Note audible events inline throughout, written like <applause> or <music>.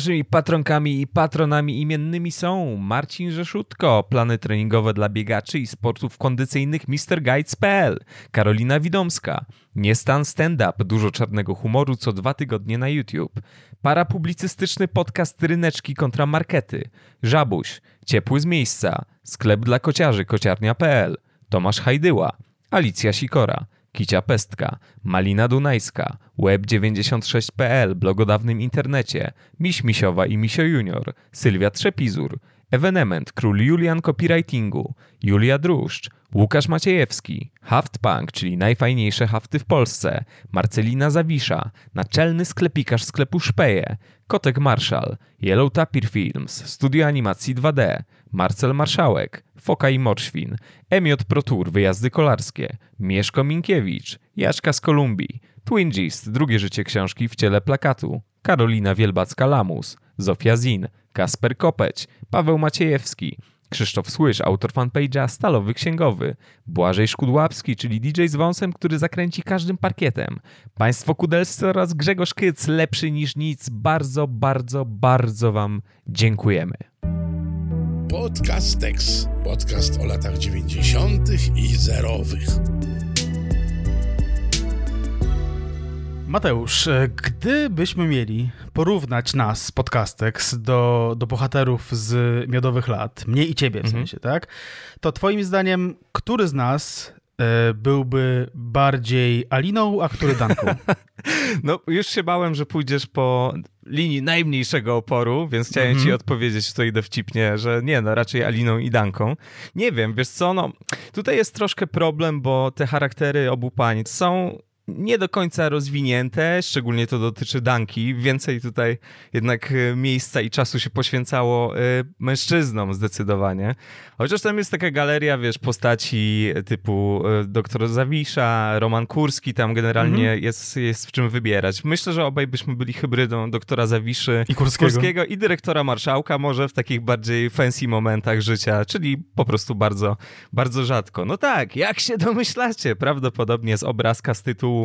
Naszymi patronkami i patronami imiennymi są Marcin Rzeszutko, plany treningowe dla biegaczy i sportów kondycyjnych MrGuides.pl, Karolina Widomska, Niestan Stand Up, dużo czarnego humoru co dwa tygodnie na YouTube, parapublicystyczny podcast Ryneczki kontra Markety, Żabuś, Ciepły z miejsca, sklep dla kociarzy kociarnia.pl, Tomasz Hajdyła, Alicja Sikora, Kicia Pestka, Malina Dunajska, Web96.pl, blogodawnym internecie, Miś Misiowa i Misio Junior, Sylwia Trzepizur, Evenement, Król Julian Copywritingu, Julia Druszcz, Łukasz Maciejewski, Haftpunk, czyli najfajniejsze hafty w Polsce, Marcelina Zawisza, naczelny sklepikarz sklepu Szpeje, Kotek Marszal, Yellow Tapir Films, Studio Animacji 2D, Marcel Marszałek, Foka i Morszwin, Emiot Protur, Wyjazdy Kolarskie, Mieszko Minkiewicz, Jaczka z Kolumbii, Twingist, drugie życie książki w ciele plakatu, Karolina Wielbacka-Lamus, Zofia Zin, Kasper Kopeć, Paweł Maciejewski, Krzysztof Słysz, autor fanpage'a Stalowy Księgowy, Błażej Szkudłapski, czyli DJ z wąsem, który zakręci każdym parkietem, Państwo Kudelscy oraz Grzegorz Kyc, lepszy niż nic. Bardzo, bardzo, bardzo Wam dziękujemy. Podcast Tex. Podcast o latach 90. i zerowych. Mateusz, gdybyśmy mieli porównać nas, Podcastex, do, do bohaterów z Miodowych Lat, mnie i ciebie w Mhm. sensie, tak? To twoim zdaniem, który z nas byłby bardziej Aliną, a który Danką? <laughs> No, już się bałem, że pójdziesz po linii najmniejszego oporu, więc chciałem Mhm. ci odpowiedzieć tutaj dowcipnie, że nie, no raczej Aliną i Danką. Nie wiem, wiesz co, no tutaj jest troszkę problem, bo te charaktery obu pań są nie do końca rozwinięte, szczególnie to dotyczy Danki. Więcej tutaj jednak e, miejsca i czasu się poświęcało e, mężczyznom zdecydowanie. Chociaż tam jest taka galeria, wiesz, postaci typu e, doktor Zawisza, Roman Kurski, tam generalnie jest, jest w czym wybierać. Myślę, że obaj byśmy byli hybrydą doktora Zawiszy I Kurskiego. Kurskiego i dyrektora Marszałka, może w takich bardziej fancy momentach życia, czyli po prostu bardzo, bardzo rzadko. No tak, jak się domyślacie, prawdopodobnie z obrazka, z tytułu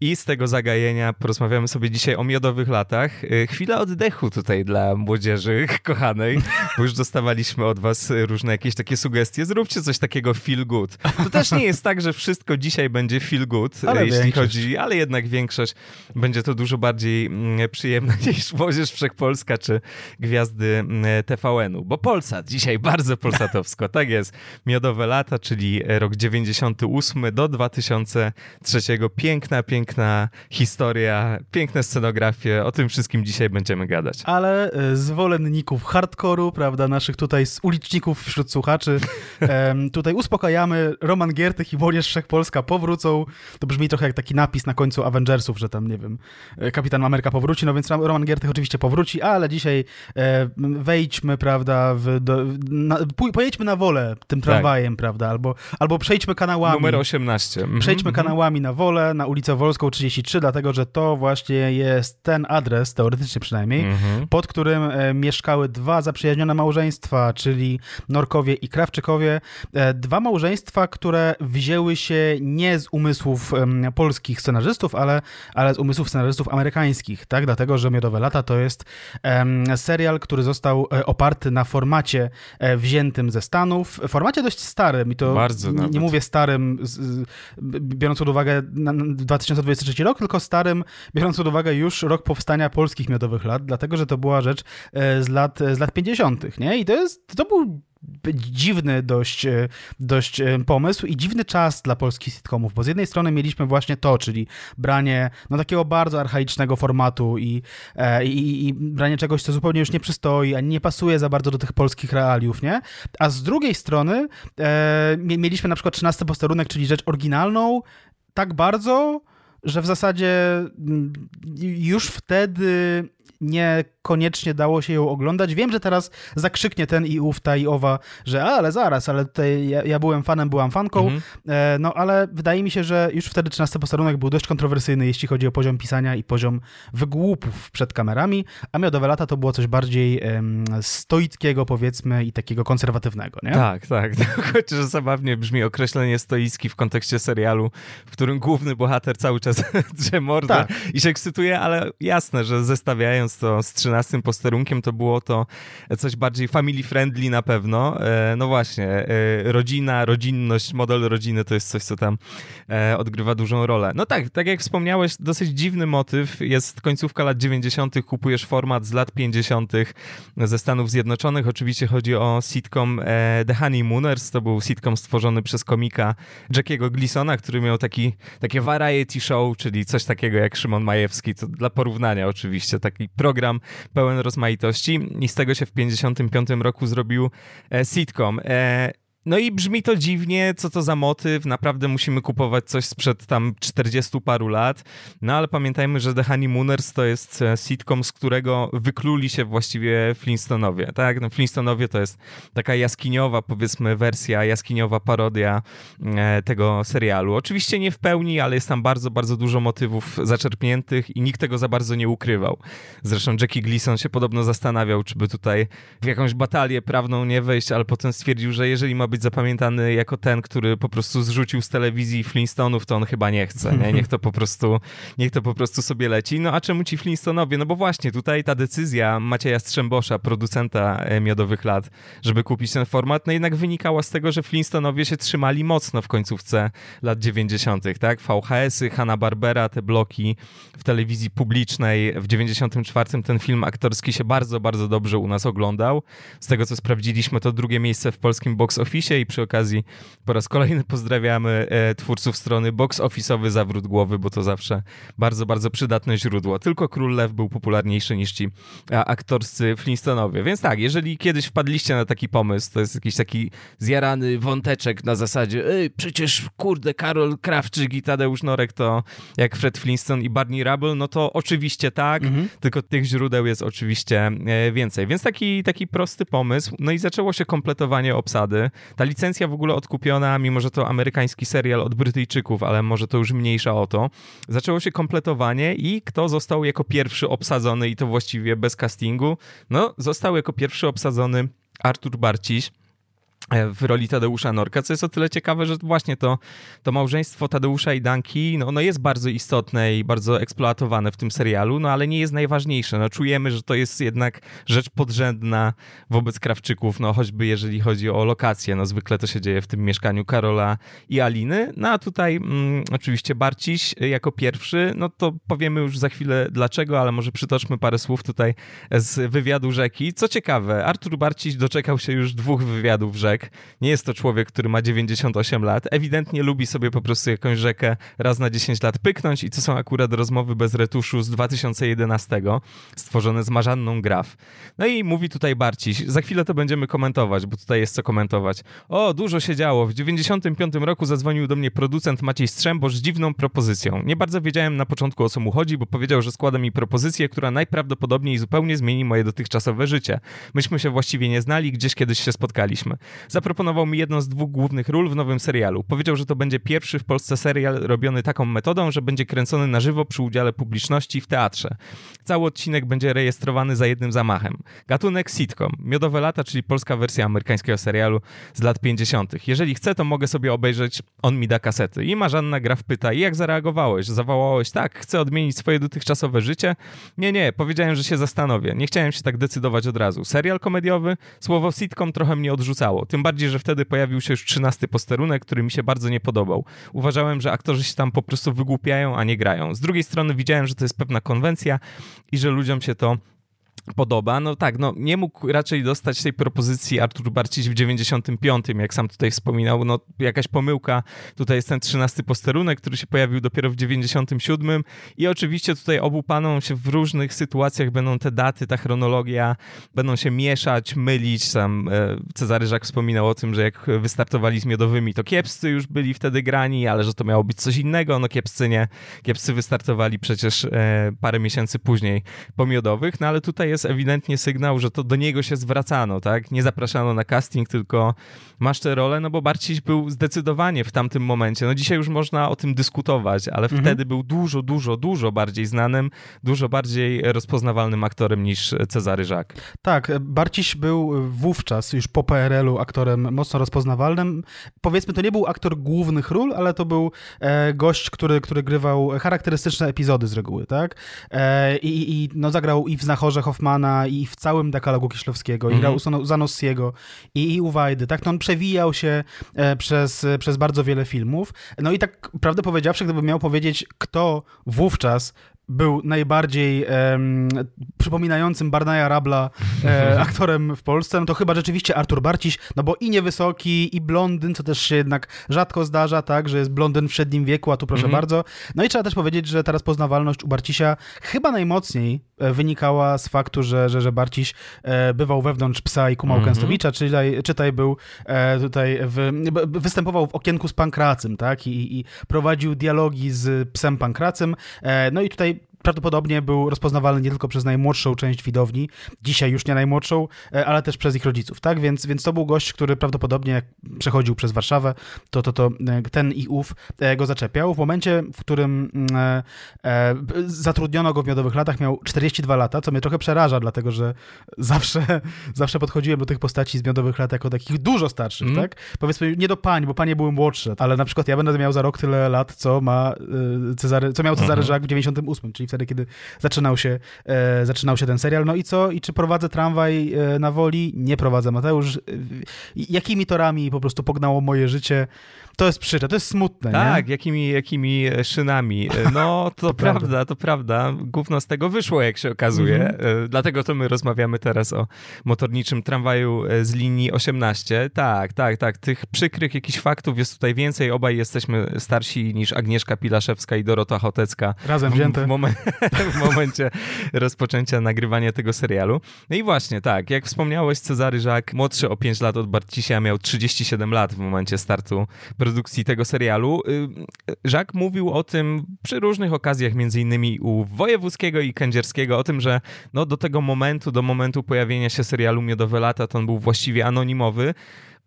i z tego zagajenia porozmawiamy sobie dzisiaj o miodowych latach. Y, Chwila oddechu tutaj dla młodzieży <laughs> kochanej, bo już dostawaliśmy od was różne jakieś takie sugestie. Zróbcie coś takiego feel good. To też nie jest tak, że wszystko dzisiaj będzie feel good, Ale y, jeśli większość. chodzi, ale jednak większość będzie to dużo bardziej mm, przyjemna <laughs> niż Młodzież Wszechpolska czy Gwiazdy mm, TVN-u. Bo Polsat dzisiaj <laughs> bardzo polsatowsko, tak jest. Miodowe lata, czyli rok 98 do 2003. Piękna, piękna historia, piękne scenografie. O tym wszystkim dzisiaj będziemy gadać. Ale e, zwolenników hardkoru, prawda, naszych tutaj z uliczników wśród słuchaczy, <laughs> tutaj uspokajamy, Roman Giertych i Młodzież Wszechpolska powrócą. To brzmi trochę jak taki napis na końcu Avengersów, że tam, nie wiem, e, Kapitan Ameryka powróci, no więc Roman Giertych oczywiście powróci, ale dzisiaj e, wejdźmy, prawda, w, do, na, pojedźmy na wolę tym tramwajem, prawda, albo, albo przejdźmy kanałami. Numer 18. Mhm, Przejdźmy mhm. kanałami na wolę, na ulicę Wolską 33, dlatego że to właśnie jest ten adres, teoretycznie przynajmniej, Mhm. pod którym e, mieszkały dwa zaprzyjaźnione małżeństwa, czyli Norkowie i Krawczykowie. E, dwa małżeństwa, które wzięły się nie z umysłów polskich scenarzystów, ale, ale z umysłów scenarzystów amerykańskich, tak? Dlatego, że Miodowe Lata to jest serial, który został e, oparty na formacie wziętym ze Stanów. Formacie dość starym i to Bardzo nie, nie mówię starym, biorąc pod uwagę na 2023 rok, tylko starym, biorąc pod uwagę już rok powstania polskich miodowych lat, dlatego że to była rzecz e, z lat, z lat 50., nie? I to jest, to był dziwny dość, e, dość e, pomysł i dziwny czas dla polskich sitcomów, bo z jednej strony mieliśmy właśnie to, czyli branie no, takiego bardzo archaicznego formatu i, e, i, i branie czegoś, co zupełnie już nie przystoi, ani nie pasuje za bardzo do tych polskich realiów, nie? A z drugiej strony e, mie- mieliśmy na przykład 13 posterunek, czyli rzecz oryginalną, tak bardzo, że w zasadzie mm, już wtedy niekoniecznie dało się ją oglądać. Wiem, że teraz zakrzyknie ten i ów, ta i owa, że a, ale zaraz, ale tutaj ja, ja byłem fanem, byłam fanką, Mhm. e, no ale wydaje mi się, że już wtedy 13 posterunek był dość kontrowersyjny, jeśli chodzi o poziom pisania i poziom wygłupów przed kamerami, a Miodowe Lata to było coś bardziej stoickiego, powiedzmy, i takiego konserwatywnego, nie? Tak, tak. <laughs> Chociaż zabawnie brzmi określenie stoicki w kontekście serialu, w którym główny bohater cały czas <laughs> drze mordę Tak. i się ekscytuje, ale jasne, że zestawiając to z 13 jedenastym posterunkiem, to było to coś bardziej family friendly na pewno. E, no właśnie, e, rodzina, rodzinność, model rodziny to jest coś, co tam e, odgrywa dużą rolę. No tak, tak jak wspomniałeś, dosyć dziwny motyw. Jest końcówka lat 90., kupujesz format z lat 50. ze Stanów Zjednoczonych. Oczywiście chodzi o sitcom The Honeymooners. To był sitcom stworzony przez komika Jackiego Gleasona, który miał taki, takie variety show, czyli coś takiego jak Szymon Majewski. To dla porównania oczywiście. Taki program pełen rozmaitości i z tego się w 55 roku zrobił e, sitcom. No i brzmi to dziwnie, co to za motyw, naprawdę musimy kupować coś sprzed tam 40 paru lat, no ale pamiętajmy, że The Honeymooners to jest e, sitcom, z którego wykluli się właściwie Flintstonowie, tak? No Flintstonowie to jest taka jaskiniowa, powiedzmy, wersja, jaskiniowa parodia e, tego serialu. Oczywiście nie w pełni, ale jest tam bardzo, bardzo dużo motywów zaczerpniętych i nikt tego za bardzo nie ukrywał. Zresztą Jackie Gleason się podobno zastanawiał, czy by tutaj w jakąś batalię prawną nie wejść, ale potem stwierdził, że jeżeli ma być być zapamiętany jako ten, który po prostu zrzucił z telewizji Flintstonów, to on chyba nie chce, nie? Niech to po prostu, niech to po prostu sobie leci. No a czemu ci Flintstonowie? No bo właśnie tutaj ta decyzja Macieja Strzembosza, producenta e, Miodowych Lat, żeby kupić ten format, no jednak wynikała z tego, że Flintstonowie się trzymali mocno w końcówce lat 90., tak? VHS-y, Hanna-Barbera, te bloki w telewizji publicznej. W 94 ten film aktorski się bardzo, bardzo dobrze u nas oglądał. Z tego, co sprawdziliśmy, to drugie miejsce w polskim box office i przy okazji po raz kolejny pozdrawiamy e, twórców strony Box Office'owy Zawrót Głowy, bo to zawsze bardzo, bardzo przydatne źródło. Tylko Król Lew był popularniejszy niż ci aktorscy Flintstonowie. Więc tak, jeżeli kiedyś wpadliście na taki pomysł, to jest jakiś taki zjarany wąteczek na zasadzie ej, przecież kurde, Karol Krawczyk i Tadeusz Norek to jak Fred Flintstone i Barney Rubble, no to oczywiście tak, mhm. tylko tych źródeł jest oczywiście e, więcej. Więc taki, taki prosty pomysł. No i zaczęło się kompletowanie obsady. Ta licencja w ogóle odkupiona, mimo że to amerykański serial od Brytyjczyków, ale może to już mniejsza o to. Zaczęło się kompletowanie i kto został jako pierwszy obsadzony i to właściwie bez castingu? No, został jako pierwszy obsadzony Artur Barciś w roli Tadeusza Norka, co jest o tyle ciekawe, że właśnie to, to małżeństwo Tadeusza i Danki, no ono jest bardzo istotne i bardzo eksploatowane w tym serialu, no ale nie jest najważniejsze. No czujemy, że to jest jednak rzecz podrzędna wobec Krawczyków, no choćby jeżeli chodzi o lokację, no zwykle to się dzieje w tym mieszkaniu Karola i Aliny, no a tutaj mm, oczywiście Barciś jako pierwszy, no to powiemy już za chwilę dlaczego, ale może przytoczmy parę słów tutaj z wywiadu Rzeki. Co ciekawe, Artur Barciś doczekał się już dwóch wywiadów Rzeki, Nie jest to człowiek, który ma 98 lat. Ewidentnie lubi sobie po prostu jakąś rzekę raz na 10 lat pyknąć i to są akurat rozmowy bez retuszu z 2011, stworzone z Marzanną Graf. No i mówi tutaj Barciś, za chwilę to będziemy komentować, bo tutaj jest co komentować. O, dużo się działo. W 95 roku zadzwonił do mnie producent Maciej Strzembosz z dziwną propozycją. Nie bardzo wiedziałem na początku o co mu chodzi, bo powiedział, że składa mi propozycję, która najprawdopodobniej zupełnie zmieni moje dotychczasowe życie. Myśmy się właściwie nie znali, gdzieś kiedyś się spotkaliśmy zaproponował mi jedną z dwóch głównych ról w nowym serialu. Powiedział, że to będzie pierwszy w Polsce serial robiony taką metodą, że będzie kręcony na żywo przy udziale publiczności w teatrze. Cały odcinek będzie rejestrowany za jednym zamachem. Gatunek sitcom. Miodowe lata, czyli polska wersja amerykańskiego serialu z lat 50. Jeżeli chcę, to mogę sobie obejrzeć On mi da kasety. I Marzanna Graf pyta, jak zareagowałeś? Zawołałeś, tak, chcę odmienić swoje dotychczasowe życie? Nie, nie, powiedziałem, że się zastanowię. Nie chciałem się tak decydować od razu. Serial komediowy? Słowo sitcom trochę mnie odrzucało. Tym bardziej, że wtedy pojawił się już trzynasty posterunek, który mi się bardzo nie podobał. Uważałem, że aktorzy się tam po prostu wygłupiają, a nie grają. Z drugiej strony widziałem, że to jest pewna konwencja i że ludziom się to podoba. No tak, no nie mógł raczej dostać tej propozycji Artur Barciś w 95, jak sam tutaj wspominał, no jakaś pomyłka. Tutaj jest ten 13 posterunek, który się pojawił dopiero w 97 i oczywiście tutaj obu panom się w różnych sytuacjach będą te daty, ta chronologia będą się mieszać, mylić. Sam e, Cezary Żak wspominał o tym, że jak wystartowali z Miodowymi, to kiepscy już byli wtedy grani, ale że to miało być coś innego. No kiepscy nie. Kiepscy wystartowali przecież e, parę miesięcy później po Miodowych, no ale tutaj jest jest ewidentnie sygnał, że to do niego się zwracano, tak? Nie zapraszano na casting, tylko masz tę rolę, no bo Barciś był zdecydowanie w tamtym momencie. No dzisiaj już można o tym dyskutować, ale mhm. wtedy był dużo, dużo, dużo bardziej znanym, dużo bardziej rozpoznawalnym aktorem niż Cezary Żak. Tak, Barciś był wówczas już po PRL-u aktorem mocno rozpoznawalnym. Powiedzmy, to nie był aktor głównych ról, ale to był e, gość, który, który grywał charakterystyczne epizody z reguły, tak? E, i, I no zagrał i w Znachorze Hoffmana i w całym dekalogu Kieślowskiego, i grał u Zanossiego i, i u Wajdy, tak? No on przewijał się e, przez, przez bardzo wiele filmów. No i tak prawdę powiedziawszy, gdybym miał powiedzieć, kto wówczas był najbardziej um, przypominającym Barnaja Rabla e, <laughs> aktorem w Polsce, no to chyba rzeczywiście Artur Barciś, no bo i niewysoki, i blondyn, co też się jednak rzadko zdarza, tak, że jest blondyn w średnim wieku, a tu proszę mm -hmm. bardzo. No i trzeba też powiedzieć, że ta rozpoznawalność u Barcisia chyba najmocniej wynikała z faktu, że, że, że Barciś e, bywał wewnątrz Psa i Kumał mm -hmm. Kęstowicza, czytaj, czytaj był e, tutaj, w, występował w Okienku z Pankracym, tak, i, i prowadził dialogi z Psem Pankracym, e, no i tutaj prawdopodobnie był rozpoznawalny nie tylko przez najmłodszą część widowni, dzisiaj już nie najmłodszą, e, ale też przez ich rodziców, tak? Więc, więc to był gość, który prawdopodobnie jak przechodził przez Warszawę, to, to, to e, ten i ów e, go zaczepiał. W momencie, w którym e, zatrudniono go w Miodowych Latach, miał 42 lata, co mnie trochę przeraża, dlatego że zawsze, <laughs> zawsze podchodziłem do tych postaci z Miodowych Lat jako takich dużo starszych, mm. tak? Powiedzmy, nie do pań, bo panie były młodsze, ale na przykład ja będę miał za rok tyle lat, co ma Cezary, co miał Cezary mm. Żak w 98, czyli wtedy, kiedy zaczynał się, e, zaczynał się ten serial. No i co? I czy prowadzę tramwaj e, na woli? Nie prowadzę, Mateusz. E, jakimi torami po prostu pognało moje życie? To jest przykre, to jest smutne, Tak, nie? jakimi, jakimi szynami. E, no, <laughs> to, to prawda, prawda, to prawda. Gówno z tego wyszło, jak się okazuje. Mhm. Dlatego to my rozmawiamy teraz o motorniczym tramwaju z linii 18. Tak, tak, tak. Tych przykrych jakichś faktów jest tutaj więcej. Obaj jesteśmy starsi niż Agnieszka Pilaszewska i Dorota Chotecka. Razem wzięte. W, w, momen <laughs> w momencie rozpoczęcia nagrywania tego serialu. No i właśnie, tak, jak wspomniałeś, Cezary Żak, młodszy o 5 lat od Barcisia, miał 37 lat w momencie startu produkcji tego serialu. Żak y, mówił o tym przy różnych okazjach, między innymi u Wojewódzkiego i Kędzierskiego, o tym, że no, do tego momentu, do momentu pojawienia się serialu Miodowe Lata, to on był właściwie anonimowy.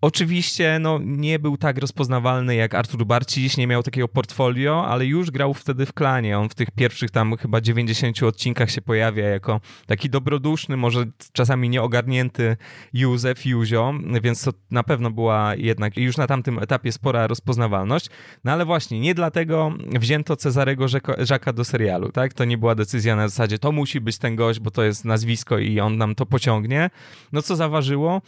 Oczywiście no, nie był tak rozpoznawalny jak Artur Barciś, nie miał takiego portfolio, ale już grał wtedy w klanie. On w tych pierwszych tam chyba 90 odcinkach się pojawia jako taki dobroduszny, może czasami nieogarnięty Józef, Józio, więc to na pewno była jednak już na tamtym etapie spora rozpoznawalność. No ale właśnie, nie dlatego wzięto Cezarego Żaka do serialu, tak? To nie była decyzja na zasadzie, to musi być ten gość, bo to jest nazwisko i on nam to pociągnie. No co zaważyło?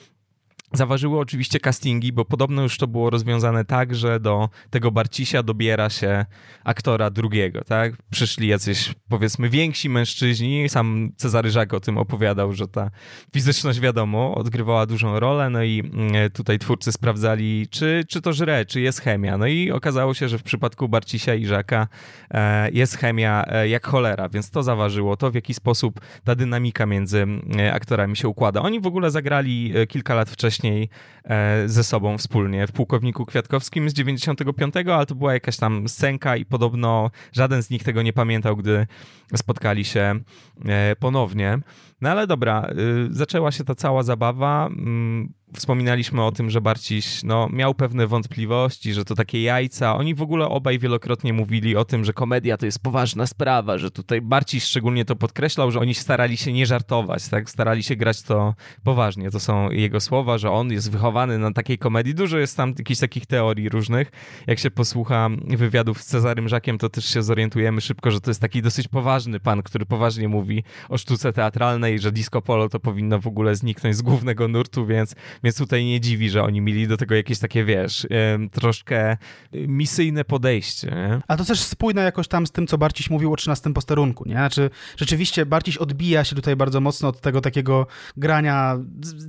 Zaważyły oczywiście castingi, bo podobno już to było rozwiązane tak, że do tego Barcisia dobiera się aktora drugiego, tak? Przyszli jacyś, powiedzmy, więksi mężczyźni, sam Cezary Żak o tym opowiadał, że ta fizyczność, wiadomo, odgrywała dużą rolę, no i mm, tutaj twórcy sprawdzali, czy, czy to żre, czy jest chemia. No i okazało się, że w przypadku Barcisia i Żaka e, jest chemia e, jak cholera, więc to zaważyło to, w jaki sposób ta dynamika między e, aktorami się układa. Oni w ogóle zagrali kilka lat wcześniej wcześniej e, ze sobą wspólnie w Pułkowniku Kwiatkowskim z 95, ale to była jakaś tam scenka i podobno żaden z nich tego nie pamiętał, gdy spotkali się e, ponownie. No ale dobra, y, zaczęła się ta cała zabawa. Wspominaliśmy o tym, że Barciś no, miał pewne wątpliwości, że to takie jajca. Oni w ogóle obaj wielokrotnie mówili o tym, że komedia to jest poważna sprawa, że tutaj Barciś szczególnie to podkreślał, że oni starali się nie żartować, tak? Starali się grać to poważnie. To są jego słowa, że on jest wychowany na takiej komedii. Dużo jest tam jakichś takich teorii różnych. Jak się posłucha wywiadów z Cezarym Żakiem, to też się zorientujemy szybko, że to jest taki dosyć poważny pan, który poważnie mówi o sztuce teatralnej, że disco polo to powinno w ogóle zniknąć z głównego nurtu, więc więc tutaj nie dziwi, że oni mieli do tego jakieś takie, wiesz, troszkę misyjne podejście. Nie? A to też spójne jakoś tam z tym, co Barciś mówił o 13 posterunku, nie? Znaczy, rzeczywiście Barciś odbija się tutaj bardzo mocno od tego takiego grania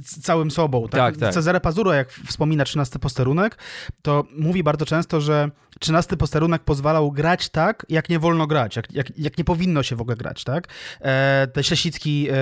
z całym sobą. Tak, tak. tak. Cezary Pazuro, jak wspomina 13 posterunek, to mówi bardzo często, że 13 posterunek pozwalał grać tak, jak nie wolno grać, jak, jak, jak nie powinno się w ogóle grać, tak? E, te Ślesicki e,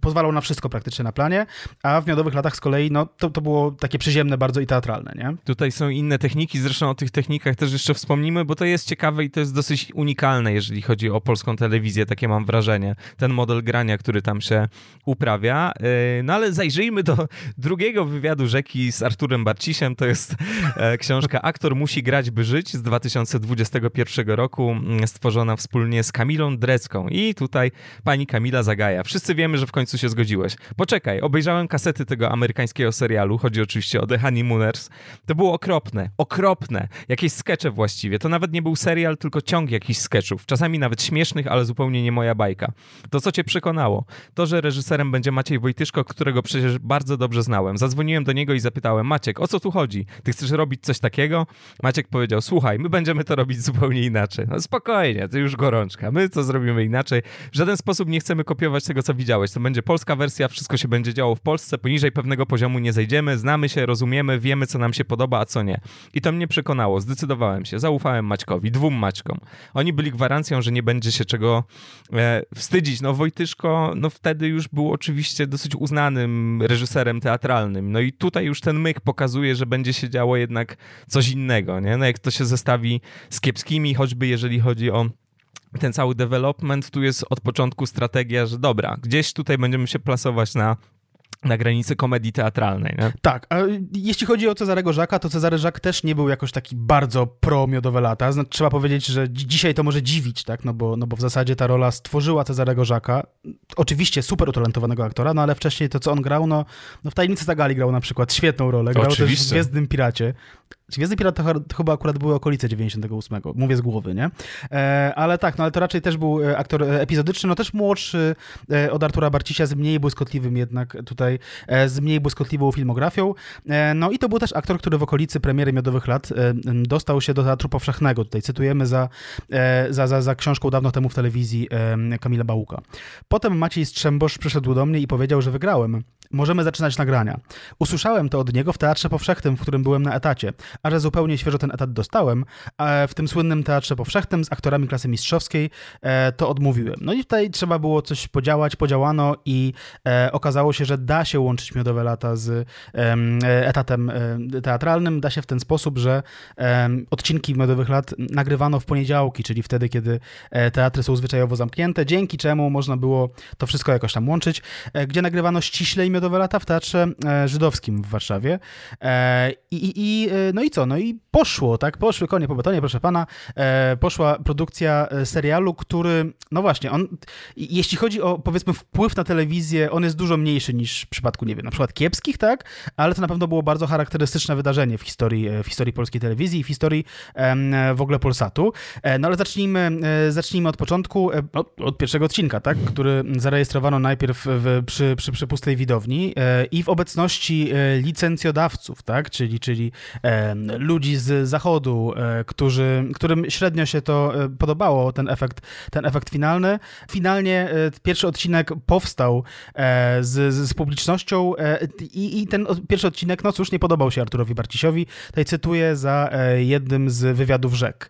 pozwalał na wszystko praktycznie na planie, a w Miodowych Latach z kolei, no, to, to było takie przyziemne bardzo i teatralne, nie? Tutaj są inne techniki, zresztą o tych technikach też jeszcze wspomnimy, bo to jest ciekawe i to jest dosyć unikalne, jeżeli chodzi o polską telewizję, takie mam wrażenie, ten model grania, który tam się uprawia. E, no ale zajrzyjmy do drugiego wywiadu Rzeki z Arturem Barcisiem, to jest e, książka Aktor musi grać, by żyć, z 2021 roku, mm, stworzona wspólnie z Kamilą Drecką. I tutaj pani Kamila zagaja. Wszyscy wiemy, że w końcu się zgodziłeś. Poczekaj, obejrzałem kasety tego amerykańskiego serialu, chodzi oczywiście o The Honeymooners, to było okropne, okropne. Jakieś skecze właściwie. To nawet nie był serial, tylko ciąg jakichś skeczów. Czasami nawet śmiesznych, ale zupełnie nie moja bajka. To, co cię przekonało? To, że reżyserem będzie Maciej Wojtyszko, którego przecież bardzo dobrze znałem. Zadzwoniłem do niego i zapytałem, Maciek, o co tu chodzi? Ty chcesz robić coś takiego? Maciek powiedział, słuchaj, my będziemy to robić zupełnie inaczej. No spokojnie, to już gorączka. My to zrobimy inaczej. W żaden sposób nie chcemy kopiować tego, co widziałeś. To będzie polska wersja, wszystko się będzie działo w Polsce, poniżej pewnego poziomu nie zejdziemy, znamy się, rozumiemy, wiemy, co nam się podoba, a co nie. I to mnie przekonało, zdecydowałem się, zaufałem Maćkowi, dwóm Maćkom. Oni byli gwarancją, że nie będzie się czego e, wstydzić. No Wojtyszko, no wtedy już był oczywiście dosyć uznanym reżyserem teatralnym. No i tutaj już ten myk pokazuje, że będzie się działo jednak coś innego, nie? No jak to się zestawi z kiepskimi, choćby jeżeli chodzi o ten cały development, tu jest od początku strategia, że dobra, gdzieś tutaj będziemy się plasować na na granicy komedii teatralnej. Nie? Tak, a jeśli chodzi o Cezarego Żaka, to Cezary Żak też nie był jakoś taki bardzo pro-miodowe lata. Znaczy, trzeba powiedzieć, że dzisiaj to może dziwić, tak? no, bo, no bo w zasadzie ta rola stworzyła Cezarego Żaka. Oczywiście super utalentowanego aktora, no ale wcześniej to, co on grał, no, no w Tajemnicy Zagali grał na przykład świetną rolę. Grał Oczywiście. też w Gwiezdnym Piracie. Gwiezdny Pirat to, chyba akurat były okolice 98, mówię z głowy, nie? E, ale tak, no ale to raczej też był e, aktor e, epizodyczny, no też młodszy od Artura Barcisia, z mniej błyskotliwym jednak tutaj, z mniej błyskotliwą filmografią. No i to był też aktor, który w okolicy premiery Miodowych Lat dostał się do Teatru Powszechnego. Tutaj cytujemy za, za, za, za książką dawno temu w telewizji Kamila Bałuka. Potem Maciej Strzembosz przyszedł do mnie i powiedział, że wygrałem. Możemy zaczynać nagrania. Usłyszałem to od niego w Teatrze Powszechnym, w którym byłem na etacie a że zupełnie świeżo ten etat dostałem, w tym słynnym Teatrze Powszechnym z aktorami klasy mistrzowskiej, e, to odmówiłem. No i tutaj trzeba było coś podziałać, podziałano i e, okazało się, że da się łączyć Miodowe Lata z etatem e, teatralnym. Da się w ten sposób, że odcinki Miodowych Lat nagrywano w poniedziałki, czyli wtedy, kiedy teatry są zwyczajowo zamknięte, dzięki czemu można było to wszystko jakoś tam łączyć, gdzie nagrywano ściślej Miodowe Lata w Teatrze Żydowskim w Warszawie. I, i, i no i co? No i poszło, tak? Poszły konie po betonie, proszę pana. E, poszła produkcja e, serialu, który, no właśnie, on, jeśli chodzi o, powiedzmy, wpływ na telewizję, on jest dużo mniejszy niż w przypadku, nie wiem, na przykład kiepskich, tak? Ale to na pewno było bardzo charakterystyczne wydarzenie w historii, e, w historii polskiej telewizji i w historii e, w ogóle Polsatu. E, no ale zacznijmy, e, zacznijmy od początku, od, od, pierwszego odcinka, tak? Który zarejestrowano najpierw w, przy, przy, przy pustej widowni i w obecności licencjodawców, tak? Czyli, czyli ludzi z zachodu, e, którzy, którym średnio się to e, podobało, ten efekt, ten efekt finalny. Finalnie e, pierwszy odcinek powstał z, z publicznością i, i ten pierwszy odcinek, no cóż, nie podobał się Arturowi Barcisiowi. Tutaj cytuję za jednym z wywiadów rzek.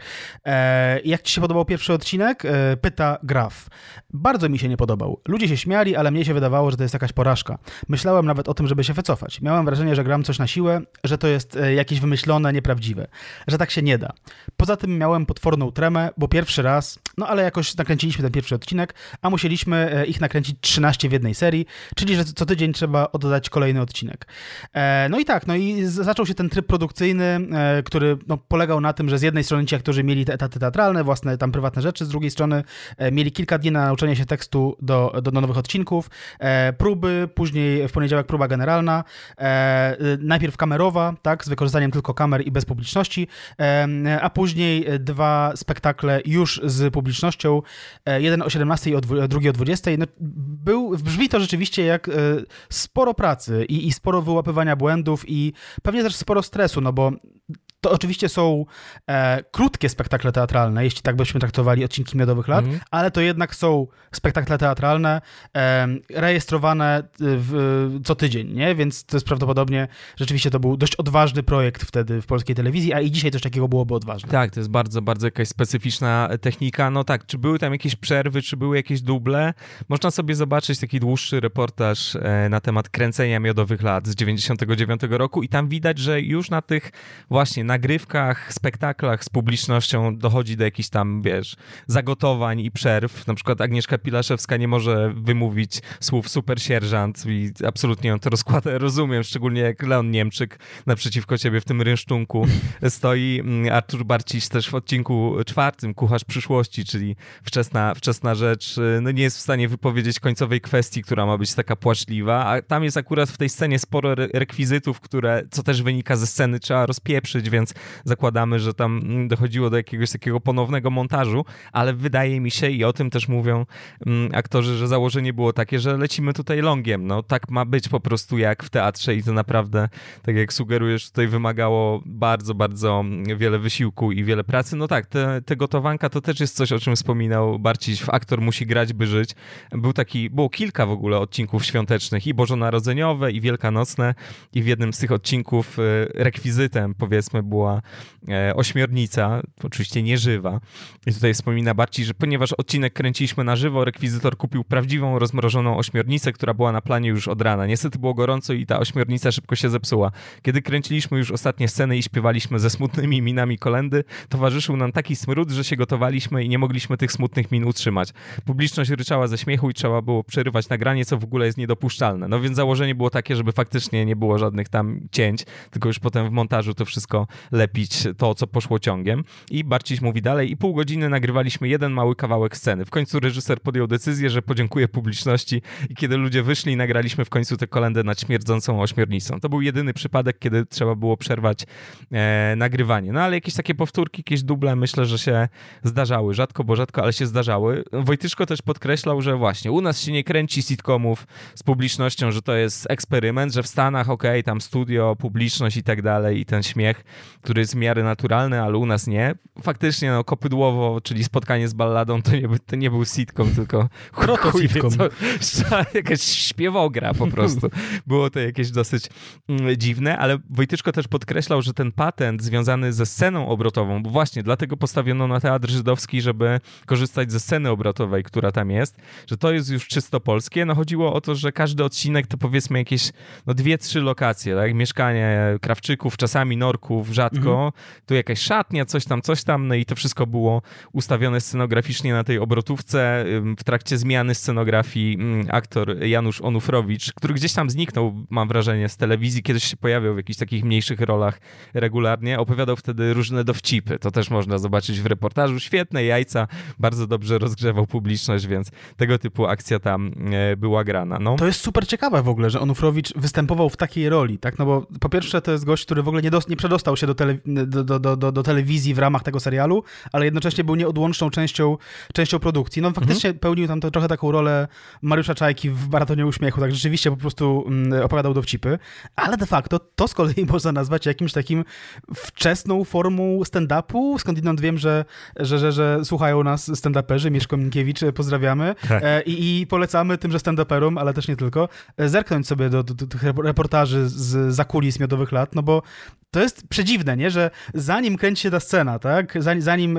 Jak ci się podobał pierwszy odcinek? Pyta Graf. Bardzo mi się nie podobał. Ludzie się śmiali, ale mnie się wydawało, że to jest jakaś porażka. Myślałem nawet o tym, żeby się wycofać. Miałem wrażenie, że gram coś na siłę, że to jest jakieś wymyślone, nieprawdziwe, że tak się nie da. Poza tym miałem potworną tremę, bo pierwszy raz, no ale jakoś nakręciliśmy ten pierwszy odcinek, a musieliśmy e, ich nakręcić 13 w jednej serii, czyli że co tydzień trzeba oddać kolejny odcinek. E, no i tak, no i zaczął się ten tryb produkcyjny, e, który no, polegał na tym, że z jednej strony ci aktorzy mieli te etaty teatralne, własne tam prywatne rzeczy, z drugiej strony mieli kilka dni na nauczenie się tekstu do, do nowych odcinków, próby, później w poniedziałek próba generalna, najpierw kamerowa, tak, z wykorzystaniem tylko kamer i bez publiczności, a później dwa spektakle już z publicznością, e, jeden o 17 i drugi o 20. No, był, brzmi to rzeczywiście jak e, sporo pracy i, i sporo wyłapywania błędów i pewnie też sporo stresu, no bo to oczywiście są e, krótkie spektakle teatralne, jeśli tak byśmy traktowali odcinki Miodowych Lat, mm. ale to jednak są spektakle teatralne e, rejestrowane w, co tydzień, nie? Więc to jest prawdopodobnie, rzeczywiście to był dość odważny projekt wtedy w polskiej telewizji, a i dzisiaj coś takiego byłoby odważne. Tak, to jest bardzo, bardzo jakaś specyficzna technika. No tak, czy były tam jakieś przerwy, czy były jakieś duble? Można sobie zobaczyć taki dłuższy reportaż e, na temat kręcenia Miodowych Lat z 99 roku i tam widać, że już na tych właśnie nagrywkach, spektaklach z publicznością dochodzi do jakichś tam, wiesz, zagotowań i przerw. Na przykład Agnieszka Pilaszewska nie może wymówić słów super sierżant i absolutnie ją to rozkłada. <laughs> Rozumiem, szczególnie jak Leon Niemczyk naprzeciwko ciebie w tym rynsztunku <laughs> stoi. Mm, Artur Barciś też w odcinku czwartym, Kucharz przyszłości, czyli wczesna, wczesna rzecz, y, no nie jest w stanie wypowiedzieć końcowej kwestii, która ma być taka płaczliwa, a tam jest akurat w tej scenie sporo rekwizytów, które, co też wynika ze sceny, trzeba rozpieprzyć, więc zakładamy, że tam dochodziło do jakiegoś takiego ponownego montażu, ale wydaje mi się i o tym też mówią mm, aktorzy, że założenie było takie, że lecimy tutaj longiem, no tak ma być po prostu jak w teatrze i to naprawdę, tak jak sugerujesz, tutaj wymagało bardzo, bardzo wiele wysiłku i wiele pracy. No tak, te, te gotowanka to też jest coś, o czym wspominał Barciś, aktor musi grać, by żyć. Był taki, było kilka w ogóle odcinków świątecznych i bożonarodzeniowe i wielkanocne i w jednym z tych odcinków e, rekwizytem powiedzmy była e, ośmiornica, oczywiście nieżywa. I tutaj wspomina Barciś, że ponieważ odcinek kręciliśmy na żywo, rekwizytor kupił prawdziwą rozmrożoną ośmiornicę, która była na planie już od rana. Niestety było gorąco i ta ośmiornica szybko się zepsuła. Kiedy kręciliśmy już ostatnie sceny i śpiewaliśmy ze smutnymi minami kolendy, towarzyszył nam taki smród, że się gotowaliśmy i nie mogliśmy tych smutnych min utrzymać. Publiczność ryczała ze śmiechu i trzeba było przerywać nagranie, co w ogóle jest niedopuszczalne. No więc założenie było takie, żeby faktycznie nie było żadnych tam cięć, tylko już potem w montażu to wszystko lepić, to co poszło ciągiem. I Barciś mówi dalej, i pół godziny nagrywaliśmy jeden mały kawałek sceny. W końcu reżyser podjął decyzję, że podziękuje publiczności i kiedy ludzie wyszli, nagraliśmy w końcu tę kolendę nad śmierdzącą ośmiornicą. To był jedyny przypadek, kiedy trzeba było przerwać e, nagrywanie. No ale jakieś takie powtórki, jakieś duble myślę, że się zdarzały. Rzadko, bo rzadko, ale się zdarzały. Wojtyszko też podkreślał, że właśnie u nas się nie kręci sitcomów z publicznością, że to jest eksperyment, że w Stanach okej, okay, tam studio, publiczność i tak dalej i ten śmiech, który jest w miarę naturalny, ale u nas nie. Faktycznie no kopydłowo, czyli spotkanie z balladą to nie, to nie był sitcom, tylko <laughs> Proto-sitcom. <laughs> jakaś śpiewogra po prostu. <laughs> Było to jakieś dosyć mm, dziwne, ale Wojtyczko też podkreślał, że ten patent związany ze sceną obrotową, bo właśnie dlatego postawiono na teatr żydowski, żeby korzystać ze sceny obrotowej, która tam jest, że to jest już czysto polskie. No chodziło o to, że każdy odcinek to powiedzmy jakieś no dwie, trzy lokacje, tak? Mieszkanie Krawczyków, czasami Norków, rzadko. Mhm. Tu jakaś szatnia, coś tam, coś tam, no i to wszystko było ustawione scenograficznie na tej obrotówce. W trakcie zmiany scenografii mm, aktor Janusz Onufrowicz, który gdzieś tam zniknął, mam wrażenie, z telewizji, kiedyś się pojawiał w jakichś takich mniejszych rolach regularnie, opowiadał wtedy różne dowcipy. To też można zobaczyć w reportażu. Świetne jajca, bardzo dobrze rozgrzewał publiczność, więc tego typu akcja tam e, była grana. No. To jest super ciekawe w ogóle, że Onufrowicz występował w takiej roli, tak? No bo po pierwsze to jest gość, który w ogóle nie, nie przedostał się do, tele, do, do, do, do, telewizji w ramach tego serialu, ale jednocześnie był nieodłączną częścią, częścią produkcji. No faktycznie mhm. pełnił tam to, trochę taką rolę Mariusza Czajki w Maratonie Uśmiechu, tak rzeczywiście po prostu mm, opowiadał dowcipy, ale de facto to z kolei <laughs> można nazwać jakimś takim wczesną formą stand-upu. Skądinąd wiem, że, że, że, że słuchają nas stand-uperzy, Mieszko Minkiewicz, e, pozdrawiamy tak. E, I, i, polecamy tymże stand-uperom, ale też nie tylko, e, zerknąć sobie do, do, do tych reportaży z zakulis miodowych lat, no bo to jest przedziwne, nie? że zanim kręci się ta scena, tak? zanim, zanim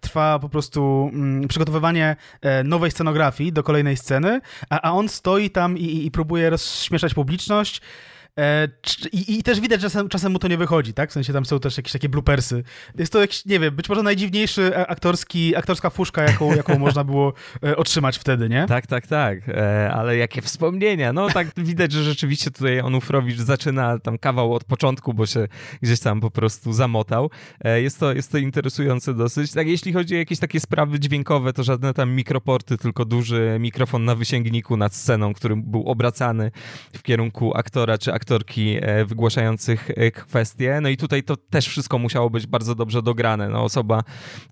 trwa po prostu mm, przygotowywanie nowej scenografii do kolejnej sceny, a, a on stoi tam i, i próbuje rozśmieszać publiczność, E, I, I, też widać, że czasem, czasem mu to nie wychodzi, tak? W sensie tam są też jakieś takie bloopersy. Jest to jakiś, nie wiem, być może najdziwniejszy aktorski, aktorska fuszka, jaką, <laughs> jaką można było e, otrzymać wtedy, nie? Tak, tak, tak. E, ale jakie wspomnienia. No tak widać, że rzeczywiście tutaj Onufrowicz zaczyna tam kawał od początku, bo się gdzieś tam po prostu zamotał. Jest to, jest to interesujące dosyć. Tak, jeśli chodzi o jakieś takie sprawy dźwiękowe, to żadne tam mikroporty, tylko duży mikrofon na wysięgniku nad sceną, który był obracany w kierunku aktora czy aktora e, wygłaszających e, kwestie. No i tutaj to też wszystko musiało być bardzo dobrze dograne. No, osoba,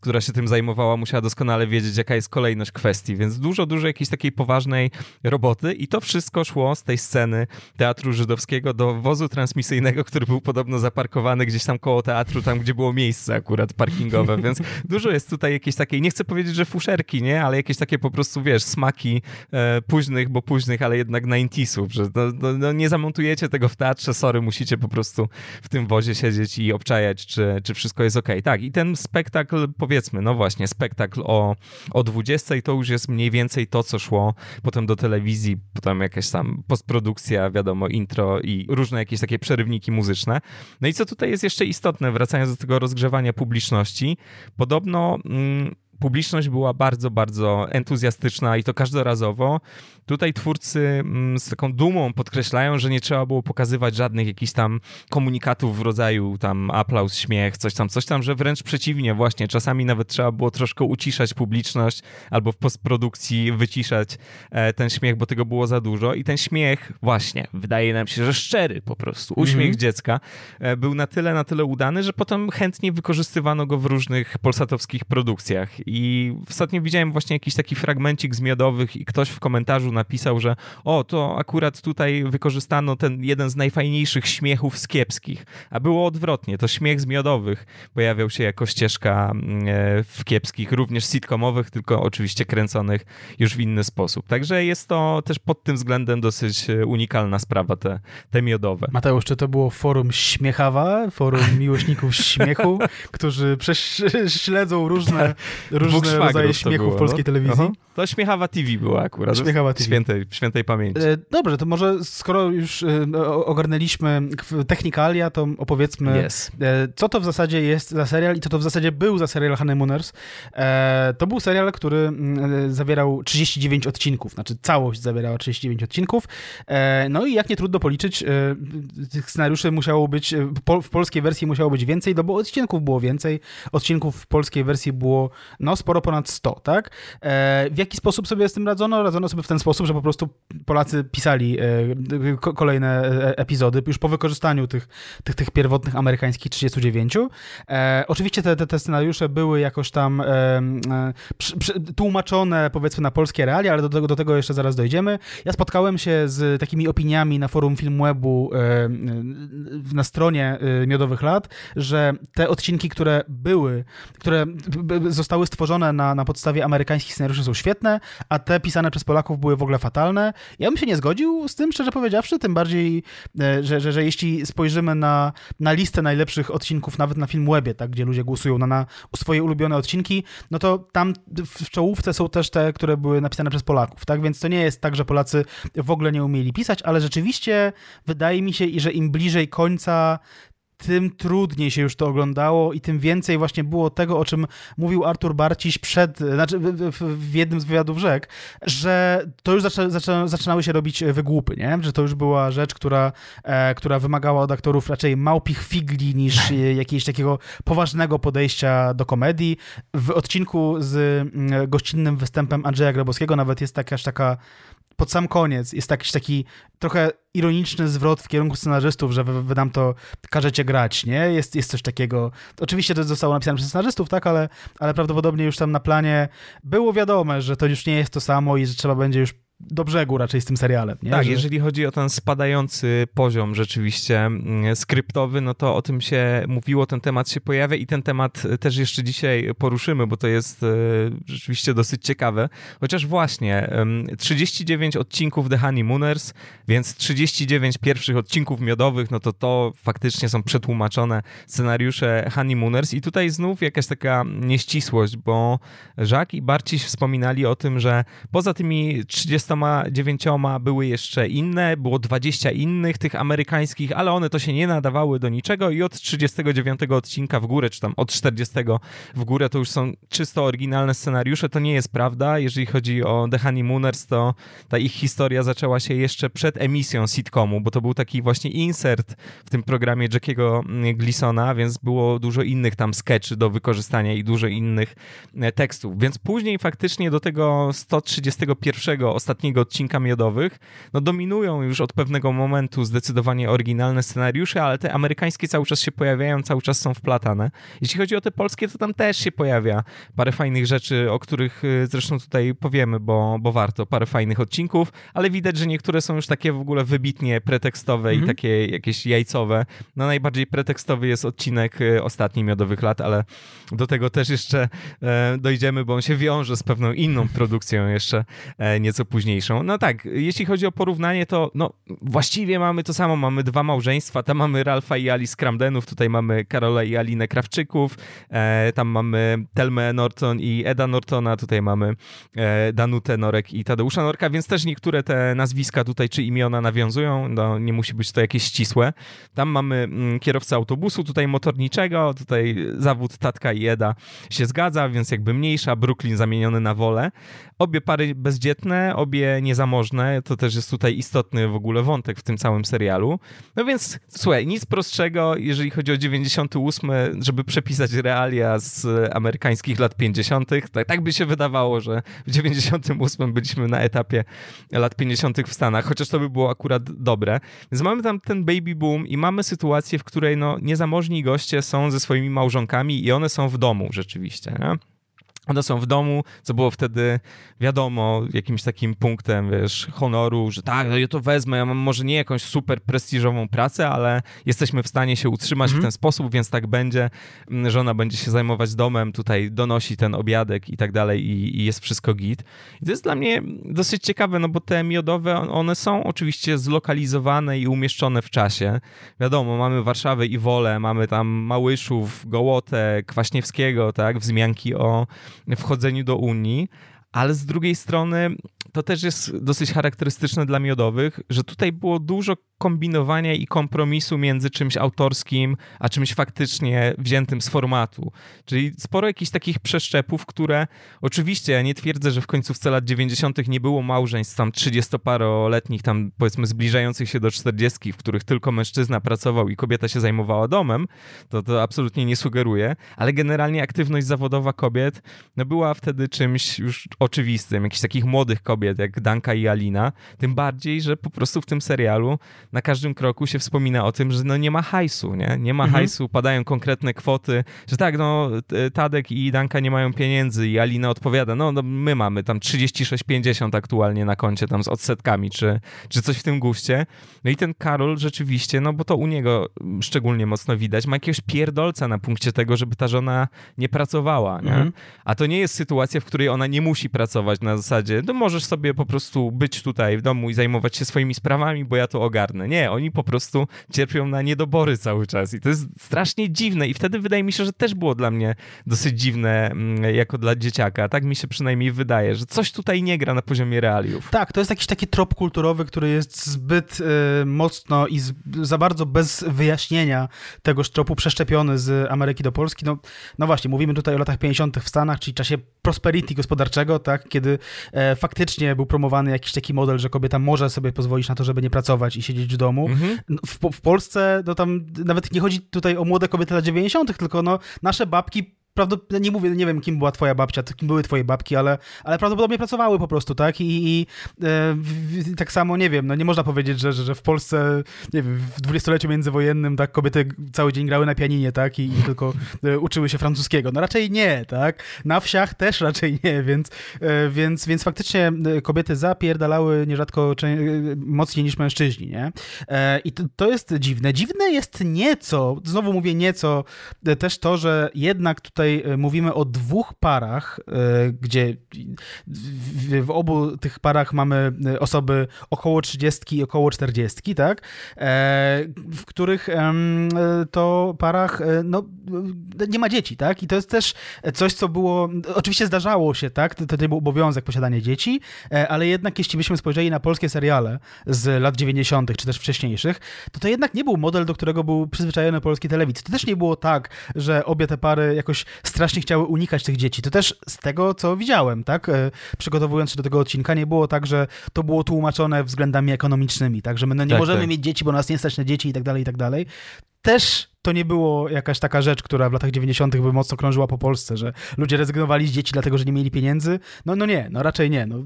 która się tym zajmowała, musiała doskonale wiedzieć, jaka jest kolejność kwestii, więc dużo, dużo jakiejś takiej poważnej roboty i to wszystko szło z tej sceny Teatru Żydowskiego do wozu transmisyjnego, który był podobno zaparkowany gdzieś tam koło teatru, tam gdzie było miejsce akurat parkingowe, więc dużo jest tutaj jakiejś takiej, nie chcę powiedzieć, że fuszerki, nie, ale jakieś takie po prostu, wiesz, smaki e, późnych, bo późnych, ale jednak 90sów, że no, no, no nie zamontujecie tego tego w teatrze, sorry, musicie po prostu w tym wozie siedzieć i obczajać, czy, czy wszystko jest ok. Tak, i ten spektakl, powiedzmy, no właśnie, spektakl o, o 20 to już jest mniej więcej to, co szło potem do telewizji, potem jakaś tam postprodukcja, wiadomo, intro i różne jakieś takie przerywniki muzyczne. No i co tutaj jest jeszcze istotne, wracając do tego rozgrzewania publiczności, podobno... Mm, publiczność była bardzo, bardzo entuzjastyczna i to każdorazowo. Tutaj twórcy mm, z taką dumą podkreślają, że nie trzeba było pokazywać żadnych jakichś tam komunikatów w rodzaju tam aplauz, śmiech, coś tam, coś tam, że wręcz przeciwnie, właśnie czasami nawet trzeba było troszkę uciszać publiczność albo w postprodukcji wyciszać e, ten śmiech, bo tego było za dużo i ten śmiech właśnie, wydaje nam się, że szczery po prostu, uśmiech mm -hmm. dziecka e, był na tyle, na tyle udany, że potem chętnie wykorzystywano go w różnych polsatowskich produkcjach i ostatnio widziałem właśnie jakiś taki fragmencik z miodowych i ktoś w komentarzu napisał, że o, to akurat tutaj wykorzystano ten jeden z najfajniejszych śmiechów z kiepskich, a było odwrotnie, to śmiech z miodowych pojawiał się jako ścieżka mm, e, w kiepskich, również sitcomowych, tylko oczywiście kręconych już w inny sposób. Także jest to też pod tym względem dosyć e, unikalna sprawa, te, te miodowe. Mateusz, czy to było forum Śmiechawa, forum miłośników śmiechu, <laughs> którzy śledzą różne, różne rodzaje śmiechu w polskiej no. telewizji? Aha. To Śmiechawa TV była akurat. Śmiechawa TV. Świętej, świętej pamięci. E, dobrze, to może skoro już e, ogarnęliśmy technikalia, to opowiedzmy, yes. E, co to w zasadzie jest za serial i co to w zasadzie był za serial Honeymooners. To był serial, który mm, zawierał 39 odcinków, znaczy całość zawierała 39 odcinków. No i jak nie trudno policzyć, tych scenariuszy musiało być, w polskiej wersji musiało być więcej, no bo odcinków było więcej. Odcinków w polskiej wersji było no sporo ponad 100, tak? W jaki sposób sobie z tym radzono? Radzono sobie w ten sposób, że po prostu Polacy pisali e, kolejne e, epizody już po wykorzystaniu tych, tych, tych pierwotnych amerykańskich 39. E, oczywiście te, te, te, scenariusze były jakoś tam e, e przy, przy, tłumaczone powiedzmy na polskie realia, ale do, do, do, tego jeszcze zaraz dojdziemy. Ja spotkałem się z takimi opiniami na forum Filmwebu e, na stronie Miodowych Lat, że te odcinki, które były, które zostały stworzone na, na podstawie amerykańskich scenariuszy są świetne, a te pisane przez Polaków były w ogóle fatalne. Ja bym się nie zgodził z tym, szczerze powiedziawszy, tym bardziej, e, że, że, że jeśli spojrzymy na, na listę najlepszych odcinków, nawet na film Webie, tak, gdzie ludzie głosują na, na swoje ulubione odcinki, no to tam w czołówce są też te, które były napisane przez Polaków, tak, więc to nie jest tak, że Polacy w ogóle nie umieli pisać, ale rzeczywiście wydaje mi się, że im bliżej końca, tym trudniej się już to oglądało i tym więcej właśnie było tego, o czym mówił Artur Barciś przed, znaczy w, w, jednym z wywiadów rzek, że to już zaczę, zaczę, zaczynały się robić wygłupy, nie? Że to już była rzecz, która, e, która wymagała od aktorów raczej małpich figli niż <laughs> jakiegoś takiego poważnego podejścia do komedii. W odcinku z mm, gościnnym występem Andrzeja Grabowskiego nawet jest jakaś taka pod sam koniec jest jakiś taki trochę ironiczny zwrot w kierunku scenarzystów, że wy, wy nam to każecie grać, nie? Jest, jest coś takiego. Oczywiście to zostało napisane przez scenarzystów, tak, ale, ale prawdopodobnie już tam na planie było wiadome, że to już nie jest to samo i że trzeba będzie już do brzegu raczej z tym serialem. Nie? Tak, że... jeżeli chodzi o ten spadający poziom rzeczywiście mm, skryptowy, no to o tym się mówiło, ten temat się pojawia i ten temat też jeszcze dzisiaj poruszymy, bo to jest e, rzeczywiście dosyć ciekawe. Chociaż właśnie 39 odcinków The Honeymooners, więc 39 pierwszych odcinków miodowych, no to to faktycznie są przetłumaczone scenariusze Honeymooners i tutaj znów jakaś taka nieścisłość, bo Jacques i Barciś wspominali o tym, że poza tymi 30 29 były jeszcze inne, było 20 innych tych amerykańskich, ale one to się nie nadawały do niczego i od 39 odcinka w górę, czy tam od 40 w górę to już są czysto oryginalne scenariusze. To nie jest prawda. Jeżeli chodzi o The Honeymooners, to ta ich historia zaczęła się jeszcze przed emisją sitcomu, bo to był taki właśnie insert w tym programie Jackiego Gleasona, więc było dużo innych tam sketchy do wykorzystania i dużo innych e, tekstów. Więc później faktycznie do tego 131 ostatniego ostatniego odcinka miodowych, no dominują już od pewnego momentu zdecydowanie oryginalne scenariusze, ale te amerykańskie cały czas się pojawiają, cały czas są wplatane. Jeśli chodzi o te polskie, to tam też się pojawia parę fajnych rzeczy, o których y, zresztą tutaj powiemy, bo, bo warto, parę fajnych odcinków, ale widać, że niektóre są już takie w ogóle wybitnie pretekstowe mm -hmm. i mhm. takie jakieś jajcowe. No najbardziej pretekstowy jest odcinek y, ostatni Miodowych Lat, ale do tego też jeszcze e, dojdziemy, bo on się wiąże z pewną inną produkcją jeszcze e, nieco później późniejszą. No tak, jeśli chodzi o porównanie, to no właściwie mamy to samo. Mamy dwa małżeństwa. Tam mamy Ralfa i Alice Cramdenów, tutaj mamy Karola i Alinę Krawczyków, e, tam mamy Telmę Norton i Eda Nortona, tutaj mamy e, Danutę Norek i Tadeusza Norka, więc też niektóre te nazwiska tutaj czy imiona nawiązują. No nie musi być to jakieś ścisłe. Tam mamy mm, kierowcę autobusu, tutaj motorniczego, tutaj zawód Tatka i Eda się zgadza, więc jakby mniejsza. Brooklyn zamieniony na wolę. Obie pary bezdzietne, obie niezamożne, to też jest tutaj istotny w ogóle wątek w tym całym serialu. No więc słuchaj, nic prostszego, jeżeli chodzi o 98, żeby przepisać realia z amerykańskich lat 50. Tak, tak by się wydawało, że w 98 byliśmy na etapie lat 50. w Stanach, chociaż to by było akurat dobre. Więc mamy tam ten baby boom i mamy sytuację, w której no, niezamożni goście są ze swoimi małżonkami i one są w domu rzeczywiście. Nie? One są w domu, co było wtedy, wiadomo, jakimś takim punktem, wiesz, honoru, że tak, no ja to wezmę, ja mam może nie jakąś super prestiżową pracę, ale jesteśmy w stanie się utrzymać mhm. w ten sposób, więc tak będzie. Mm, żona będzie się zajmować domem, tutaj donosi ten obiadek i tak dalej i, i jest wszystko git. I to jest dla mnie dosyć ciekawe, no bo te miodowe, one są oczywiście zlokalizowane i umieszczone w czasie. Wiadomo, mamy Warszawę i Wolę, mamy tam Małyszów, Gołotę, Kwaśniewskiego, tak, wzmianki o wchodzeniu do Unii, ale z drugiej strony to też jest dosyć charakterystyczne dla miodowych, że tutaj było dużo kombinowania i kompromisu między czymś autorskim, a czymś faktycznie wziętym z formatu. Czyli sporo jakichś takich przeszczepów, które oczywiście ja nie twierdzę, że w końcówce lat 90. nie było małżeństw tam 30-paroletnich, tam powiedzmy zbliżających się do 40, w których tylko mężczyzna pracował i kobieta się zajmowała domem, to to absolutnie nie sugeruję, ale generalnie aktywność zawodowa kobiet no była wtedy czymś już oczywistym, jakichś takich młodych kobiet jak Danka i Alina, tym bardziej, że po prostu w tym serialu na każdym kroku się wspomina o tym, że no nie ma hajsu, nie? Nie ma mhm. hajsu, padają konkretne kwoty, że tak, no Tadek i Danka nie mają pieniędzy i Alina odpowiada, no, no my mamy tam 36,50 aktualnie na koncie tam z odsetkami, czy, czy coś w tym guście. No i ten Karol rzeczywiście, no bo to u niego szczególnie mocno widać, ma jakiegoś pierdolca na punkcie tego, żeby ta żona nie pracowała, nie? Mhm. A to nie jest sytuacja, w której ona nie musi pracować na zasadzie, no możesz sobie po prostu być tutaj w domu i zajmować się swoimi sprawami, bo ja to ogarnę. Nie, oni po prostu cierpią na niedobory cały czas i to jest strasznie dziwne i wtedy wydaje mi się, że też było dla mnie dosyć dziwne mm, jako dla dzieciaka. Tak mi się przynajmniej wydaje, że coś tutaj nie gra na poziomie realiów. Tak, to jest jakiś taki trop kulturowy, który jest zbyt y, mocno i z, za bardzo bez wyjaśnienia tego tropu przeszczepiony z Ameryki do Polski. No, no właśnie, mówimy tutaj o latach 50. w Stanach, czyli czasie prosperity gospodarczego, tak, kiedy e, faktycznie był promowany jakiś taki model, że kobieta może sobie pozwolić na to, żeby nie pracować i siedzieć w domu. Mhm. W, w, Polsce no tam nawet nie chodzi tutaj o młode kobiety lat 90., tylko no, nasze babki prawdopodobnie, nie mówię, nie wiem kim była twoja babcia, kim były twoje babki, ale, ale prawdopodobnie pracowały po prostu, tak? I, i e, w, tak samo, nie wiem, no nie można powiedzieć, że, że, że w Polsce, nie wiem, w dwudziestoleciu międzywojennym, tak, kobiety cały dzień grały na pianinie, tak? I, i tylko e, uczyły się francuskiego. No raczej nie, tak? Na wsiach też raczej nie, więc, e, więc, więc faktycznie e, kobiety zapierdalały nierzadko e, mocniej niż mężczyźni, nie? E, I to, to jest dziwne. Dziwne jest nieco, znowu mówię nieco, też to, że jednak tutaj tutaj e, mówimy o dwóch parach, e, gdzie w, obu tych parach mamy e, osoby około 30 i około 40, tak? W których to parach no, nie ma dzieci, tak? I to jest też coś, co było, oczywiście zdarzało się, tak? To, to był obowiązek posiadanie dzieci, ale jednak jeśli byśmy spojrzeli na polskie seriale z lat 90., czy też wcześniejszych, to to jednak nie był model, do którego był przyzwyczajony polski telewizji. To też nie było tak, że obie te pary jakoś strasznie chciały unikać tych dzieci. To też z tego, co widziałem, tak? E, przygotowując się do tego odcinka, nie było tak, że to było tłumaczone względami ekonomicznymi, tak? Że my no, nie tak, możemy tak. mieć dzieci, bo nas nie stać na dzieci i tak dalej, i tak dalej. Też to nie było jakaś taka rzecz, która w latach 90. by mocno krążyła po Polsce, że ludzie rezygnowali z dzieci dlatego, że nie mieli pieniędzy. No, no nie, no raczej nie. No,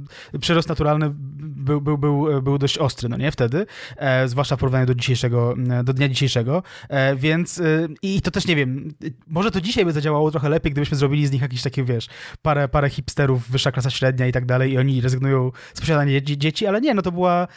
przyrost naturalny był, był, był, był dość ostry, no nie, wtedy, e, zwłaszcza w porównaniu do dzisiejszego, e, do dnia dzisiejszego, e, więc e, i to też nie wiem, może to dzisiaj by zadziałało trochę lepiej, gdybyśmy zrobili z nich jakieś takie, wiesz, parę, parę hipsterów, wyższa klasa średnia i tak dalej i oni rezygnują z posiadania dzieci, ale nie, no to była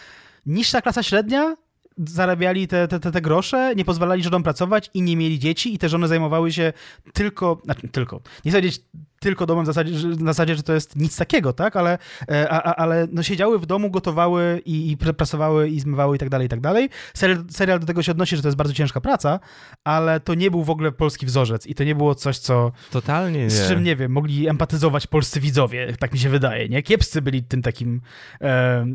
niższa klasa średnia, zarabiali te, te, te, grosze, nie pozwalali żonom pracować i nie mieli dzieci i te żony zajmowały się tylko, znaczy tylko, nie powiedzieć tylko domem w zasadzie, że, na zasadzie, że to jest nic takiego, tak? Ale, e, a, a, ale no siedziały w domu, gotowały i, i prasowały i zmywały i tak dalej, i tak dalej. Serial, serial do tego się odnosi, że to jest bardzo ciężka praca, ale to nie był w ogóle polski wzorzec i to nie było coś, co... Totalnie nie. Z czym, nie wiem, mogli empatyzować polscy widzowie, tak mi się wydaje, nie? Kiepscy byli tym takim e,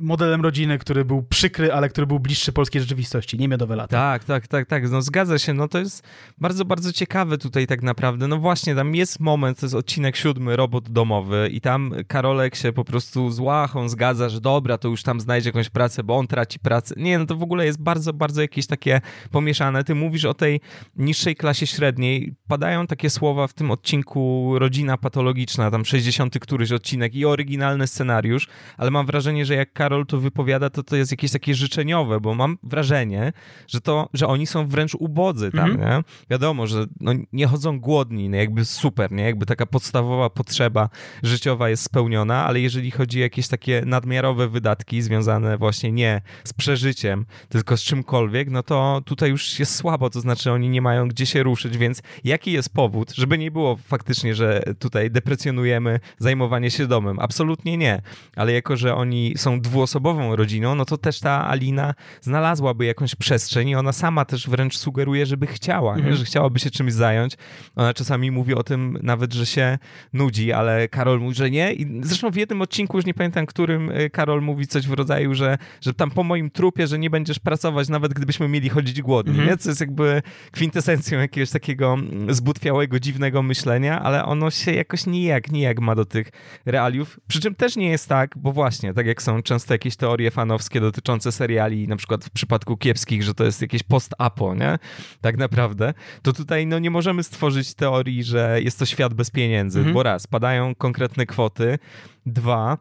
modelem rodziny, który był przykry, ale który był bliższy polskiej rzeczywistości, nie miodowe lata. Tak, tak, tak, tak, no zgadza się, no to jest bardzo, bardzo ciekawe tutaj tak naprawdę, no właśnie, tam jest moment, to jest odcinek siódmy, robot domowy i tam Karolek się po prostu z łachą zgadza, że dobra, to już tam znajdzie jakąś pracę, bo on traci pracę. Nie, no to w ogóle jest bardzo, bardzo jakieś takie pomieszane. Ty mówisz o tej niższej klasie średniej, padają takie słowa w tym odcinku Rodzina Patologiczna, tam 60 któryś odcinek i oryginalny scenariusz, ale mam wrażenie, że jak Karol to wypowiada, to to jest jakieś takie życzeniowe, bo mam wrażenie, że to, że oni są wręcz ubodzy tam, mhm. nie? Wiadomo, że no, nie chodzą głodni, no jakby super, nie? Jakby taka podstawowa potrzeba życiowa jest spełniona, ale jeżeli chodzi o jakieś takie nadmiarowe wydatki związane właśnie nie z przeżyciem, tylko z czymkolwiek, no to tutaj już jest słabo, to znaczy oni nie mają gdzie się ruszyć, więc jaki jest powód, żeby nie było faktycznie, że tutaj deprecjonujemy zajmowanie się domem? Absolutnie nie, ale jako, że oni są dwuosobową rodziną, no to też ta Alina znalazłaby jakąś przestrzeń i ona sama też wręcz sugeruje, żeby chciała, mhm. że chciałaby się czymś zająć. Ona czasami mówi o tym nawet, że się nudzi, ale Karol mówi, że nie. I zresztą w jednym odcinku, już nie pamiętam którym, y, Karol mówi coś w rodzaju, że, że tam po moim trupie, że nie będziesz pracować, nawet gdybyśmy mieli chodzić głodni, mhm. nie? Co jest jakby kwintesencją jakiegoś takiego zbutwiałego, dziwnego myślenia, ale ono się jakoś nijak, nijak ma do tych realiów. Przy czym też nie jest tak, bo właśnie, tak jak są często jakieś teorie fanowskie dotyczące seriali, na przykład w przypadku kiepskich, że to jest jakieś post-apo, nie? Tak naprawdę, to tutaj no nie możemy stworzyć teorii, że jest to świat bez pieniędzy, mhm. bo raz, padają konkretne kwoty, dwa,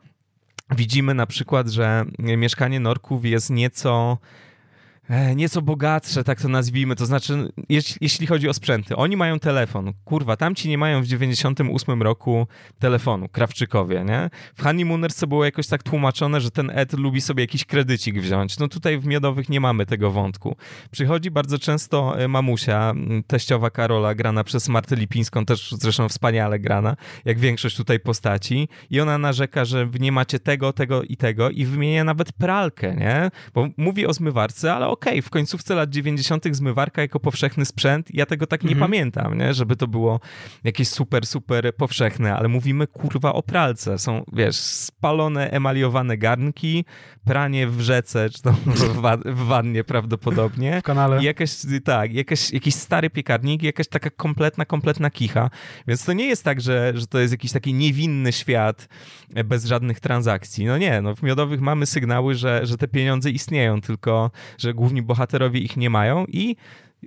widzimy na przykład, że mieszkanie Norków jest nieco nieco bogatsze, tak to nazwijmy, to znaczy, jeśli, jeśli chodzi o sprzęty. Oni mają telefon. Kurwa, tamci nie mają w 98 roku telefonu, Krawczykowie, nie? W Honeymooners było jakoś tak tłumaczone, że ten Ed lubi sobie jakiś kredycik wziąć. No tutaj w Miodowych nie mamy tego wątku. Przychodzi bardzo często e, mamusia, teściowa Karola, grana przez Martę Lipińską, też zresztą wspaniale grana, jak większość tutaj postaci i ona narzeka, że nie macie tego, tego i tego i wymienia nawet pralkę, nie? Bo mówi o zmywarce, ale okej, okay, w końcówce lat 90. zmywarka jako powszechny sprzęt, ja tego tak nie mhm. pamiętam, nie? żeby to było jakieś super, super powszechne, ale mówimy kurwa o pralce. Są, wiesz, spalone, emaliowane garnki, pranie w rzece, czy to <laughs> w, wa w wannie prawdopodobnie. W kanale. I jakaś, tak, jakaś, jakiś stary piekarnik jakaś taka kompletna, kompletna kicha. Więc to nie jest tak, że, że to jest jakiś taki niewinny świat bez żadnych transakcji. No nie, no w Miodowych mamy sygnały, że, że te pieniądze istnieją, tylko że główni bohaterowie ich nie mają i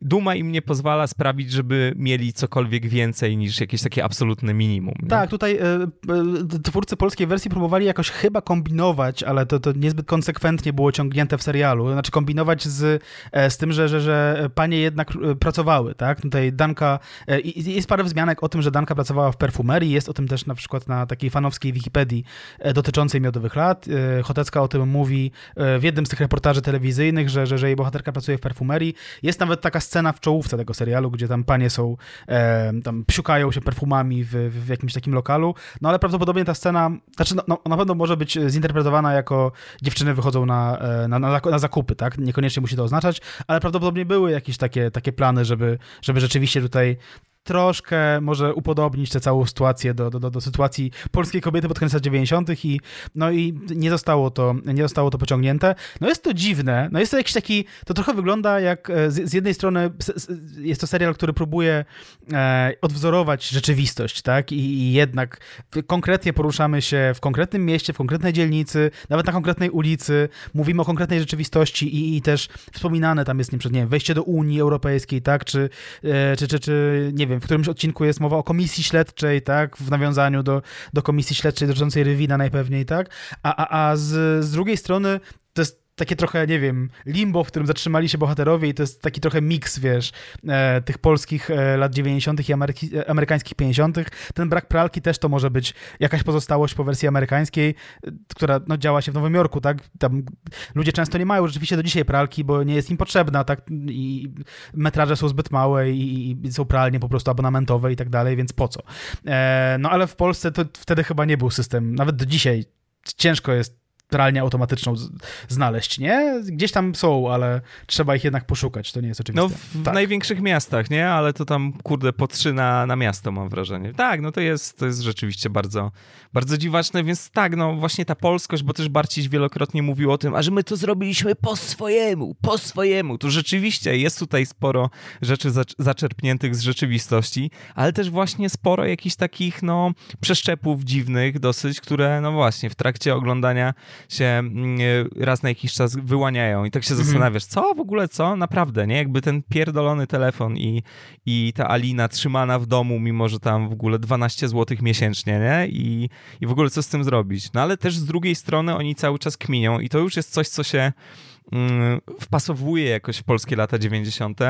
duma im nie pozwala sprawić, żeby mieli cokolwiek więcej niż jakieś takie absolutne minimum. Nie? Tak, tutaj e, twórcy polskiej wersji próbowali jakoś chyba kombinować, ale to, to niezbyt konsekwentnie było ciągnięte w serialu. Znaczy kombinować z, e, z tym, że, że, że panie jednak pracowały, tak? Tutaj Danka, jest parę wzmianek o tym, że Danka pracowała w perfumerii, jest o tym też na przykład na takiej fanowskiej Wikipedii dotyczącej Miodowych Lat. Chotecka o tym mówi w jednym z tych reportaży telewizyjnych, że, że, że jej bohaterka pracuje w perfumerii. Jest nawet taka scena w czołówce tego serialu, gdzie tam panie są, e, tam psiukają się perfumami w, w, jakimś takim lokalu, no ale prawdopodobnie ta scena, znaczy no, no, na pewno może być zinterpretowana jako dziewczyny wychodzą na, e, na, na, na zakupy, tak? Niekoniecznie musi to oznaczać, ale prawdopodobnie były jakieś takie, takie plany, żeby, żeby rzeczywiście tutaj troszkę może upodobnić tę całą sytuację do, do, do, sytuacji polskiej kobiety pod koniec lat 90. i no i nie zostało to, nie zostało to pociągnięte. No jest to dziwne, no jest to jakiś taki, to trochę wygląda jak e, z, z jednej strony jest to serial, który próbuje e, odwzorować rzeczywistość, tak, I, i jednak konkretnie poruszamy się w konkretnym mieście, w konkretnej dzielnicy, nawet na konkretnej ulicy, mówimy o konkretnej rzeczywistości i, i też wspominane tam jest, nie wiem, wejście do Unii Europejskiej, tak, czy, e, czy, czy, czy nie wiem, wiem, w którymś odcinku jest mowa o komisji śledczej, tak, w nawiązaniu do, do komisji śledczej dotyczącej Rywina najpewniej, tak, a, a, a z, z drugiej strony to jest takie trochę, nie wiem, limbo, w którym zatrzymali się bohaterowie i to jest taki trochę miks, wiesz, e, tych polskich e, lat 90. i ameryki, e, amerykańskich 50. Ten brak pralki też to może być jakaś pozostałość po wersji amerykańskiej, e, która no, działa się w Nowym Jorku, tak? Tam ludzie często nie mają rzeczywiście do dzisiaj pralki, bo nie jest im potrzebna, tak? I metraże są zbyt małe i, i są pralnie po prostu abonamentowe i tak dalej, więc po co? E, no ale w Polsce to wtedy chyba nie był system, nawet do dzisiaj ciężko jest pralnię automatyczną znaleźć, nie? Gdzieś tam są, ale trzeba ich jednak poszukać, to nie jest oczywiste. No w, tak. największych miastach, nie? Ale to tam, kurde, po trzy na, na miasto mam wrażenie. Tak, no to jest, to jest rzeczywiście bardzo, bardzo dziwaczne, więc tak, no właśnie ta polskość, bo też Barciś wielokrotnie mówił o tym, a że my to zrobiliśmy po swojemu, po swojemu. Tu rzeczywiście jest tutaj sporo rzeczy zaczerpniętych z rzeczywistości, ale też właśnie sporo jakichś takich, no, przeszczepów dziwnych dosyć, które, no właśnie, w trakcie oglądania się mm, raz na jakiś czas wyłaniają i tak się mhm. zastanawiasz, co w ogóle, co? Naprawdę, nie? Jakby ten pierdolony telefon i, i ta Alina trzymana w domu, mimo że tam w ogóle 12 zł miesięcznie, nie? I, I w ogóle co z tym zrobić? No ale też z drugiej strony oni cały czas kminią i to już jest coś, co się mm, wpasowuje jakoś w polskie lata 90.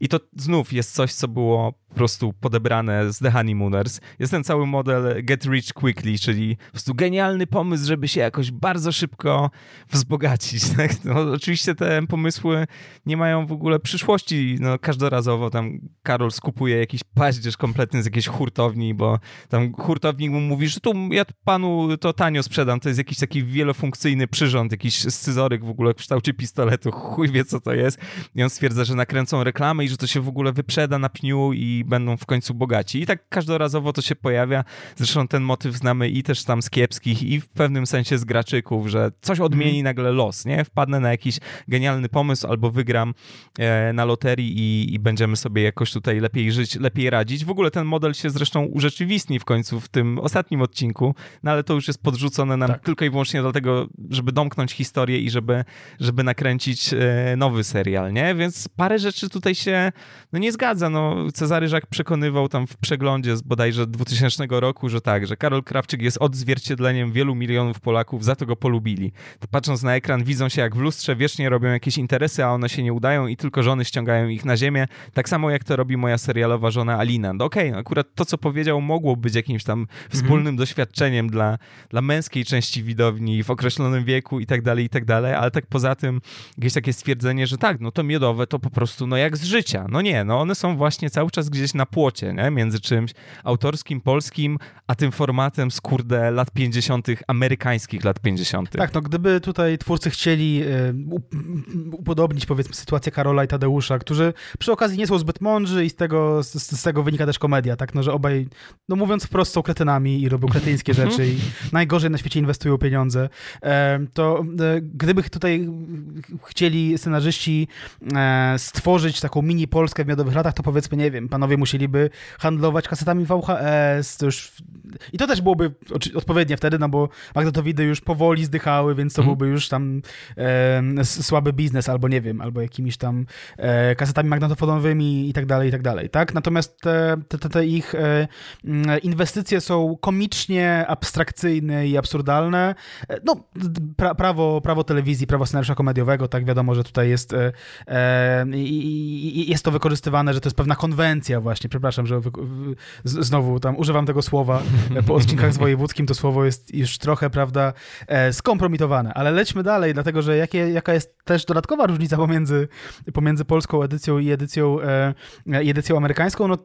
I to znów jest coś, co było po prostu podebrane z The Honeymooners. Jest ten cały model Get Rich Quickly, czyli po prostu genialny pomysł, żeby się jakoś bardzo szybko wzbogacić. Tak? No, oczywiście te pomysły nie mają w ogóle przyszłości. No, każdorazowo tam Karol skupuje jakiś paździerz kompletny z jakiejś hurtowni, bo tam hurtownik mu mówi, że tu ja panu to tanio sprzedam. To jest jakiś taki wielofunkcyjny przyrząd, jakiś scyzoryk w ogóle w kształcie pistoletu. <laughs> Chuj wie, co to jest. I on stwierdza, że nakręcą reklamę i że to się w ogóle wyprzeda na pniu i będą w końcu bogaci. I tak każdorazowo to się pojawia. Zresztą ten motyw znamy i też tam z kiepskich, i w pewnym sensie z graczyków, że coś odmieni mm. nagle los, nie? Wpadnę na jakiś genialny pomysł albo wygram e, na loterii i, i, będziemy sobie jakoś tutaj lepiej żyć, lepiej radzić. W ogóle ten model się zresztą urzeczywistni w końcu w tym ostatnim odcinku, no ale to już jest podrzucone nam tak. tylko i wyłącznie dlatego, żeby domknąć historię i żeby, żeby nakręcić e, nowy serial, nie? Więc parę rzeczy tutaj się no nie zgadza. No, Cezary jak przekonywał tam w przeglądzie z bodajże 2000 roku, że tak, że Karol Krawczyk jest odzwierciedleniem wielu milionów Polaków, za to go polubili. To patrząc na ekran widzą się jak w lustrze, wiecznie robią jakieś interesy, a one się nie udają i tylko żony ściągają ich na ziemię, tak samo jak to robi moja serialowa żona Alina. No okej, okay, no akurat to, co powiedział, mogło być jakimś tam wspólnym mhm. doświadczeniem dla, dla męskiej części widowni w określonym wieku i tak dalej, i tak dalej, ale tak poza tym jakieś takie stwierdzenie, że tak, no to miodowe to po prostu no jak z życia. No nie, no one są właśnie cały czas gdzieś gdzieś na płocie, nie? między czymś autorskim, polskim, a tym formatem z kurde lat 50., amerykańskich lat 50. Tak, no gdyby tutaj twórcy chcieli y, upodobnić powiedzmy sytuację Karola i Tadeusza, którzy przy okazji nie są zbyt mądrzy i z tego, z, z tego wynika też komedia, tak, no że obaj, no mówiąc wprost, są kretynami i robią kretyńskie mhm. rzeczy i najgorzej na świecie inwestują pieniądze, to e, gdyby tutaj chcieli scenarzyści e, stworzyć taką mini Polskę w miodowych latach, to powiedzmy, nie wiem, panowie musieliby handlować kasetami VHS, to już... i to też byłoby odpowiednie wtedy, no bo magnetowidy już powoli zdychały, więc to mm. byłby już tam e, słaby biznes, albo nie wiem, albo jakimiś tam e, kasetami magnetofonowymi i tak dalej, i tak dalej, tak? Natomiast te, te, te ich e, inwestycje są komicznie abstrakcyjne i absurdalne. E, no, pra, prawo, prawo telewizji, prawo scenariusza komediowego, tak wiadomo, że tutaj jest, e, e, jest to wykorzystywane, że to jest pewna konwencja właśnie, przepraszam, że znowu tam używam tego słowa po odcinkach z wojewódzkim, to słowo jest już trochę, prawda, e, skompromitowane, ale lećmy dalej, dlatego, że jakie, jaka jest też dodatkowa różnica pomiędzy, pomiędzy polską edycją i edycją, e, edycją amerykańską, no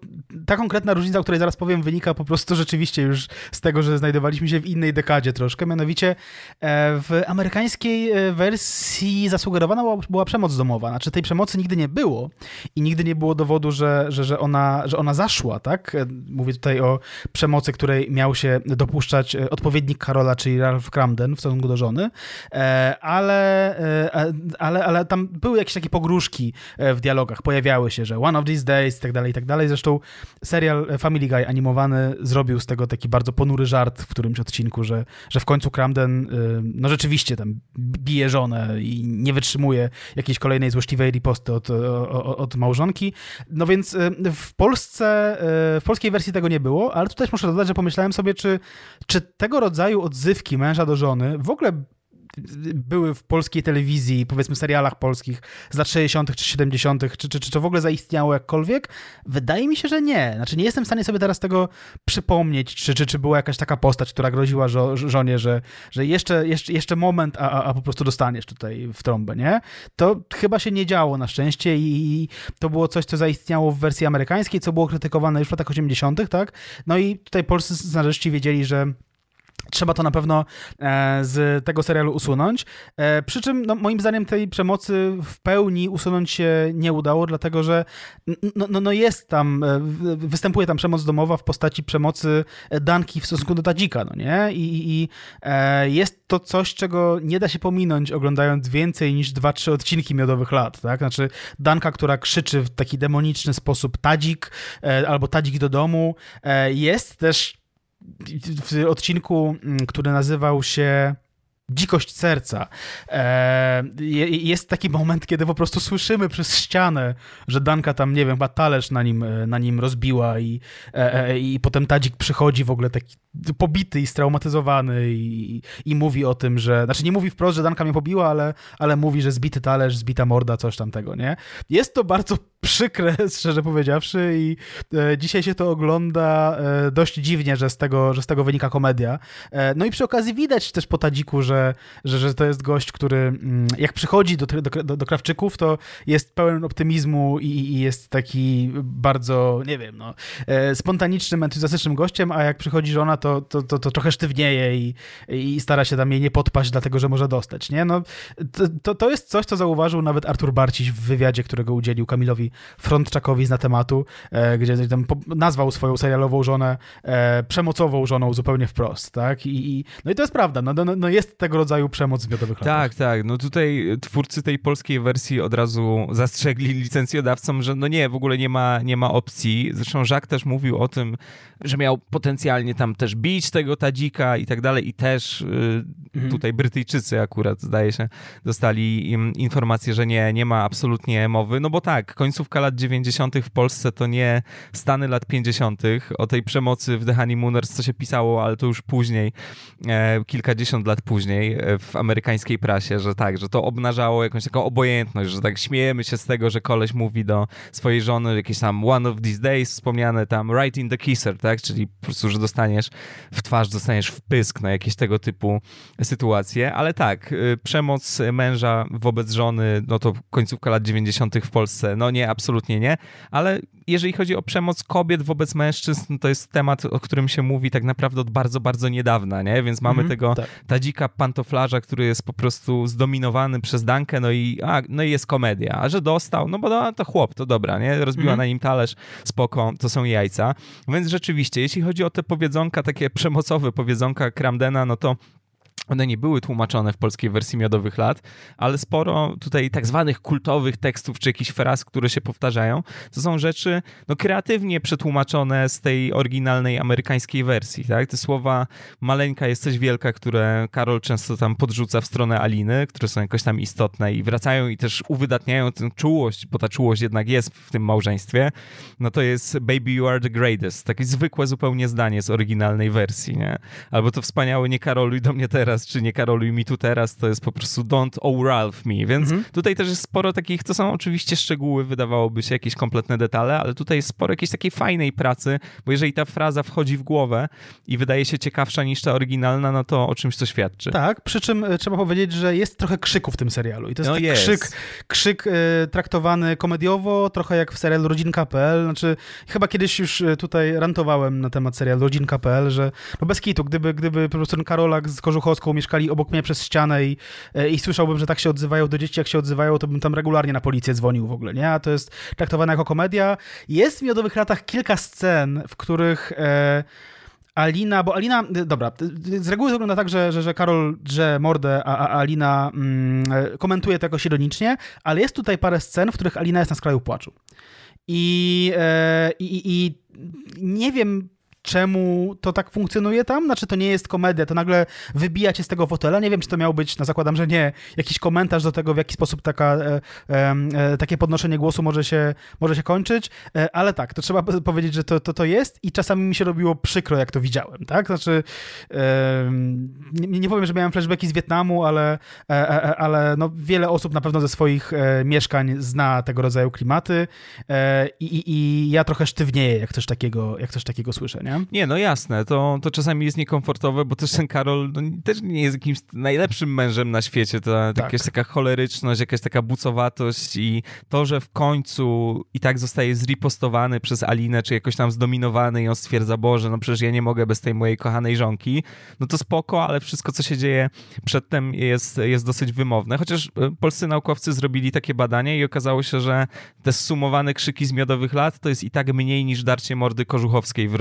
ta konkretna różnica, o której zaraz powiem, wynika po prostu rzeczywiście już z tego, że znajdowaliśmy się w innej dekadzie troszkę, mianowicie e, w amerykańskiej wersji zasugerowana była, była przemoc domowa, znaczy tej przemocy nigdy nie było i nigdy nie było dowodu, że, że, że ona że ona zaszła, tak? Mówię tutaj o przemocy, której miał się dopuszczać e, odpowiednik Karola, czyli Ralph Cramden w stosunku do żony, e, ale, e, ale, ale tam były jakieś takie pogróżki w dialogach, pojawiały się, że one of these days i tak dalej, i tak dalej. Zresztą serial Family Guy animowany zrobił z tego taki bardzo ponury żart w którymś odcinku, że, że w końcu Cramden no rzeczywiście tam bije żonę i nie wytrzymuje jakiejś kolejnej złośliwej riposty od, od, od małżonki. No więc w Polsce, e, w polskiej wersji tego nie było, ale tu też muszę dodać, że pomyślałem sobie, czy, czy tego rodzaju odzywki męża do żony w ogóle były w polskiej telewizji, powiedzmy serialach polskich z lat 60. czy 70., czy, czy, czy to w ogóle zaistniało jakkolwiek? Wydaje mi się, że nie. Znaczy nie jestem w stanie sobie teraz tego przypomnieć, czy, czy, czy była jakaś taka postać, która groziła żo żonie, że, że jeszcze, jeszcze, jeszcze moment, a, a po prostu dostaniesz tutaj w trąbę, nie? To chyba się nie działo na szczęście i to było coś, co zaistniało w wersji amerykańskiej, co było krytykowane już w latach 80., tak? No i tutaj polscy scenarzyści wiedzieli, że Trzeba to na pewno e, z tego serialu usunąć. E, przy czym, no, moim zdaniem, tej przemocy w pełni usunąć się nie udało, dlatego że no, no, no jest tam, e, występuje tam przemoc domowa w postaci przemocy Danki w stosunku do Tadzika, no nie? I, i jest to coś, czego nie da się pominąć, oglądając więcej niż dwa, trzy odcinki Miodowych Lat, tak? Znaczy Danka, która krzyczy w taki demoniczny sposób Tadzik albo Tadzik do domu. Jest też w odcinku, mm, który nazywał się dzikość serca. E, jest taki moment, kiedy po prostu słyszymy przez ścianę, że Danka tam, nie wiem, chyba talerz na nim, na nim rozbiła i, e, i potem Tadzik przychodzi w ogóle taki pobity i straumatyzowany i, i mówi o tym, że, znaczy nie mówi wprost, że Danka mnie pobiła, ale, ale mówi, że zbity talerz, zbita morda, coś tam tego, nie? Jest to bardzo przykre, <laughs> szczerze powiedziawszy i e, dzisiaj się to ogląda e, dość dziwnie, że z tego, że z tego wynika komedia. E, no i przy okazji widać też po Tadziku, że, że, że to jest gość, który mm, jak przychodzi do, do, do, do Krawczyków, to jest pełen optymizmu i, i, jest taki bardzo, nie wiem, no, e, spontanicznym, entuzjastycznym gościem, a jak przychodzi żona, to, to, to, to trochę sztywnieje i, i stara się tam jej nie podpaść, dlatego, że może dostać, nie? No, to, to jest coś, co zauważył nawet Artur Barciś w wywiadzie, którego udzielił Kamilowi Frontczakowi z na tematu, e, gdzie tam nazwał swoją serialową żonę e, przemocową żoną zupełnie wprost, tak? I, i no i to jest prawda, no, no, no jest tego rodzaju przemoc w. Tak, tak, no tutaj twórcy tej polskiej wersji od razu zastrzegli licencjodawcom, że no nie, w ogóle nie ma, nie ma opcji. Zresztą Jacques też mówił o tym, że miał potencjalnie tam też bić tego Tadzika i tak dalej i też y, mhm. tutaj Brytyjczycy akurat, zdaje się, dostali informację, że nie, nie ma absolutnie mowy, no bo tak, końcówka lat 90. w Polsce to nie Stany lat 50. O tej przemocy w The Honeymooners co się pisało, ale to już później, e, kilkadziesiąt lat później e, w amerykańskiej prasie, że tak, że to obnażało jakąś taką obojętność, że tak śmiejemy się z tego, że koleś mówi do swojej żony jakieś tam one of these days, wspomniane tam right in the kisser, tak, czyli po prostu, że dostaniesz w twarz, dostaniesz wpysk na jakieś tego typu sytuacje, ale tak, y, przemoc męża wobec żony, no to końcówka lat 90. w Polsce, no nie, absolutnie nie, ale jeżeli chodzi o przemoc kobiet wobec mężczyzn, to jest temat, o którym się mówi tak naprawdę od bardzo, bardzo niedawna, nie? Więc mamy mm, tego tak. tadzika pantoflarza, który jest po prostu zdominowany przez Dankę, no i, a, no i jest komedia. A że dostał, no bo no, to chłop, to dobra, nie? Rozbiła mm. na nim talerz, spoko, to są jajca. Więc rzeczywiście, jeśli chodzi o te powiedzonka, takie przemocowe powiedzonka Kramdena, no to one nie były tłumaczone w polskiej wersji Miodowych Lat, ale sporo tutaj tak zwanych kultowych tekstów, czy jakichś fraz, które się powtarzają, to są rzeczy no, kreatywnie przetłumaczone z tej oryginalnej amerykańskiej wersji. Tak? Te słowa maleńka jesteś wielka, które Karol często tam podrzuca w stronę Aliny, które są jakoś tam istotne i wracają i też uwydatniają tę czułość, bo ta czułość jednak jest w tym małżeństwie, no to jest baby you are the greatest. Takie zwykłe zupełnie zdanie z oryginalnej wersji, nie? Albo to wspaniałe nie Karoluj do mnie teraz, teraz, czy nie karoluj mi tu teraz, to jest po prostu don't oh Ralph me, więc mhm. tutaj też jest sporo takich, to są oczywiście szczegóły, wydawałoby się jakieś kompletne detale, ale tutaj jest sporo jakiejś takiej fajnej pracy, bo jeżeli ta fraza wchodzi w głowę i wydaje się ciekawsza niż ta oryginalna, no to o czymś to świadczy. Tak, przy czym e, trzeba powiedzieć, że jest trochę krzyku w tym serialu i to jest, no jest. krzyk, krzyk y, traktowany komediowo, trochę jak w serialu Rodzinka.pl, znaczy chyba kiedyś już e, tutaj rantowałem na temat serialu Rodzinka.pl, że no bez kitu, gdyby, gdyby po prostu ten Karolak z Kożuchowską mieszkali obok mnie przez ścianę i, e, i słyszałbym, że tak się odzywają do dzieci, jak się odzywają, to bym tam regularnie na policję dzwonił w ogóle, nie? A to jest traktowane jako komedia. Jest w Miodowych Latach kilka scen, w których... E, Alina, bo Alina, dobra, z reguły wygląda tak, że, że, że Karol drze mordę, a, a Alina mm, e, komentuje to jakoś ironicznie, ale jest tutaj parę scen, w których Alina jest na skraju płaczu. I, e, i, i nie wiem, czemu to tak funkcjonuje tam? Znaczy, to nie jest komedia, to nagle wybija cię z tego fotela. Nie wiem, czy to miał być, no zakładam, że nie, jakiś komentarz do tego, w jaki sposób taka, e, e, takie podnoszenie głosu może się, może się kończyć, e, ale tak, to trzeba powiedzieć, że to, to, to jest i czasami mi się robiło przykro, jak to widziałem, tak? Znaczy, nie, nie powiem, że miałem flashbacki z Wietnamu, ale, e, e, ale no, wiele osób na pewno ze swoich mieszkań zna tego rodzaju klimaty i, i, i ja trochę sztywnieję, jak coś takiego, jak coś takiego słyszę, nie? Nie, no jasne, to, to czasami jest niekomfortowe, bo też ten Karol no, też nie jest jakimś najlepszym mężem na świecie. To tak. jakaś taka choleryczność, jakaś taka bucowatość i to, że w końcu i tak zostaje zripostowany przez Alinę, czy jakoś tam zdominowany i on stwierdza, Boże, no przecież ja nie mogę bez tej mojej kochanej żonki, no to spoko, ale wszystko, co się dzieje przedtem jest, jest dosyć wymowne. Chociaż e, polscy naukowcy zrobili takie badanie i okazało się, że te sumowane krzyki z miodowych lat to jest i tak mniej niż darcie mordy Kożuchowskiej w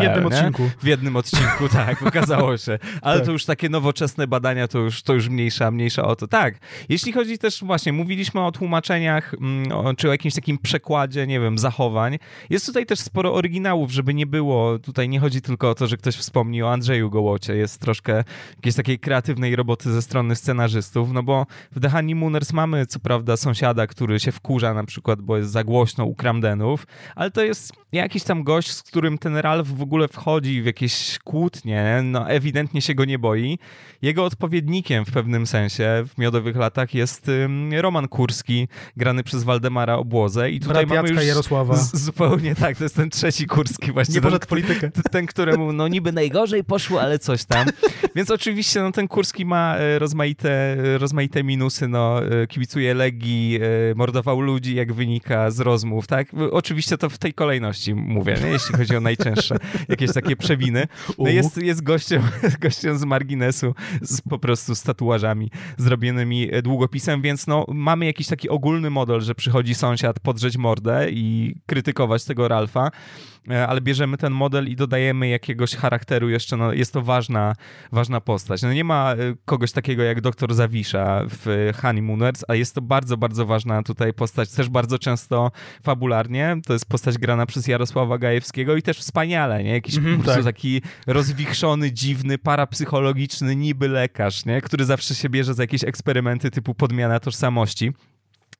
W jednym nie? odcinku. W jednym odcinku, <laughs> tak, okazało się. Ale tak. to już takie nowoczesne badania, to już, to już mniejsza, mniejsza o to. Tak, jeśli chodzi też właśnie, mówiliśmy o tłumaczeniach, mm, czy o jakimś takim przekładzie, nie wiem, zachowań. Jest tutaj też sporo oryginałów, żeby nie było, tutaj nie chodzi tylko o to, że ktoś wspomni o Andrzeju Gołocie, jest troszkę jakiejś takiej kreatywnej roboty ze strony scenarzystów, no bo w The Honeymooners mamy co prawda sąsiada, który się wkurza na przykład, bo jest za głośno u Kramdenów, ale to jest jakiś tam gość, z którym ten Ralph w ogóle wchodzi w jakieś kłótnie, no ewidentnie się go nie boi. Jego odpowiednikiem w pewnym sensie w Miodowych Latach jest Roman Kurski, grany przez Waldemara Obłozę i tutaj Brat mamy już Jarosława. zupełnie tak, to jest ten trzeci Kurski właśnie. Nie ten, politykę. Ten, któremu no niby najgorzej poszło, ale coś tam. <laughs> Więc oczywiście no, ten Kurski ma e, rozmaite, rozmaite minusy, no e, kibicuje Legii, e, mordował ludzi, jak wynika z rozmów, tak? Oczywiście to w tej kolejności mówię, nie? jeśli chodzi o najczęstsze jakieś takie przewiny. No jest, jest gościem, <laughs> gościem z marginesu, z, po prostu z tatuażami zrobionymi długopisem, więc no mamy jakiś taki ogólny model, że przychodzi sąsiad podrzeć mordę i krytykować tego Ralfa. E, ale bierzemy ten model i dodajemy jakiegoś charakteru jeszcze, no jest to ważna, ważna postać. No nie ma e, kogoś takiego jak doktor Zawisza w Honeymooners, a jest to bardzo, bardzo ważna tutaj postać, też bardzo często fabularnie. To jest postać grana przez Jarosława Gajewskiego i też wspaniale, nie? Jakiś mm tak. taki rozwichrzony, dziwny, parapsychologiczny niby lekarz, nie? Który zawsze się bierze za jakieś eksperymenty typu podmiana tożsamości.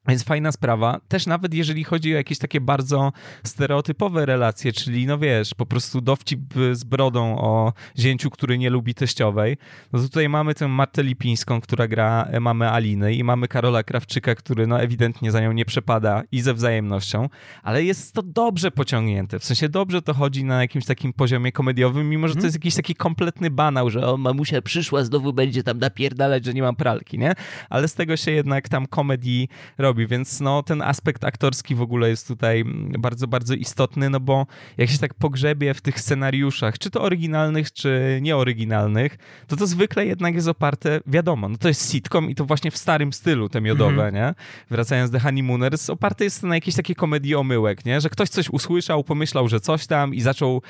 Więc fajna sprawa. Też nawet jeżeli chodzi o jakieś takie bardzo stereotypowe relacje, czyli no wiesz, po prostu dowcip z brodą o zięciu, który nie lubi teściowej, no to tutaj mamy tę Martę Lipińską, która gra mamy Aliny i mamy Karola Krawczyka, który no ewidentnie za nią nie przepada i ze wzajemnością, ale jest to dobrze pociągnięte. W sensie dobrze to chodzi na jakimś takim poziomie komediowym, mimo że to mhm. jest jakiś taki kompletny banał, że o, mamusia przyszła, znowu będzie tam napierdalać, że nie mam pralki, nie? Ale z tego się jednak tam komedii robi robi, więc no ten aspekt aktorski w ogóle jest tutaj bardzo, bardzo istotny, no bo jak się tak pogrzebie w tych scenariuszach, czy to oryginalnych, czy nieoryginalnych, to to zwykle jednak jest oparte, wiadomo, no to jest sitcom i to właśnie w starym stylu te miodowe, mm -hmm. nie? Wracając do Honeymooners, oparte jest na jakiejś takiej komedii omyłek, nie? Że ktoś coś usłyszał, pomyślał, że coś tam i zaczął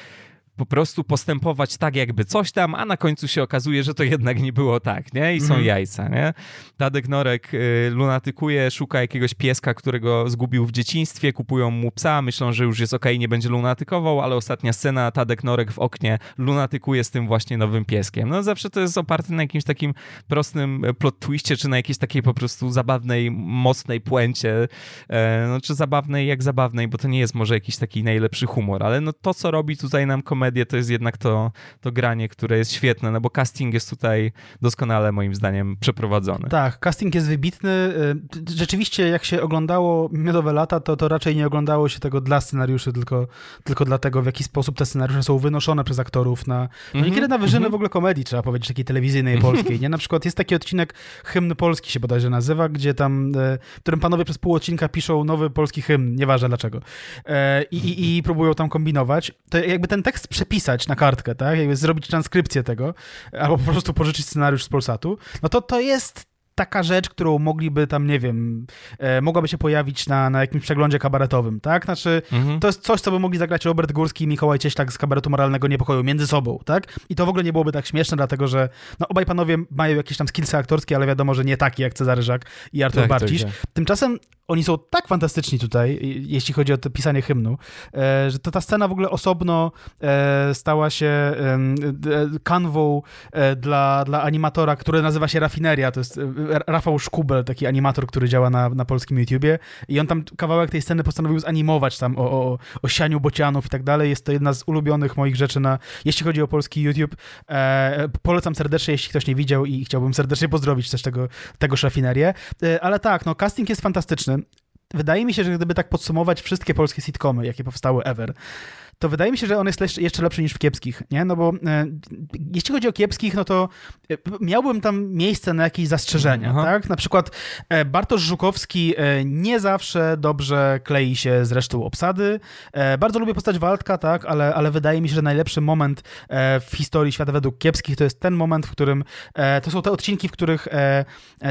po prostu postępować tak, jakby coś tam, a na końcu się okazuje, że to jednak nie było tak, nie? I są mm. jajca, nie? Tadek Norek y, lunatykuje, szuka jakiegoś pieska, którego zgubił w dzieciństwie, kupują mu psa, myślą, że już jest okej, okay, nie będzie lunatykował, ale ostatnia scena, Tadek Norek w oknie lunatykuje z tym właśnie nowym pieskiem. No zawsze to jest oparte na jakimś takim prostym e, plot twistie, czy na jakiejś takiej po prostu zabawnej, mocnej puencie, e, no czy zabawnej jak zabawnej, bo to nie jest może jakiś taki najlepszy humor, ale no to, co robi tutaj nam komedia komedię, to jest jednak to, to granie, które jest świetne, no bo casting jest tutaj doskonale moim zdaniem przeprowadzony. Tak, casting jest wybitny. Y, rzeczywiście jak się oglądało Miodowe Lata, to, to raczej nie oglądało się tego dla scenariuszy, tylko, tylko dlatego, w jaki sposób te scenariusze są wynoszone przez aktorów na, no mm -hmm. niekiedy na wyżyny mm -hmm. w ogóle komedii, trzeba powiedzieć, takiej telewizyjnej <laughs> polskiej, nie? Na przykład jest taki odcinek Hymn Polski się bodajże nazywa, gdzie tam, y, w którym panowie przez pół odcinka piszą nowy polski hymn, nieważne dlaczego. E, I, i, i próbują tam kombinować. To jakby ten tekst przepisać na kartkę, tak? Jakby zrobić transkrypcję tego, albo po prostu pożyczyć scenariusz z Polsatu, no to to jest taka rzecz, którą mogliby tam, nie wiem, e, mogłaby się pojawić na, na jakimś przeglądzie kabaretowym, tak? Znaczy, mhm. to jest coś, co by mogli zagrać Robert Górski i Mikołaj Cieślak z kabaretu Moralnego Niepokoju między sobą, tak? I to w ogóle nie byłoby tak śmieszne, dlatego że no, obaj panowie mają jakieś tam skillsy aktorskie, ale wiadomo, że nie takie jak Cezary Żak i Artur tak, Barcisz. Tak, tak. Tymczasem oni są tak fantastyczni tutaj, jeśli chodzi o to pisanie hymnu, e, że to ta scena w ogóle osobno e, stała się e, kanwą dla, dla animatora, który nazywa się Rafineria. To jest Rafał Szkubel, taki animator, który działa na, na polskim YouTubie i on tam kawałek tej sceny postanowił zanimować tam o, o, o sianiu bocianów i tak dalej. Jest to jedna z ulubionych moich rzeczy na, jeśli chodzi o polski YouTube. polecam serdecznie, jeśli ktoś nie widział i chciałbym serdecznie pozdrowić też tego, tegoż Rafinerię. ale tak, no casting jest fantastyczny. Wydaje mi się, że gdyby tak podsumować wszystkie polskie sitcomy, jakie powstały ever, to wydaje mi się, że on jest jeszcze lepszy niż w kiepskich, nie? No bo e, jeśli chodzi o kiepskich, no to e, miałbym tam miejsce na jakieś zastrzeżenia, Aha. tak? Na przykład e, Bartosz Żukowski e, nie zawsze dobrze klei się z resztą obsady. E, bardzo lubię postać Waldka, tak? Ale, ale wydaje mi się, że najlepszy moment e, w historii świata według kiepskich to jest ten moment, w którym to są te odcinki, w których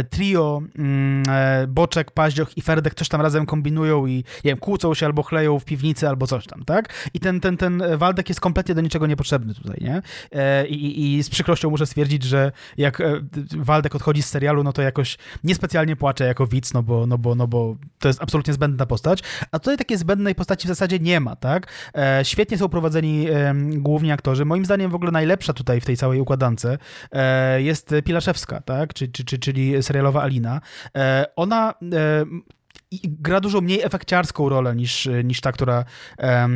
trio mm, Boczek, Paździoch i Ferdek coś tam razem kombinują i nie wiem, kłócą się albo chleją w piwnicy albo coś tam, tak? I ten ten, ten Waldek jest kompletnie do niczego niepotrzebny tutaj, nie? E, I, I z przykrością muszę stwierdzić, że jak e, Waldek odchodzi z serialu, no to jakoś niespecjalnie płaczę jako widz, no bo, no bo, no bo to jest absolutnie zbędna postać, a tutaj takiej zbędnej postaci w zasadzie nie ma, tak? E, świetnie są prowadzeni główni aktorzy. Moim zdaniem w ogóle najlepsza tutaj w tej całej układance jest Pilaszewska, tak? Czy, czy, czy, czyli serialowa Alina. Ona gra dużo mniej efekciarską rolę niż, niż ta, która, e,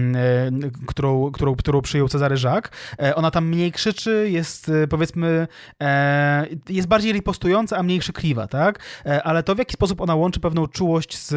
którą, którą, którą przyjął Cezary Żak. E, ona tam mniej krzyczy, jest e, powiedzmy, e, jest bardziej ripostująca, a mniej krzykliwa, tak? Ale to w jaki sposób ona łączy pewną czułość z,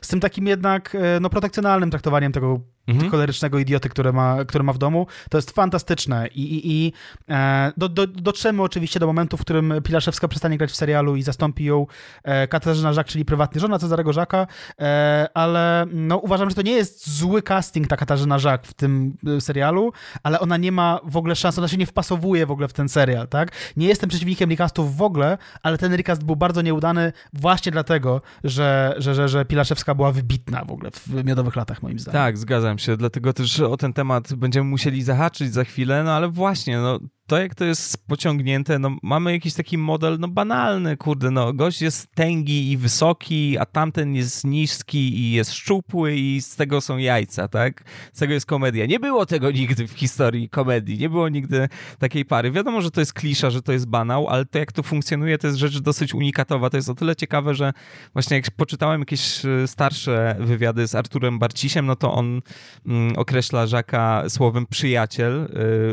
z tym takim jednak no, protekcjonalnym traktowaniem tego mhm. cholerycznego idioty, który ma, który ma w domu. To jest fantastyczne i, i, i e, do, do, dotrzemy oczywiście do momentu, w którym Pilaszewska przestanie grać w serialu i zastąpi ją e, Katarzyna Żak, czyli prywatny żona Cezarego Żaka, e, ale no, uważam, że to nie jest zły casting ta Katarzyna Żak w tym e, serialu, ale ona nie ma w ogóle szans, ona się nie wpasowuje w ogóle w ten serial, tak? Nie jestem przeciwnikiem recastów w ogóle, ale ten recast był bardzo nieudany właśnie dlatego, że, że, że, że Pilaszewska była wybitna w ogóle w Miodowych Latach, moim zdaniem. Tak, zgadzam się, dlatego też o ten temat będziemy musieli zahaczyć za chwilę, no ale właśnie, no to jak to jest pociągnięte, no mamy jakiś taki model, no banalny, kurde, no gość jest tęgi i wysoki, a tamten jest niski i jest szczupły i z tego są jajca, tak? Z tego jest komedia. Nie było tego nigdy w historii komedii, nie było nigdy takiej pary. Wiadomo, że to jest klisza, że to jest banał, ale to jak to funkcjonuje, to jest rzecz dosyć unikatowa. To jest o tyle ciekawe, że właśnie jak poczytałem jakieś e, starsze wywiady z Arturem Barcisiem, no to on mm, określa Żaka słowem przyjaciel.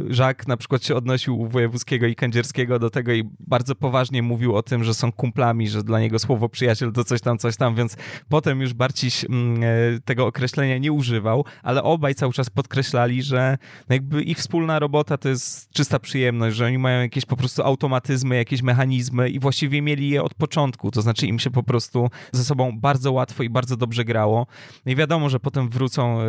E, Żak na przykład się odnosi odnosił u Wojewódzkiego i Kędzierskiego do tego i bardzo poważnie mówił o tym, że są kumplami, że dla niego słowo przyjaciel to coś tam, coś tam, więc potem już Barciś mm, e, tego określenia nie używał, ale obaj cały czas podkreślali, że jakby ich wspólna robota to jest czysta przyjemność, że oni mają jakieś po prostu automatyzmy, jakieś mechanizmy i właściwie mieli je od początku, to znaczy im się po prostu ze sobą bardzo łatwo i bardzo dobrze grało. No I wiadomo, że potem wrócą,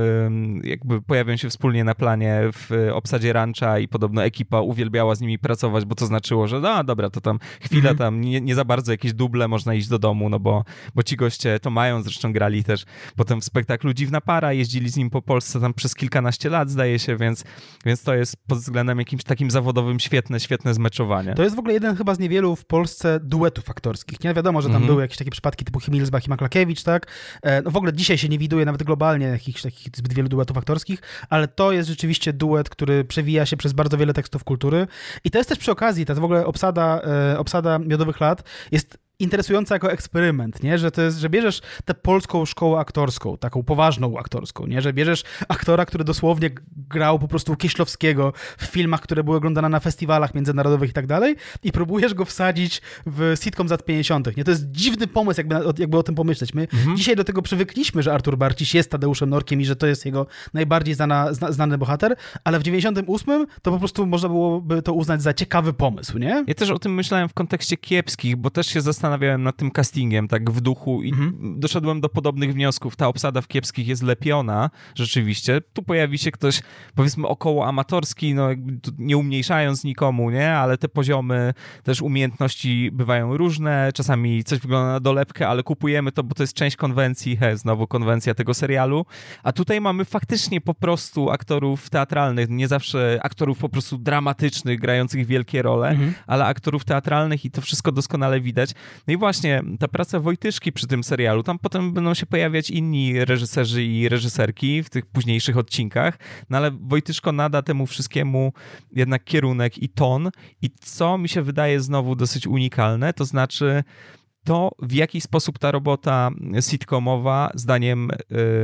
jakby pojawią się wspólnie na planie w obsadzie rancha i podobno ekipa uwielbia uwielbiała z nimi pracować, bo to znaczyło, że no dobra, to tam chwilę mhm. tam, nie, nie, za bardzo jakieś duble można iść do domu, no bo, bo ci goście to mają, zresztą grali też potem w spektaklu Dziwna Para, jeździli z nim po Polsce tam przez kilkanaście lat, zdaje się, więc, więc to jest pod względem jakimś takim zawodowym świetne, świetne zmeczowanie. To jest w ogóle jeden chyba z niewielu w Polsce duetów aktorskich, nie? Wiadomo, że tam mhm. były jakieś takie przypadki typu Himilsbach i Maklakiewicz, tak? E, no w ogóle dzisiaj się nie widuje nawet globalnie jakichś takich zbyt wielu duetów aktorskich, ale to jest rzeczywiście duet, który przewija się przez bardzo wiele tekstów kultury, i to jest też przy okazji, ta w ogóle obsada, e, obsada Miodowych Lat jest interesująca jako eksperyment, nie? Że to jest, że bierzesz tę polską szkołę aktorską, taką poważną aktorską, nie? Że bierzesz aktora, który dosłownie grał po prostu Kieślowskiego w filmach, które były oglądane na festiwalach międzynarodowych i tak dalej i próbujesz go wsadzić w sitcom z lat 50. Nie? To jest dziwny pomysł, jakby, jakby o tym pomyśleć. My mhm. dzisiaj do tego przywykliśmy, że Artur Barciś jest Tadeuszem Norkiem i że to jest jego najbardziej znana, zna, znany bohater, ale w 98 to po prostu można byłoby to uznać za ciekawy pomysł, nie? Ja też o tym myślałem w kontekście kiepskich, bo też się zastanawiam zastanawiałem nad tym castingiem tak w duchu i Mhm. doszedłem do podobnych wniosków. Ta obsada w kiepskich jest lepiona, rzeczywiście. Tu pojawi się ktoś, powiedzmy, około amatorski, no nie umniejszając nikomu, nie? Ale te poziomy też umiejętności bywają różne. Czasami coś wygląda na dolepkę, ale kupujemy to, bo to jest część konwencji. He, znowu konwencja tego serialu. A tutaj mamy faktycznie po prostu aktorów teatralnych, nie zawsze aktorów po prostu dramatycznych, grających wielkie role, Mhm. ale aktorów teatralnych i to wszystko doskonale widać. No i właśnie ta praca Wojtyszki przy tym serialu, tam potem będą się pojawiać inni reżyserzy i reżyserki w tych późniejszych odcinkach, no ale Wojtyszko nada temu wszystkiemu jednak kierunek i ton i co mi się wydaje znowu dosyć unikalne, to znaczy to, w jaki sposób ta robota sitcomowa, zdaniem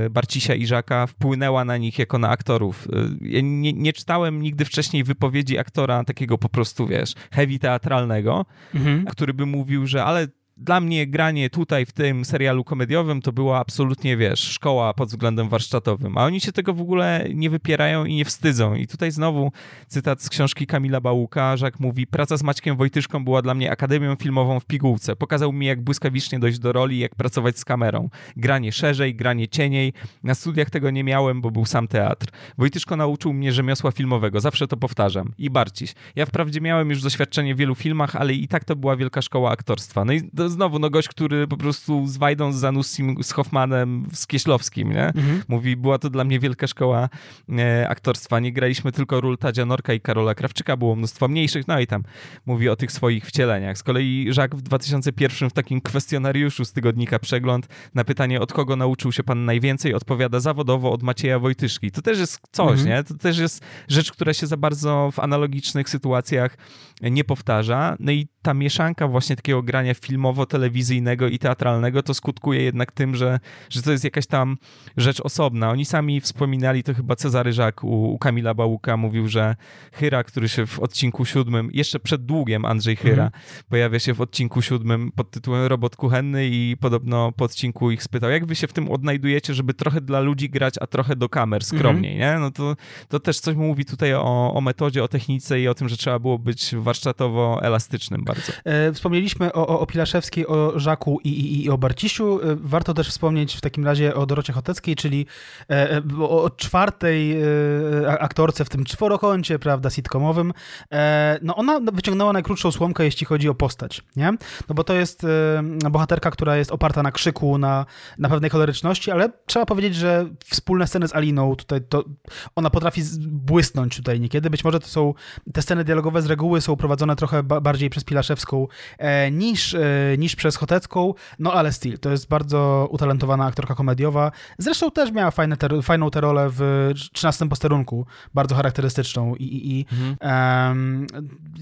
y, Barcisia i Żaka, wpłynęła na nich jako na aktorów. Y, Ja nie, nie czytałem nigdy wcześniej wypowiedzi aktora takiego po prostu, wiesz, heavy teatralnego, Mhm. który by mówił, że ale dla mnie granie tutaj w tym serialu komediowym to była absolutnie, wiesz, szkoła pod względem warsztatowym, a oni się tego w ogóle nie wypierają i nie wstydzą. I tutaj znowu cytat z książki Kamila Bałuka, Żak mówi, praca z Maćkiem Wojtyszką była dla mnie akademią filmową w pigułce. Pokazał mi, jak błyskawicznie dojść do roli, jak pracować z kamerą. Granie szerzej, granie cieniej. Na studiach tego nie miałem, bo był sam teatr. Wojtyszko nauczył mnie rzemiosła filmowego, zawsze to powtarzam. I Barciś. Ja wprawdzie miałem już doświadczenie w wielu filmach, ale i tak to była wielka szkoła aktorstwa. No i to znowu, no gość, który po prostu z Wajdą, z Zanussim, z Hoffmanem, z Kieślowskim, nie? Mhm. Mówi, była to dla mnie wielka szkoła e, aktorstwa. Nie graliśmy tylko ról Tadzia Norka i Karola Krawczyka, było mnóstwo mniejszych, no i tam mówi o tych swoich wcieleniach. Z kolei Jacques w 2001 w takim kwestionariuszu z tygodnika Przegląd na pytanie, od kogo nauczył się pan najwięcej, odpowiada zawodowo od Macieja Wojtyszki. To też jest coś, Mhm. nie? To też jest rzecz, która się za bardzo w analogicznych sytuacjach nie powtarza. No i ta mieszanka właśnie takiego grania filmowo-telewizyjnego i teatralnego to skutkuje jednak tym, że, że to jest jakaś tam rzecz osobna. Oni sami wspominali, to chyba Cezary Żak u, u Kamila Bałuka mówił, że Hyra, który się w odcinku siódmym, jeszcze przed długiem Andrzej Hyra, Mhm. pojawia się w odcinku siódmym pod tytułem Robot Kuchenny i podobno po odcinku ich spytał, jak wy się w tym odnajdujecie, żeby trochę dla ludzi grać, a trochę do kamer, skromniej, nie? No to, to też coś mówi tutaj o, o metodzie, o technice i o tym, że trzeba było być warsztatowo elastycznym bardzo. E, Wspomnieliśmy o, o, o O Żaku i, i, i o Barcisiu. E, Warto też wspomnieć w takim razie o Dorocie Choteckiej, czyli e, e, o, czwartej aktorce w tym czworokącie, prawda, sitcomowym. No ona wyciągnęła najkrótszą słomkę, jeśli chodzi o postać, nie? No bo to jest bohaterka, która jest oparta na krzyku, na, na pewnej choleryczności, ale trzeba powiedzieć, że wspólne sceny z Aliną tutaj to ona potrafi błysnąć tutaj niekiedy. Być może to są te sceny dialogowe z reguły są prowadzone trochę ba bardziej przez Pilaszewską niż, niż przez Chotecką, no ale still, to jest bardzo utalentowana aktorka komediowa. Zresztą też miała fajne te, fajną tę rolę w 13 posterunku, bardzo charakterystyczną i, i, i em,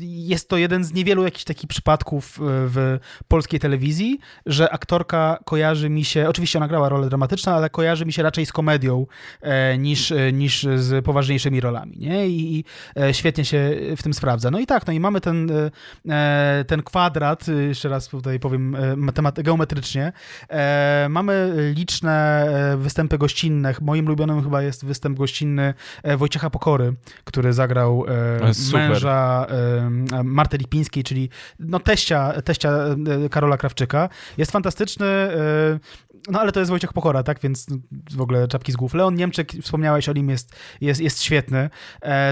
jest to jeden z niewielu jakichś takich przypadków e, w polskiej telewizji, że aktorka kojarzy mi się, oczywiście ona grała rolę dramatyczną, ale kojarzy mi się raczej z komedią e, niż, e, niż z poważniejszymi rolami, nie? I, i e, świetnie się w tym sprawdza. No i tak, no i mamy ten, ten kwadrat, jeszcze raz tutaj powiem e, matemat- geometrycznie, e, mamy liczne e, występy gościnne. Moim ulubionym chyba jest występ gościnny Wojciecha Pokory, który zagrał męża Marty Lipińskiej, czyli no teścia, teścia Karola Krawczyka. Jest fantastyczny, no ale to jest Wojciech Pokora, tak, więc w ogóle czapki z głów. Leon Niemczek, wspomniałeś o nim, jest, jest, jest świetny.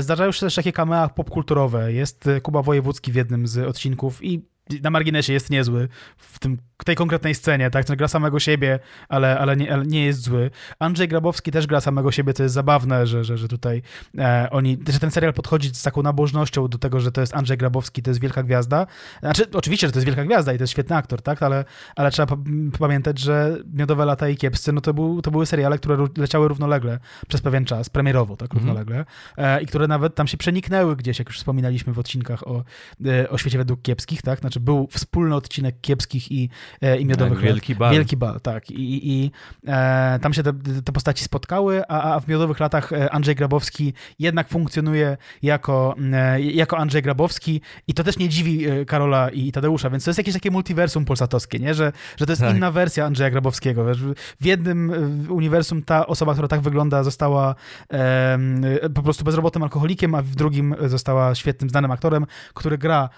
Zdarzają się też takie camea popkulturowe. Jest Kuba Wojewódzki w jednym z odcinków i na marginesie jest niezły w tym, tej konkretnej scenie, tak? Gra samego siebie, ale, ale, nie, ale nie jest zły. Andrzej Grabowski też gra samego siebie, to jest zabawne, że, że, że tutaj e, oni, że ten serial podchodzi z taką nabożnością do tego, że to jest Andrzej Grabowski, to jest wielka gwiazda. Znaczy, oczywiście, że to jest wielka gwiazda i to jest świetny aktor, tak? Ale, ale trzeba pa- pamiętać, że Miodowe lata i Kiepscy, no to, był, to były seriale, które leciały równolegle przez pewien czas, premierowo, tak? Mhm. Równolegle. E, I które nawet tam się przeniknęły gdzieś, jak już wspominaliśmy w odcinkach o, e, o świecie według kiepskich, tak? Znaczy był wspólny odcinek kiepskich i, e, i miodowych Tak, wielki bal. Wielki bal, tak. I, i, e, tam się te, te postaci spotkały, a, a w miodowych latach e, Andrzej Grabowski jednak funkcjonuje jako, e, jako Andrzej Grabowski i to też nie dziwi Karola i Tadeusza, więc to jest jakieś takie multiversum polsatowskie, nie? Że, że to jest Tak. inna wersja Andrzeja Grabowskiego. W jednym uniwersum ta osoba, która tak wygląda, została e, po prostu bezrobotnym alkoholikiem, a w drugim została świetnym, znanym aktorem, który gra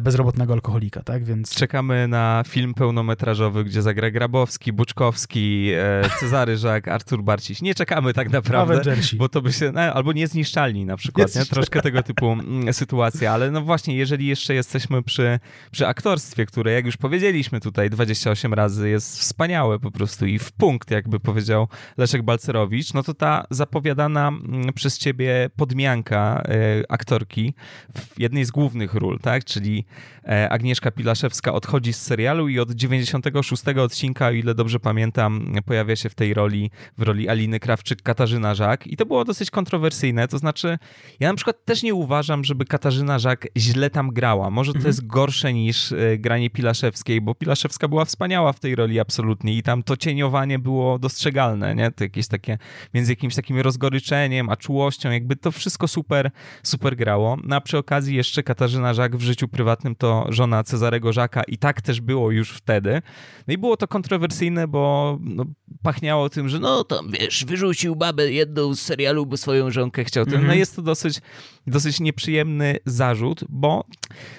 bezrobotnego alkoholika. Sokolika, tak? Więc... Czekamy na film pełnometrażowy, gdzie zagra Grabowski, Buczkowski, e, Cezary Żak, Artur Barciś. Nie czekamy tak naprawdę, Avengersi. bo to by się, no, albo niezniszczalni na przykład, nie? troszkę tego typu mm, sytuacja, ale no właśnie, jeżeli jeszcze jesteśmy przy, przy aktorstwie, które jak już powiedzieliśmy tutaj 28 razy jest wspaniałe po prostu i w punkt, jakby powiedział Leszek Balcerowicz, no to ta zapowiadana mm, przez ciebie podmianka e, aktorki w jednej z głównych ról, tak, czyli e, Agnieszka Pilaszewska odchodzi z serialu i od 96 odcinka, o ile dobrze pamiętam, pojawia się w tej roli, w roli Aliny Krawczyk Katarzyna Żak i to było dosyć kontrowersyjne, to znaczy ja na przykład też nie uważam, żeby Katarzyna Żak źle tam grała. Może to Mhm. jest gorsze niż e, granie Pilaszewskiej, bo Pilaszewska była wspaniała w tej roli absolutnie i tam to cieniowanie było dostrzegalne, nie? To jakieś takie, między jakimś takim rozgoryczeniem a czułością, jakby to wszystko super, super grało. No a przy okazji jeszcze Katarzyna Żak w życiu prywatnym to żona Cezarego Żaka i tak też było już wtedy. No i było to kontrowersyjne, bo no, pachniało tym, że no tam wiesz, wyrzucił babę jedną z serialu, bo swoją żonkę chciał. No Mhm. jest to dosyć, dosyć nieprzyjemny zarzut, bo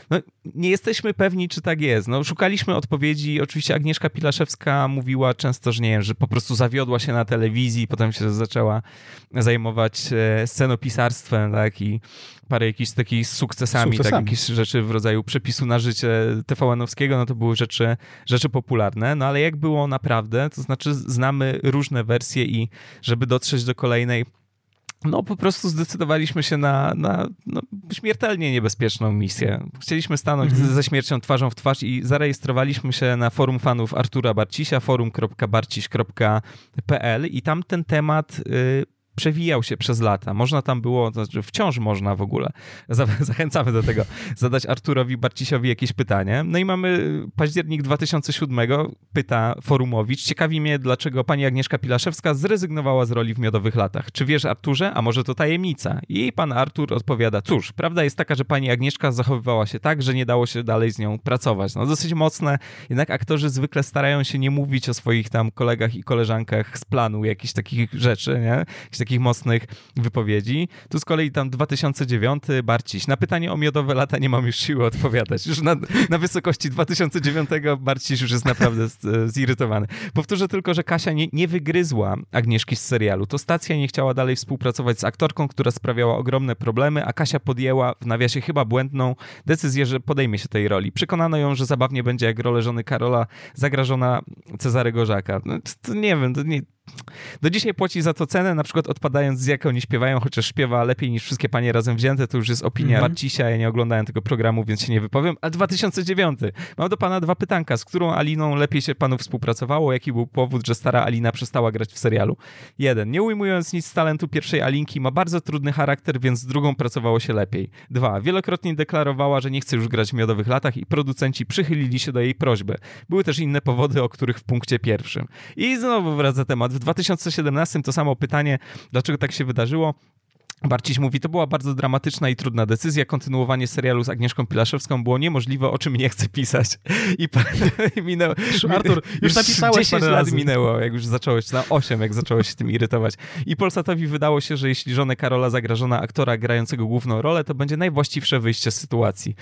no, nie jesteśmy pewni, czy tak jest. No, szukaliśmy odpowiedzi. Oczywiście Agnieszka Pilaszewska mówiła często, że nie wiem, że po prostu zawiodła się na telewizji, potem się zaczęła zajmować e, scenopisarstwem, tak, i parę jakichś takich sukcesami, tak, Sukcesami. jakieś rzeczy w rodzaju przepisu na życie TVN-owskiego, no to były rzeczy, rzeczy popularne, no ale jak było naprawdę, to znaczy znamy różne wersje i żeby dotrzeć do kolejnej no po prostu zdecydowaliśmy się na, na no, śmiertelnie niebezpieczną misję. Chcieliśmy stanąć Mhm. ze śmiercią twarzą w twarz i zarejestrowaliśmy się na forum fanów Artura Barcisia, forum.barciś.pl i tam ten temat y, przewijał się przez lata. Można tam było, to znaczy wciąż można w ogóle, za, <laughs> zachęcamy do tego, zadać Arturowi Barcisiowi jakieś pytanie. No i mamy październik 2007, pyta Forumowicz, ciekawi mnie, dlaczego pani Agnieszka Pilaszewska zrezygnowała z roli w Miodowych Latach. Czy wiesz, Arturze? A może to tajemnica? I pan Artur odpowiada, cóż, prawda jest taka, że pani Agnieszka zachowywała się tak, że nie dało się dalej z nią pracować. No dosyć mocne, jednak aktorzy zwykle starają się nie mówić o swoich tam kolegach i koleżankach z planu, jakichś takich rzeczy, nie? Jakichś takich mocnych wypowiedzi. Tu z kolei tam 2009, Barciś. Na pytanie o miodowe lata nie mam już siły odpowiadać. Już na, na wysokości 2009 Barciś już jest naprawdę zirytowany. Powtórzę tylko, że Kasia nie, nie wygryzła Agnieszki z serialu. To stacja nie chciała dalej współpracować z aktorką, która sprawiała ogromne problemy, a Kasia podjęła w nawiasie chyba błędną decyzję, że podejmie się tej roli. Przekonano ją, że zabawnie będzie jak rolę żony Karola zagrażona Cezarego Żaka. No, to, to nie wiem, to nie, do dzisiaj płaci za to cenę, na przykład odpadając z jak oni śpiewają, chociaż śpiewa lepiej niż wszystkie panie razem wzięte, to już jest opinia Mhm. Barcisia, ja nie oglądałem tego programu, więc się nie wypowiem. A 2009. Mam do pana dwa pytanka. Z którą Aliną lepiej się panu współpracowało? Jaki był powód, że stara Alina przestała grać w serialu? Jeden. Nie ujmując nic z talentu pierwszej Alinki, ma bardzo trudny charakter, więc z drugą pracowało się lepiej. Dwa. Wielokrotnie deklarowała, że nie chce już grać w Miodowych Latach i producenci przychylili się do jej prośby. Były też inne powody, o których w punkcie pierwszym. I znowu wraca temat. W 2017 to samo pytanie, dlaczego tak się wydarzyło. Barciś mówi, to była bardzo dramatyczna i trudna decyzja. Kontynuowanie serialu z Agnieszką Pilaszewską było niemożliwe, o czym nie chcę pisać. I <laughs> minęło, Artur, już napisałeś 10 parę lat razy. minęło, jak już zacząłeś, na 8, jak zacząłeś się tym irytować. I Polsatowi wydało się, że jeśli żonę Karola zagrażona aktora grającego główną rolę, to będzie najwłaściwsze wyjście z sytuacji.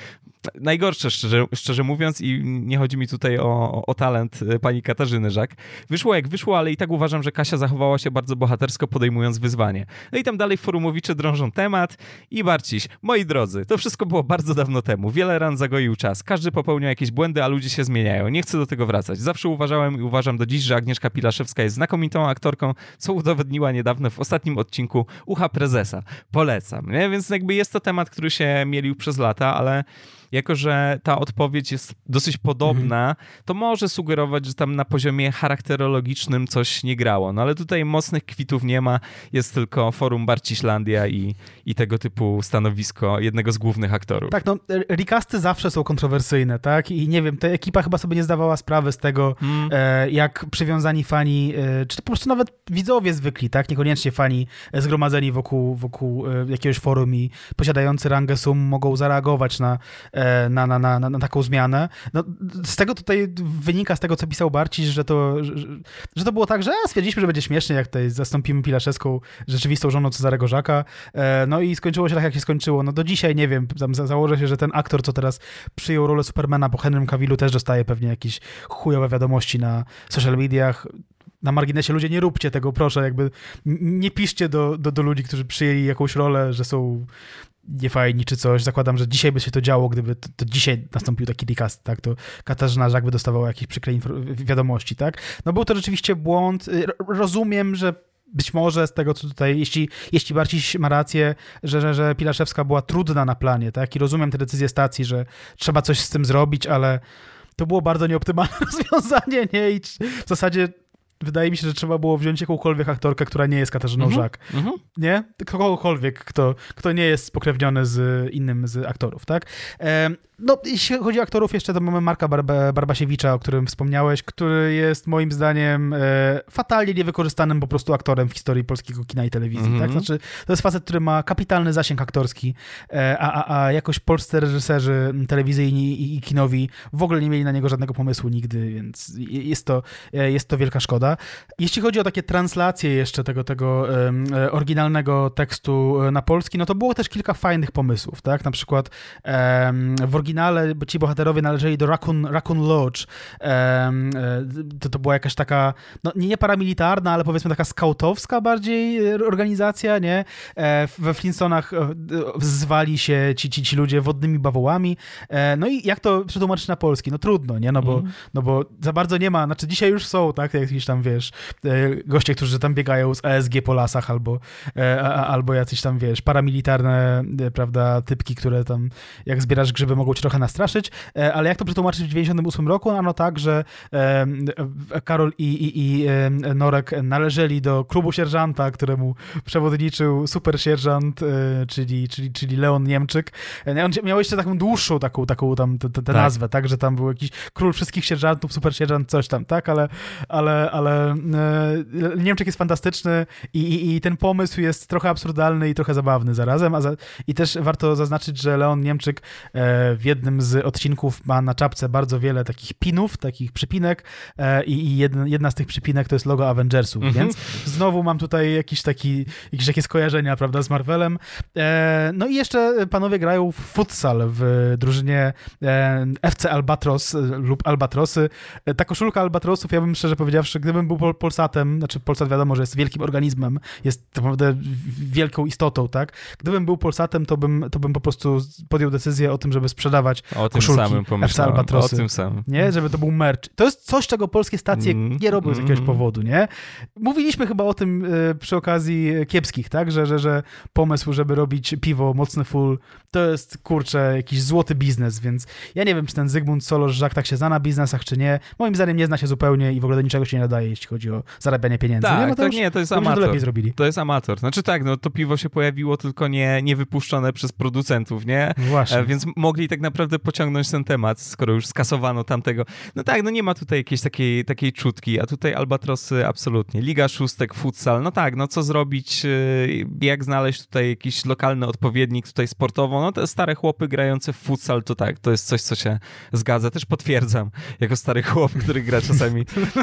Najgorsze, szczerze, szczerze mówiąc, i nie chodzi mi tutaj o, o talent y, pani Katarzyny Żak. Wyszło jak wyszło, ale i tak uważam, że Kasia zachowała się bardzo bohatersko, podejmując wyzwanie. No i tam dalej forumowicze drążą temat i Barciś. Moi drodzy, to wszystko było bardzo dawno temu. Wiele ran zagoił czas. Każdy popełnia jakieś błędy, a ludzie się zmieniają. Nie chcę do tego wracać. Zawsze uważałem i uważam do dziś, że Agnieszka Pilaszewska jest znakomitą aktorką, co udowodniła niedawno w ostatnim odcinku Ucha Prezesa. Polecam, nie? Więc jakby jest to temat, który się mielił przez lata, ale jako że ta odpowiedź jest dosyć podobna, to może sugerować, że tam na poziomie charakterologicznym coś nie grało. No ale tutaj mocnych kwitów nie ma, jest tylko forum Barciślandia i, i tego typu stanowisko jednego z głównych aktorów. Tak, no, recasty zawsze są kontrowersyjne, tak? I nie wiem, ta ekipa chyba sobie nie zdawała sprawy z tego, Mm. e, jak przywiązani fani, e, czy to po prostu nawet widzowie zwykli, tak? Niekoniecznie fani zgromadzeni wokół, wokół e, jakiegoś forum i posiadający rangę sum mogą zareagować na, na, na, na, na taką zmianę. No, z tego tutaj wynika, z tego co pisał Barciś, że to, że, że to było tak, że stwierdziliśmy, że będzie śmiesznie, jak tutaj zastąpimy Pilaszewską rzeczywistą żoną Cezarego Żaka. E, no i skończyło się tak, jak się skończyło. No do dzisiaj nie wiem, tam założę się, że ten aktor, co teraz przyjął rolę Supermana po Henrym Cavillu też dostaje pewnie jakieś chujowe wiadomości na social mediach na marginesie ludzie nie róbcie tego, proszę, jakby nie piszcie do, do, do ludzi, którzy przyjęli jakąś rolę, że są niefajni czy coś. Zakładam, że dzisiaj by się to działo, gdyby to, to dzisiaj nastąpił taki recast, tak, to Katarzyna Żak by dostawała jakieś przykre wiadomości, tak. No był to rzeczywiście błąd. Rozumiem, że być może z tego, co tutaj, jeśli, jeśli Barciś ma rację, że, że, że Pilaszewska była trudna na planie, tak, i rozumiem te decyzje stacji, że trzeba coś z tym zrobić, ale to było bardzo nieoptymalne <laughs> rozwiązanie, nie, i w zasadzie wydaje mi się, że trzeba było wziąć jakąkolwiek aktorkę, która nie jest Katarzyną mm -hmm. Żak. Mm -hmm. Nie? Kogokolwiek, kto, kto nie jest spokrewniony z innym z aktorów, tak? No, jeśli chodzi o aktorów, jeszcze to mamy Marka Bar Barbasiewicza, o którym wspomniałeś, który jest moim zdaniem e, fatalnie niewykorzystanym po prostu aktorem w historii polskiego kina i telewizji, mm -hmm. tak? Mhm. Znaczy, to jest facet, który ma kapitalny zasięg aktorski, e, a, a, a jakoś polscy reżyserzy telewizyjni i, i, kinowi w ogóle nie mieli na niego żadnego pomysłu nigdy, więc jest to, e, jest to wielka szkoda. Jeśli chodzi o takie translacje jeszcze tego, tego oryginalnego tekstu na polski, no to było też kilka fajnych pomysłów, tak? Na przykład w oryginalnym oryginale ci bohaterowie należeli do Raccoon, Raccoon Lodge. E, to, to była jakaś taka, no nie paramilitarna, ale powiedzmy taka skautowska bardziej e, organizacja, nie? E, we Flintstonach zwali się ci, ci, ci ludzie wodnymi bawołami. No i jak to przetłumaczyć na polski? No trudno, nie? No bo, mm. no bo za bardzo nie ma, znaczy dzisiaj już są, tak? Jakieś tam, wiesz, goście, którzy tam biegają z ASG po lasach albo, albo jacyś tam, wiesz, paramilitarne, prawda, typki, które tam jak zbierasz grzyby mogą cię trochę nastraszyć, e, ale jak to przetłumaczyć w 98 roku? Ano tak, że Karol i, i, i Norek należeli do klubu sierżanta, któremu przewodniczył super sierżant, e, czyli, czyli, czyli Leon Niemczyk. E, on miał jeszcze taką dłuższą taką, taką tam tę tak. nazwę, tak, że tam był jakiś król wszystkich sierżantów, super sierżant, coś tam, tak, ale, ale, ale Niemczyk jest fantastyczny i, i, i ten pomysł jest trochę absurdalny i trochę zabawny zarazem, a za, i też warto zaznaczyć, że Leon Niemczyk w jednym z odcinków ma na czapce bardzo wiele takich pinów, takich przypinek e, i, jedna, jedna z tych przypinek to jest logo Avengersów, mm -hmm. więc znowu mam tutaj jakiś taki, jakieś takie skojarzenia, prawda, z Marvelem. E, no i jeszcze panowie grają w futsal w drużynie e, FC Albatros lub Albatrosy. Ta koszulka Albatrosów, ja bym szczerze powiedziawszy, gdybym był Polsatem, znaczy Polsat wiadomo, że jest wielkim organizmem, jest naprawdę wielką istotą, tak? Gdybym był Polsatem, to bym, to bym po prostu podjął decyzję o tym, żeby sprzedawać sprzedawać o tym samym pomyślałem, Albatrosy. O tym samym. Nie, żeby to był merch. To jest coś, czego polskie stacje mm, nie robią z jakiegoś mm. powodu, nie? Mówiliśmy chyba o tym y, przy okazji kiepskich, tak? Że, że, że pomysł, żeby robić piwo mocny full, to jest, kurczę, jakiś złoty biznes, więc ja nie wiem, czy ten Zygmunt Solosz Żak tak się zna na biznesach, czy nie. Moim zdaniem nie zna się zupełnie i w ogóle do niczego się nie nadaje, jeśli chodzi o zarabianie pieniędzy. Tak, nie? No to tak, już, nie, to jest amator. To lepiej zrobili. To jest amator. Znaczy tak, no to piwo się pojawiło, tylko nie, nie wypuszczone przez producentów, nie? Właśnie. E, więc mogli tak naprawdę pociągnąć ten temat, skoro już skasowano tamtego. No tak, no nie ma tutaj jakiejś takiej, takiej czutki, a tutaj Albatrosy absolutnie. Liga Szóstek, futsal, no tak, no co zrobić, y, jak znaleźć tutaj jakiś lokalny odpowiednik tutaj sportowo, no te stare chłopy grające w futsal, to tak, to jest coś, co się zgadza. Też potwierdzam, jako stary chłop, który gra czasami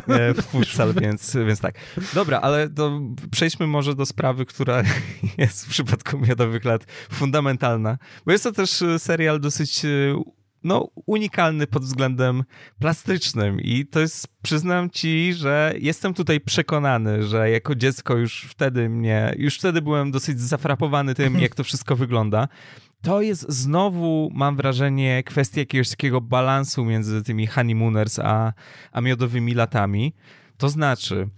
e, w futsal, więc, więc tak. Dobra, ale to przejdźmy może do sprawy, która <laughs> jest w przypadku Miodowych Lat fundamentalna, bo jest to też serial dosyć y, no, unikalny pod względem plastycznym i to jest, przyznam ci, że jestem tutaj przekonany, że jako dziecko już wtedy mnie, już wtedy byłem dosyć zafrapowany tym, <laughs> jak to wszystko wygląda. To jest znowu, mam wrażenie, kwestia jakiegoś takiego balansu między tymi honeymooners a, a miodowymi latami. To znaczy,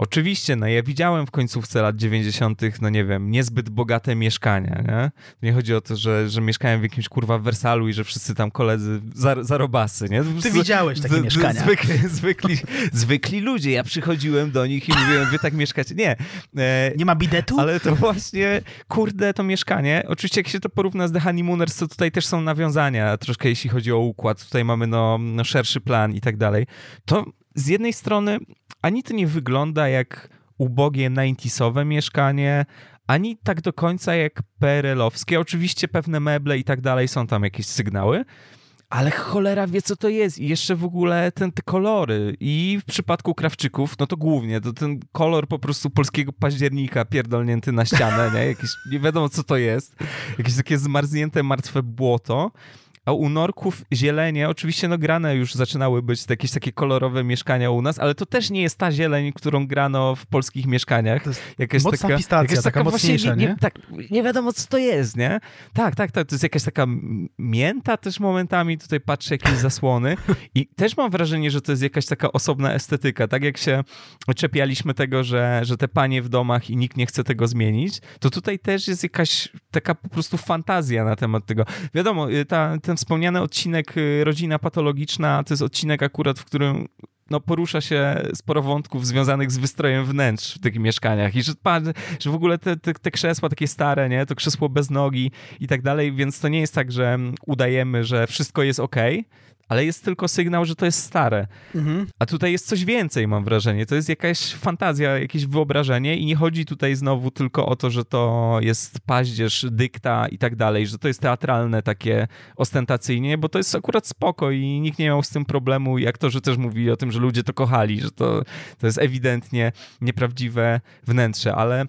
Oczywiście, no ja widziałem w końcówce lat 90., no nie wiem, niezbyt bogate mieszkania, nie? Nie chodzi o to, że, że mieszkałem w jakimś kurwa Wersalu i że wszyscy tam koledzy za, zarobasy, nie? Ty widziałeś takie z, mieszkania. Zwykli, <laughs> zwykli, zwykli ludzie, ja przychodziłem do nich i mówiłem, wy tak mieszkacie. Nie. E, nie ma bidetu? Ale to właśnie, kurde, to mieszkanie. Oczywiście jak się to porówna z The Honeymooners, to tutaj też są nawiązania, troszkę jeśli chodzi o układ. Tutaj mamy no, no szerszy plan i tak dalej. To z jednej strony ani to nie wygląda jak ubogie 90sowe mieszkanie, ani tak do końca jak PRL-owskie. Oczywiście pewne meble i tak dalej, są tam jakieś sygnały, ale cholera wie, co to jest. I jeszcze w ogóle ten, te kolory. I w przypadku Krawczyków, no to głównie, to ten kolor po prostu polskiego października pierdolnięty na ścianę, nie? Jakieś, nie wiadomo, co to jest. Jakieś takie zmarznięte, martwe błoto. A u Norków zielenie, oczywiście no grane już zaczynały być jakieś takie kolorowe mieszkania u nas, ale to też nie jest ta zieleń, którą grano w polskich mieszkaniach. To jest jakaś mocna taka, pistacja, jakaś taka, taka mocniejsza, nie, nie? Tak, nie wiadomo, co to jest, nie? Tak, tak, tak. To jest jakaś taka mięta też momentami, tutaj patrzę jakieś <laughs> zasłony i też mam wrażenie, że to jest jakaś taka osobna estetyka. Tak jak się czepialiśmy tego, że, że te panie w domach i nikt nie chce tego zmienić, to tutaj też jest jakaś taka po prostu fantazja na temat tego. Wiadomo, y, ta, ten wspomniany odcinek y, Rodzina Patologiczna to jest odcinek akurat, w którym no, porusza się sporo wątków związanych z wystrojem wnętrz w tych mieszkaniach. I że, że w ogóle te, te, te, krzesła takie stare, nie, to krzesło bez nogi i tak dalej, więc to nie jest tak, że udajemy, że wszystko jest ok, ale jest tylko sygnał, że to jest stare. Mhm. A tutaj jest coś więcej, mam wrażenie. To jest jakaś fantazja, jakieś wyobrażenie i nie chodzi tutaj znowu tylko o to, że to jest paździerz, dykta i tak dalej, że to jest teatralne takie ostentacyjnie, bo to jest akurat spoko i nikt nie miał z tym problemu i aktorzy też mówili o tym, że ludzie to kochali, że to, to jest ewidentnie nieprawdziwe wnętrze, ale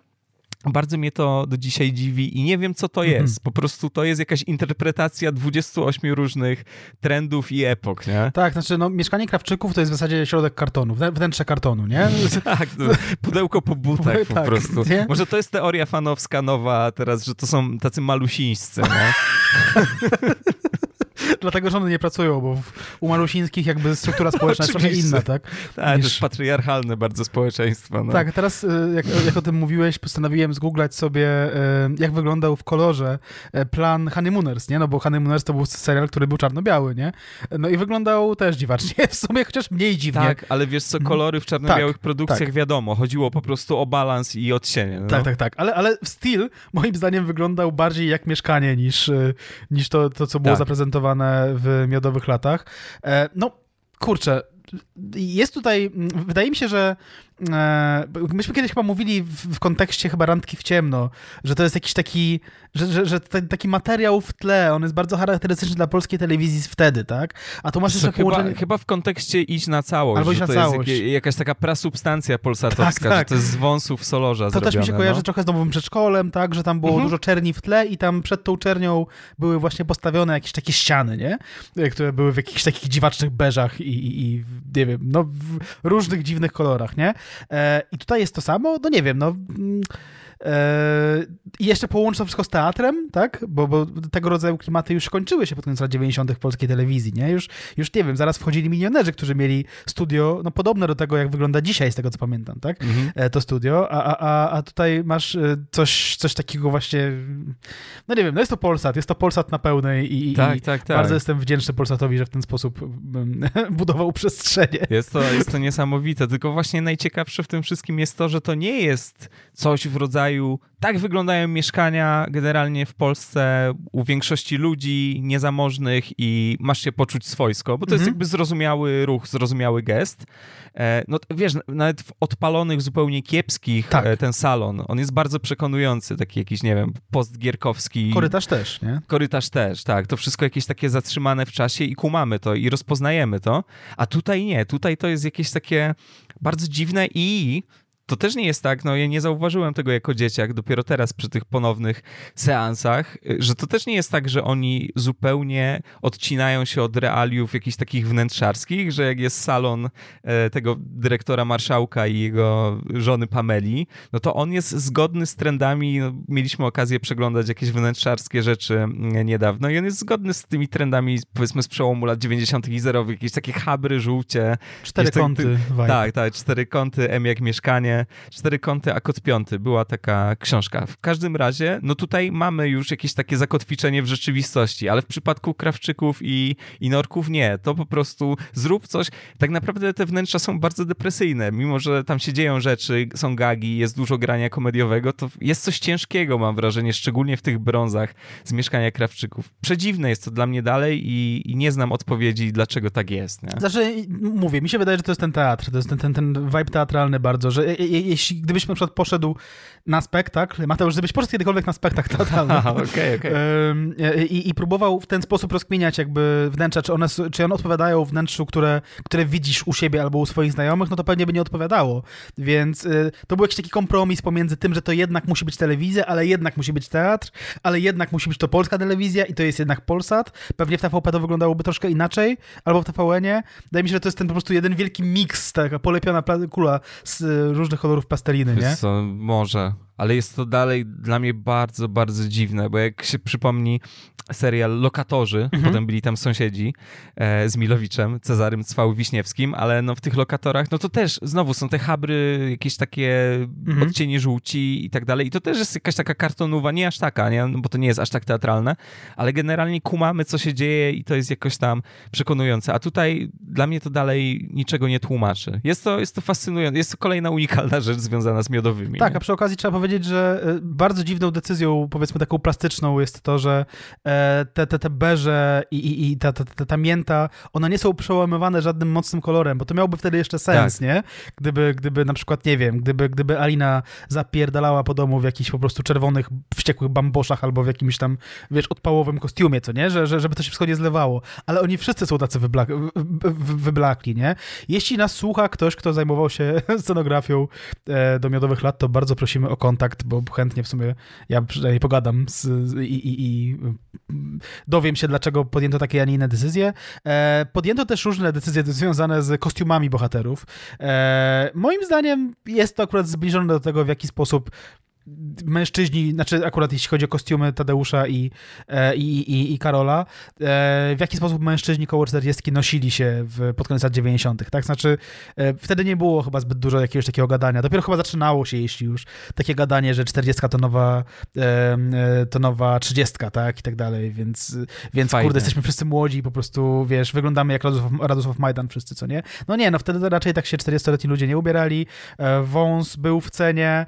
bardzo mnie to do dzisiaj dziwi i nie wiem, co to mhm. jest. Po prostu to jest jakaś interpretacja 28 różnych trendów i epok, nie? Tak, znaczy no, mieszkanie Krawczyków to jest w zasadzie środek kartonu, wnętrze kartonu, nie? <laughs> tak, pudełko po butach po tak, prostu. Nie? Może to jest teoria fanowska nowa teraz, że to są tacy malusińscy, nie? <laughs> Dlatego, że one nie pracują, bo u Malusińskich jakby struktura <laughs> społeczna jest trochę inna, tak? <laughs> Tak, niż... to jest patriarchalne bardzo społeczeństwo. No. Tak, teraz y, jak, jak o tym mówiłeś, postanowiłem zgooglać sobie, y, jak wyglądał w kolorze y, plan Honeymooners, nie? No bo Honeymooners to był serial, który był czarno-biały, nie? No i wyglądał też dziwacznie, <laughs> w sumie chociaż mniej dziwnie. Tak, ale wiesz co, kolory w czarno-białych tak, produkcjach tak. wiadomo, chodziło po prostu o balans i odcienie. No. Tak, tak, tak, ale, ale styl moim zdaniem wyglądał bardziej jak mieszkanie niż, niż to, to co było tak. zaprezentowane w miodowych latach. E, no, kurczę, jest tutaj, wydaje mi się, że E, myśmy kiedyś chyba mówili w, w, kontekście chyba randki w ciemno, że to jest jakiś taki, że, że, że taki materiał w tle, on jest bardzo charakterystyczny dla polskiej telewizji wtedy, tak? A tu masz jeszcze chyba, połączenie... Chyba w kontekście iść na całość, Albo iść na to całość. jest jak, jakaś taka prasubstancja polsatowska, tak, tak. że to jest z wąsów Solorza To zrobione, też mi się kojarzy no? trochę z nowym przedszkolem, tak? Że tam było mhm. dużo czerni w tle i tam przed tą czernią były właśnie postawione jakieś takie ściany, nie? Które były w jakichś takich dziwacznych beżach i, i, i nie wiem, no w różnych dziwnych kolorach, nie? E, I tutaj jest to samo? No nie wiem, no... Mm, e, I jeszcze połączyć to wszystko z teatrem, tak? Bo, bo, tego rodzaju klimaty już kończyły się pod koniec lat 90. w polskiej telewizji, nie? Już, już nie wiem, zaraz wchodzili milionerzy, którzy mieli studio, no podobne do tego, jak wygląda dzisiaj, z tego co pamiętam, tak? Mhm. E, to studio, a, a, a tutaj masz coś, coś takiego właśnie, no nie wiem, no jest to Polsat, jest to Polsat na pełnej i, tak, i tak, tak. bardzo jestem wdzięczny Polsatowi, że w ten sposób <laughs> budował przestrzenie. Jest to, jest to niesamowite, tylko właśnie najciekawsze w tym wszystkim jest to, że to nie jest coś w rodzaju tak wyglądają mieszkania generalnie w Polsce u większości ludzi niezamożnych i masz się poczuć swojsko, bo to mhm. jest jakby zrozumiały ruch, zrozumiały gest. E, no wiesz, nawet w odpalonych, zupełnie kiepskich tak. E, ten salon, on jest bardzo przekonujący, taki jakiś, nie wiem, postgierkowski. Korytarz też, nie? Korytarz też, tak. To wszystko jakieś takie zatrzymane w czasie i kumamy to i rozpoznajemy to, a tutaj nie. Tutaj to jest jakieś takie bardzo dziwne i to też nie jest tak, no ja nie zauważyłem tego jako dzieciak, dopiero teraz przy tych ponownych seansach, że to też nie jest tak, że oni zupełnie odcinają się od realiów jakichś takich wnętrzarskich, że jak jest salon e, tego dyrektora marszałka i jego żony Pameli, no to on jest zgodny z trendami, no, mieliśmy okazję przeglądać jakieś wnętrzarskie rzeczy mm, niedawno i on jest zgodny z tymi trendami powiedzmy z przełomu lat 90. i zerowych, jakieś takie habry, żółcie. Cztery kąty. Tak, tak, cztery kąty, M jak mieszkanie, Cztery kąty, a kod piąty. Była taka książka. W każdym razie, no tutaj mamy już jakieś takie zakotwiczenie w rzeczywistości, ale w przypadku Krawczyków i, i Norków nie. To po prostu zrób coś. Tak naprawdę te wnętrza są bardzo depresyjne. Mimo, że tam się dzieją rzeczy, są gagi, jest dużo grania komediowego, to jest coś ciężkiego, mam wrażenie, szczególnie w tych brązach z mieszkania Krawczyków. Przedziwne jest to dla mnie dalej i, i nie znam odpowiedzi, dlaczego tak jest. Nie? Znaczy, mówię, mi się wydaje, że to jest ten teatr, to jest ten, ten, ten vibe teatralny bardzo, że jeśli gdybyś na przykład poszedł na spektakl, Mateusz, żebyś poszedł kiedykolwiek na spektakl totalny okay, okay. I, i próbował w ten sposób rozkminiać jakby wnętrza, czy one, czy one odpowiadają wnętrzu, które, które widzisz u siebie albo u swoich znajomych, no to pewnie by nie odpowiadało. Więc y, to był jakiś taki kompromis pomiędzy tym, że to jednak musi być telewizja, ale jednak musi być teatr, ale jednak musi być to polska telewizja i to jest jednak Polsat. Pewnie w TVP to wyglądałoby troszkę inaczej, albo w TVN-ie. Wydaje mi się, że to jest ten po prostu jeden wielki miks, taka polepiona kula z y, różnych kolorów pasteliny, nie? Co, może ale jest to dalej dla mnie bardzo, bardzo dziwne, bo jak się przypomni serial Lokatorzy, mhm. potem byli tam sąsiedzi e, z Milowiczem, Cezarym Cwał-Wiśniewskim, ale no w tych lokatorach, no to też znowu są te habry, jakieś takie mhm. odcienie żółci i tak dalej i to też jest jakaś taka kartonowa, nie aż taka, nie? No bo to nie jest aż tak teatralne, ale generalnie kumamy, co się dzieje i to jest jakoś tam przekonujące, a tutaj dla mnie to dalej niczego nie tłumaczy. Jest to, jest to fascynujące, jest to kolejna unikalna rzecz związana z miodowymi. Tak, nie? a przy okazji trzeba powiedzieć, że e, bardzo dziwną decyzją, powiedzmy taką plastyczną jest to, że e, te, te, te berze i, i, i ta, ta, ta, ta mięta, one nie są przełamywane żadnym mocnym kolorem, bo to miałoby wtedy jeszcze sens, tak. nie? Gdyby, gdyby na przykład, nie wiem, gdyby, gdyby Alina zapierdalała po domu w jakichś po prostu czerwonych, wściekłych bamboszach albo w jakimś tam, wiesz, odpałowym kostiumie, co nie? Że, że, żeby to się wszystko nie zlewało. Ale oni wszyscy są tacy wyblak wyblakli, nie? Jeśli nas słucha ktoś, kto zajmował się <laughs> scenografią e, do Miodowych Lat, to bardzo prosimy o kontakt, bo chętnie w sumie ja przynajmniej pogadam z, i, i, i dowiem się, dlaczego podjęto takie, a nie inne decyzje. E, podjęto też różne decyzje związane z kostiumami bohaterów. E, moim zdaniem jest to akurat zbliżone do tego, w jaki sposób mężczyźni, znaczy akurat jeśli chodzi o kostiumy Tadeusza i, e, i, i, i Karola, e, w jaki sposób mężczyźni koło 40 nosili się w, pod koniec lat 90., tak? Znaczy, e, wtedy nie było chyba zbyt dużo jakiegoś takiego gadania. Dopiero chyba zaczynało się, jeśli już, takie gadanie, że 40 to nowa, to nowa 30, tak? I tak dalej, więc, więc kurde, jesteśmy wszyscy młodzi i po prostu, wiesz, wyglądamy jak Radosław, Radosław Majdan wszyscy, co nie? No nie, no wtedy raczej tak się 40-letni ludzie nie ubierali, wąs był w cenie,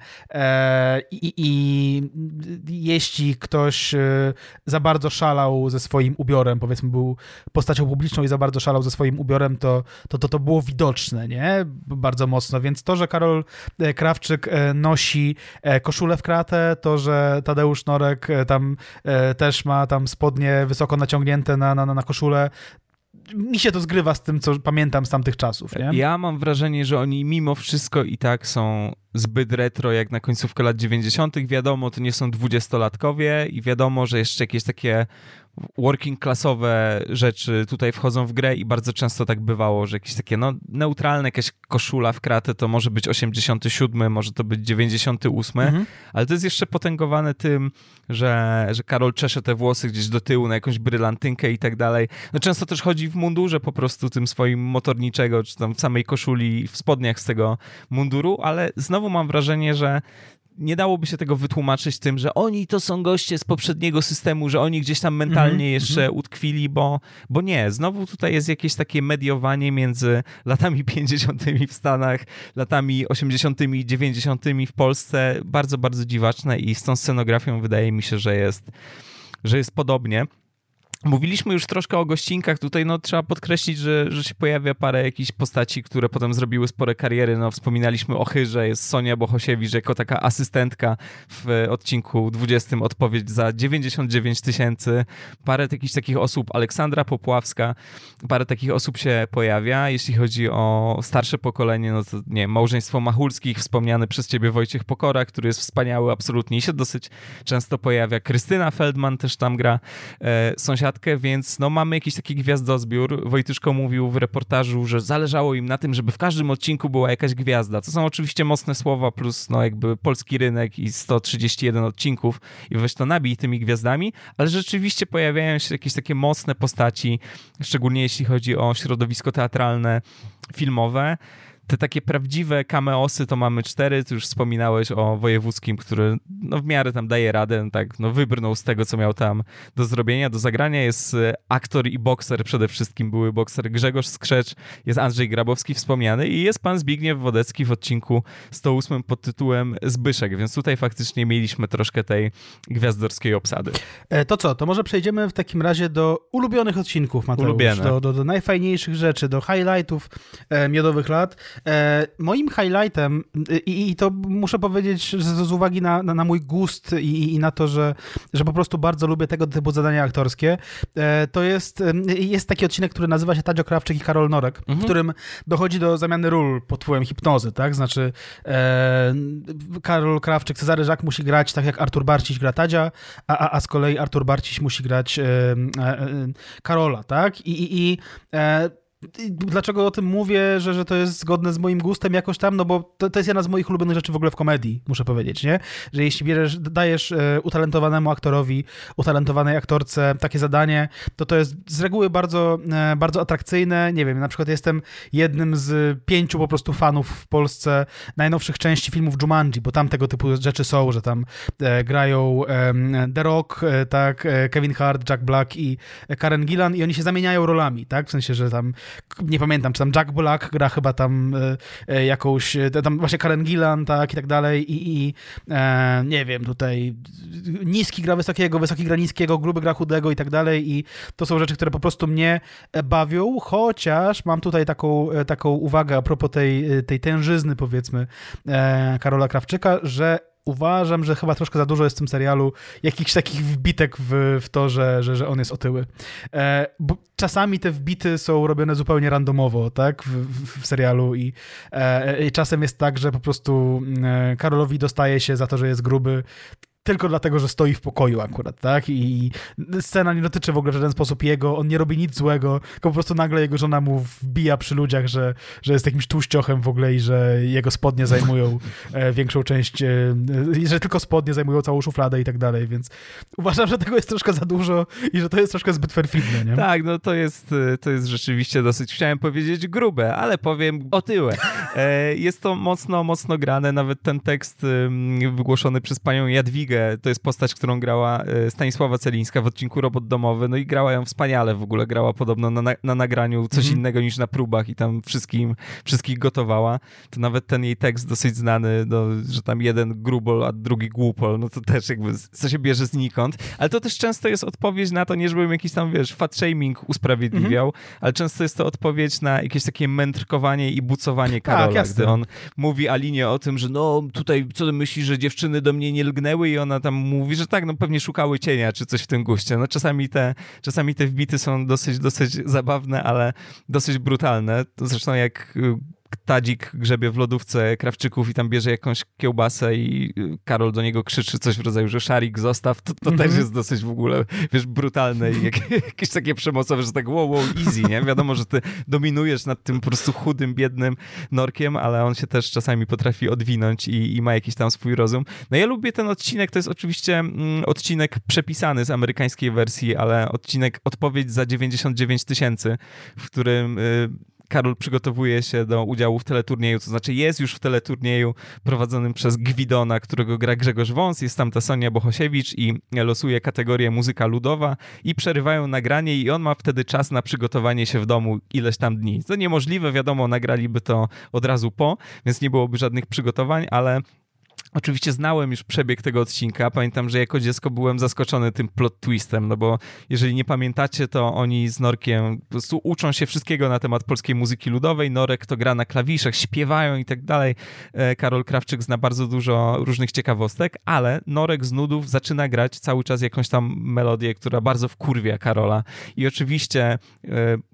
i, i jeśli ktoś e, za bardzo szalał ze swoim ubiorem, powiedzmy był postacią publiczną i za bardzo szalał ze swoim ubiorem, to to, to, to było widoczne, nie? Bardzo mocno, więc to, że Karol e, Krawczyk e, nosi koszulę w kratę, to, że Tadeusz Norek tam też ma tam spodnie wysoko naciągnięte na, na, na koszulę, mi się to zgrywa z tym, co pamiętam z tamtych czasów. Nie? Ja mam wrażenie, że oni mimo wszystko i tak są zbyt retro jak na końcówkę lat 90. Wiadomo, to nie są dwudziestolatkowie i wiadomo, że jeszcze jakieś takie working classowe rzeczy tutaj wchodzą w grę i bardzo często tak bywało, że jakieś takie no, neutralne, jakaś koszula w kratę to może być 87, może to być 98, mhm. ale to jest jeszcze potęgowane tym, że, że Karol czesze te włosy gdzieś do tyłu na jakąś brylantynkę i tak dalej. No często też chodzi w mundurze po prostu tym swoim motorniczego, czy tam w samej koszuli, w spodniach z tego munduru, ale znowu mam wrażenie, że nie dałoby się tego wytłumaczyć tym, że oni to są goście z poprzedniego systemu, że oni gdzieś tam mentalnie mm -hmm. jeszcze utkwili, bo, bo nie. Znowu tutaj jest jakieś takie mediowanie między latami <laughs> 50. w Stanach, latami 80. i 90. w Polsce. Bardzo, bardzo dziwaczne i z tą scenografią wydaje mi się, że jest, że jest podobnie. Mówiliśmy już troszkę o gościnkach. Tutaj no, trzeba podkreślić, że, że się pojawia parę jakichś postaci, które potem zrobiły spore kariery. No, wspominaliśmy o Chyrze, jest Sonia Bohosiewicz jako taka asystentka w odcinku 20 odpowiedź za 99 tysięcy. Parę jakichś takich osób, Aleksandra Popławska, parę takich osób się pojawia. Jeśli chodzi o starsze pokolenie, no to nie małżeństwo Machulskich, wspomniany przez ciebie Wojciech Pokora, który jest wspaniały absolutnie i się dosyć często pojawia. Krystyna Feldman też tam gra. E, sąsiad więc no mamy jakiś taki gwiazdozbiór. Wojtyszko mówił w reportażu, że zależało im na tym, żeby w każdym odcinku była jakaś gwiazda. To są oczywiście mocne słowa, plus no jakby polski rynek i 131 odcinków i weź to nabij tymi gwiazdami, ale rzeczywiście pojawiają się jakieś takie mocne postaci, szczególnie jeśli chodzi o środowisko teatralne, filmowe. Te takie prawdziwe cameosy to mamy cztery, ty już wspominałeś o Wojewódzkim, który no w miarę tam daje radę, tak no wybrnął z tego, co miał tam do zrobienia, do zagrania. Jest e, aktor i bokser, przede wszystkim były bokser Grzegorz Skrzecz, jest Andrzej Grabowski wspomniany i jest pan Zbigniew Wodecki w odcinku 108 pod tytułem Zbyszek, więc tutaj faktycznie mieliśmy troszkę tej gwiazdorskiej obsady. E, to co, to może przejdziemy w takim razie do ulubionych odcinków, Mateusz, do, do, do najfajniejszych rzeczy, do highlightów e, Miodowych Lat. E, moim highlightem, i, i, to muszę powiedzieć że z uwagi na, na, na mój gust i, i, na to, że, że po prostu bardzo lubię tego typu zadania aktorskie, e, to jest, jest taki odcinek, który nazywa się Tadzio Krawczyk i Karol Norek, mhm. w którym dochodzi do zamiany ról pod wpływem hipnozy, tak? Znaczy e, Karol Krawczyk, Cezary Żak musi grać tak jak Artur Barciś gra Tadzia, a, a, a z kolei Artur Barciś musi grać e, e, e Karola, tak? I, i, i e, Dlaczego o tym mówię, że, że to jest zgodne z moim gustem jakoś tam? No bo to, to jest jedna z moich ulubionych rzeczy w ogóle w komedii, muszę powiedzieć, nie? Że jeśli bierzesz, dajesz e, utalentowanemu aktorowi, utalentowanej aktorce takie zadanie, to to jest z reguły bardzo, e, bardzo atrakcyjne. Nie wiem, na przykład jestem jednym z pięciu po prostu fanów w Polsce najnowszych części filmów Jumanji, bo tam tego typu rzeczy są, że tam e, grają The Rock, tak, Kevin Hart, Jack Black i Karen Gillan i oni się zamieniają rolami, tak? W sensie, że tam nie pamiętam, czy tam Jack Black gra chyba tam e, e, jakąś, e, tam właśnie Karen Gillan, tak, i tak dalej i, i e, nie wiem, tutaj niski gra wysokiego, wysoki gra niskiego, gruby gra chudego i tak dalej i to są rzeczy, które po prostu mnie bawią, chociaż mam tutaj taką, taką uwagę a propos tej, tej tężyzny, powiedzmy, e, Karola Krawczyka, że uważam, że chyba troszkę za dużo jest w tym serialu jakichś takich wbitek w, w to, że, że, że on jest otyły. E, bo czasami te wbity są robione zupełnie randomowo, tak, w, w, w serialu i, e, i czasem jest tak, że po prostu e, Karolowi dostaje się za to, że jest gruby tylko dlatego, że stoi w pokoju akurat, tak? I scena nie dotyczy w ogóle w żaden sposób jego, on nie robi nic złego, tylko po prostu nagle jego żona mu wbija przy ludziach, że, że jest jakimś tłuściochem w ogóle i że jego spodnie zajmują e, większą część, e, że tylko spodnie zajmują całą szufladę i tak dalej, więc uważam, że tego jest troszkę za dużo i że to jest troszkę zbyt perfidne, nie? Tak, no to jest, e, to jest rzeczywiście dosyć, chciałem powiedzieć grube, ale powiem otyłe. Jest to mocno, mocno grane, nawet ten tekst wygłoszony przez panią Jadwigę to jest postać, którą grała e, Stanisława Celińska w odcinku Robot Domowy, no i grała ją wspaniale w ogóle, grała podobno na, na nagraniu coś mm -hmm. innego niż na próbach i tam wszystkim, wszystkich gotowała. To nawet ten jej tekst dosyć znany, no, że tam jeden grubol, a drugi głupol, no to też jakby co się bierze znikąd, ale to też często jest odpowiedź na to, nie żebym jakiś tam, wiesz, fat shaming usprawiedliwiał, mm -hmm. ale często jest to odpowiedź na jakieś takie mędrkowanie i bucowanie tak, Karola, tak, gdy on mówi Alinie o tym, że no tutaj, co ty myślisz, że dziewczyny do mnie nie lgnęły i ona tam mówi, że tak, no pewnie szukały cienia czy coś w tym guście. No czasami te, czasami te wbity są dosyć, dosyć zabawne, ale dosyć brutalne. To zresztą jak Tadzik grzebie w lodówce Krawczyków i tam bierze jakąś kiełbasę i y, Karol do niego krzyczy coś w rodzaju, że szarik zostaw, to, to mm -hmm. też mhm. jest dosyć w ogóle, wiesz, brutalne i jak, <laughs> jakieś takie przemocowe, że tak wow, wow, easy, nie? Wiadomo, że ty dominujesz nad tym po prostu chudym, biednym norkiem, ale on się też czasami potrafi odwinąć i, i ma jakiś tam swój rozum. No ja lubię ten odcinek, to jest oczywiście mm, odcinek przepisany z amerykańskiej wersji, ale odcinek Odpowiedź za 99 tysięcy, w którym y, Karol przygotowuje się do udziału w teleturnieju, to znaczy jest już w teleturnieju prowadzonym przez Gwidona, którego gra Grzegorz Wąs, jest tam ta Sonia Bohosiewicz i losuje kategorię muzyka ludowa i przerywają nagranie i on ma wtedy czas na przygotowanie się w domu ileś tam dni. To niemożliwe, wiadomo, nagraliby to od razu po, więc nie byłoby żadnych przygotowań, ale Oczywiście znałem już przebieg tego odcinka. Pamiętam, że jako dziecko byłem zaskoczony tym plot twistem, no bo jeżeli nie pamiętacie, to oni z Norkiem po prostu uczą się wszystkiego na temat polskiej muzyki ludowej. Norek to gra na klawiszach, śpiewają i tak dalej. E, Karol Krawczyk zna bardzo dużo różnych ciekawostek, ale Norek z nudów zaczyna grać cały czas jakąś tam melodię, która bardzo wkurwia Karola. I oczywiście e,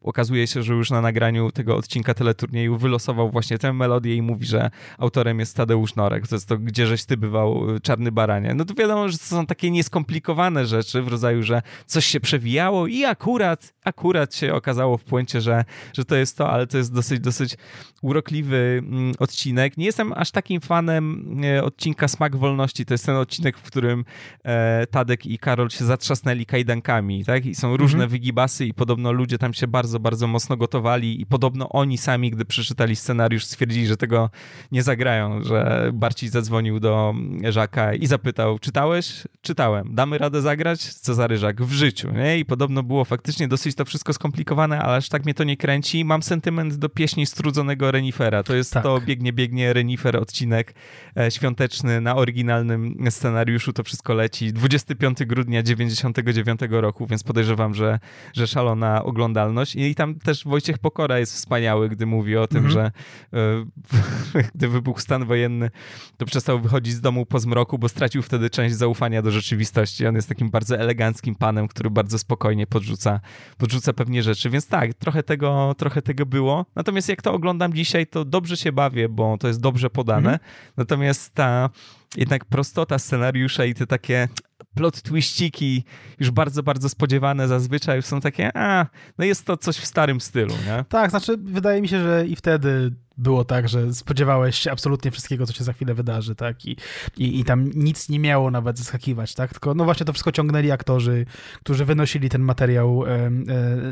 okazuje się, że już na nagraniu tego odcinka teleturnieju wylosował właśnie tę melodię i mówi, że autorem jest Tadeusz Norek. To jest to, gdzie żeś ty bywał y, czarny baranie. No to wiadomo, że to są takie nieskomplikowane rzeczy w rodzaju, że coś się przewijało i akurat, akurat się okazało w puencie, że, że to jest to, ale to jest dosyć, dosyć urokliwy mm, odcinek. Nie jestem aż takim fanem e, odcinka Smak Wolności. To jest ten odcinek, w którym e, Tadek i Karol się zatrzasnęli kajdankami, tak? I są różne mhm. wygibasy i podobno ludzie tam się bardzo, bardzo mocno gotowali i podobno oni sami, gdy przeczytali scenariusz, stwierdzili, że tego nie zagrają, że Barciś zadzwonił do Żaka i zapytał, czytałeś? Czytałem. Damy radę zagrać? Cezary Żak, w życiu, nie? I podobno było faktycznie dosyć to wszystko skomplikowane, ale aż tak mnie to nie kręci. Mam sentyment do pieśni strudzonego Renifera. To jest Tak. to biegnie, biegnie Renifer odcinek e, świąteczny na oryginalnym scenariuszu. To wszystko leci 25 grudnia 99 roku, więc podejrzewam, że, że szalona oglądalność. I tam też Wojciech Pokora jest wspaniały, gdy mówi o tym, Mhm. że e, <laughs> gdy wybuchł stan wojenny, to przestał wychodzić z domu po zmroku, bo stracił wtedy część zaufania do rzeczywistości. On jest takim bardzo eleganckim panem, który bardzo spokojnie podrzuca, podrzuca pewnie rzeczy. Więc tak, trochę tego, trochę tego było. Natomiast jak to oglądam dzisiaj, to dobrze się bawię, bo to jest dobrze podane. Mhm. Natomiast ta jednak prostota scenariusza i te takie plot twiściki już bardzo, bardzo spodziewane zazwyczaj są takie, a, no jest to coś w starym stylu, nie? Tak, znaczy wydaje mi się, że i wtedy było tak, że spodziewałeś się absolutnie wszystkiego, co się za chwilę wydarzy, tak? I, i, i tam nic nie miało nawet zaskakiwać, tak? Tylko no właśnie to wszystko ciągnęli aktorzy, którzy wynosili ten materiał e, e,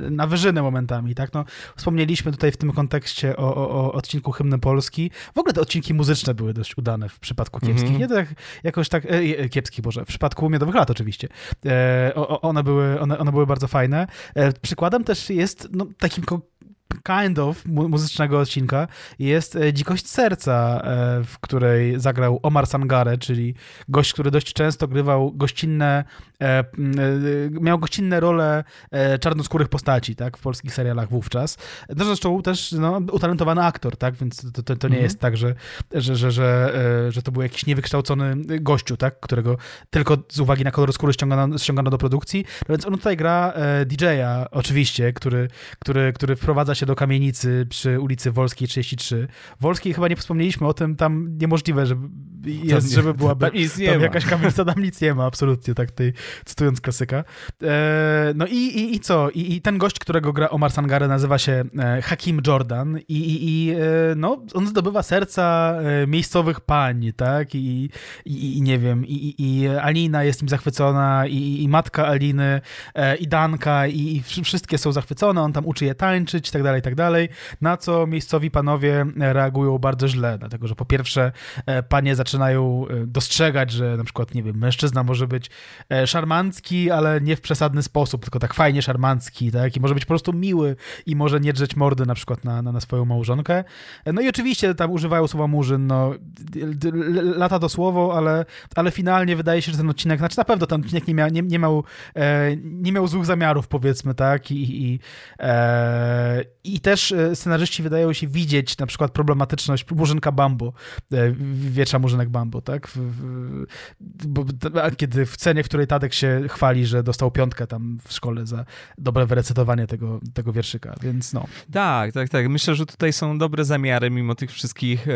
na wyżynę momentami, tak? No, wspomnieliśmy tutaj w tym kontekście o, o, o odcinku Hymny Polski. W ogóle te odcinki muzyczne były dość udane w przypadku kiepskich. Mhm. Nie tak jakoś tak, e, e, kiepskich, Boże, w przypadku Miodowych Lat oczywiście. E, o, one, były, one, one były bardzo fajne. E, przykładem też jest no, takim kind of mu- muzycznego odcinka jest e, Dzikość Serca, e, w której zagrał Omar Sangare, czyli gość, który dość często grywał gościnne, e, miał gościnne role czarnoskórych postaci, tak, w polskich serialach wówczas. No zresztą też no, utalentowany aktor, tak, więc to, to, to nie Mhm. jest tak, że, że, że, że, że to był jakiś niewykształcony gościu, tak, którego tylko z uwagi na kolor skóry ściągano, ściągano do produkcji. No więc on tutaj gra DJ-a, oczywiście, który, który, który wprowadza się do kamienicy przy ulicy Wolskiej 33. Wolskiej chyba nie wspomnieliśmy o tym, tam niemożliwe, żeby, jest, żeby byłaby tam nic nie tam ma. jakaś kamienica, tam nic nie ma, absolutnie, tak tutaj cytując klasyka. E, no i, i, i co? I, I ten gość, którego gra Omar Sangare nazywa się e, Hakim Jordan i, i, i e, no, on zdobywa serca miejscowych pań, tak? I, i, i nie wiem, i, i, Alina jest nim zachwycona, i, i matka Aliny, i Danka, i, i wszy- wszystkie są zachwycone, on tam uczy je tańczyć i tak dalej, i tak dalej, na co miejscowi panowie e, reagują bardzo źle, dlatego że po pierwsze e, panie zaczynają e, dostrzegać, że na przykład, nie wiem, mężczyzna może być szarmancki, ale nie w przesadny sposób, tylko tak fajnie szarmancki, tak? I może być po prostu miły i może nie drzeć mordy na przykład na, na, na swoją małżonkę. No i oczywiście tam używają słowa murzyn, no lata to słowo, ale, ale finalnie wydaje się, że ten odcinek, znaczy na pewno ten odcinek nie miał, nie, nie miał, nie miał złych zamiarów, powiedzmy, tak? I, i, e, i też e, scenarzyści wydają się widzieć na przykład problematyczność murzynka Bambo, e, wiecza murzynek Bambo, tak? Kiedy w cenie, w której Tadek się chwali, że dostał piątkę tam w szkole za dobre wyrecytowanie tego, tego wierszyka, więc no. Tak, tak, tak. Myślę, że tutaj są dobre zamiary, mimo tych wszystkich e,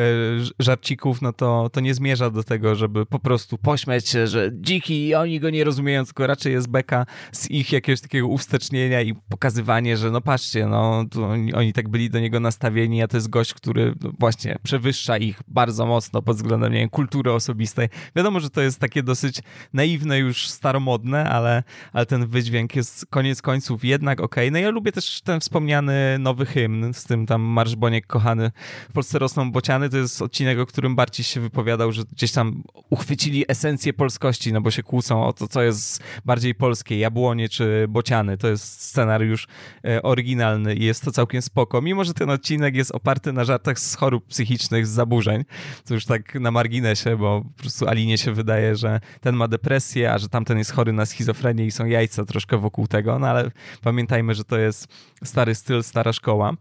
żarcików, no to, to nie zmierza do tego, żeby po prostu pośmiać się, że dziki i oni go nie rozumieją, tylko raczej jest beka z ich jakiegoś takiego uwstecznienia i pokazywanie, że no patrzcie, no oni, oni tak byli do niego nastawieni, a to jest gość, który no, właśnie przewyższa ich bardzo mocno pod względem, nie wiem, kultury osobistej. Wiadomo, że to jest takie dosyć naiwne, już staromodne, ale, ale ten wydźwięk jest koniec końców jednak okej. No ja lubię też ten wspomniany nowy hymn, z tym tam Marsz Boniek kochany, w Polsce rosną bociany, to jest odcinek, o którym Barciś się wypowiadał, że gdzieś tam uchwycili esencję polskości, no bo się kłócą o to, co jest bardziej polskie, jabłonie czy bociany. To jest scenariusz e, oryginalny i jest to całkiem spoko. Mimo, że ten odcinek jest oparty na żartach z chorób psychicznych, z zaburzeń, to już tak na marginesie, bo po prostu Alinie się wydaje, że ten ma depresję, a że tamten jest chory na schizofrenię i są jajca troszkę wokół tego, no ale pamiętajmy, że to jest stary styl, stara szkoła.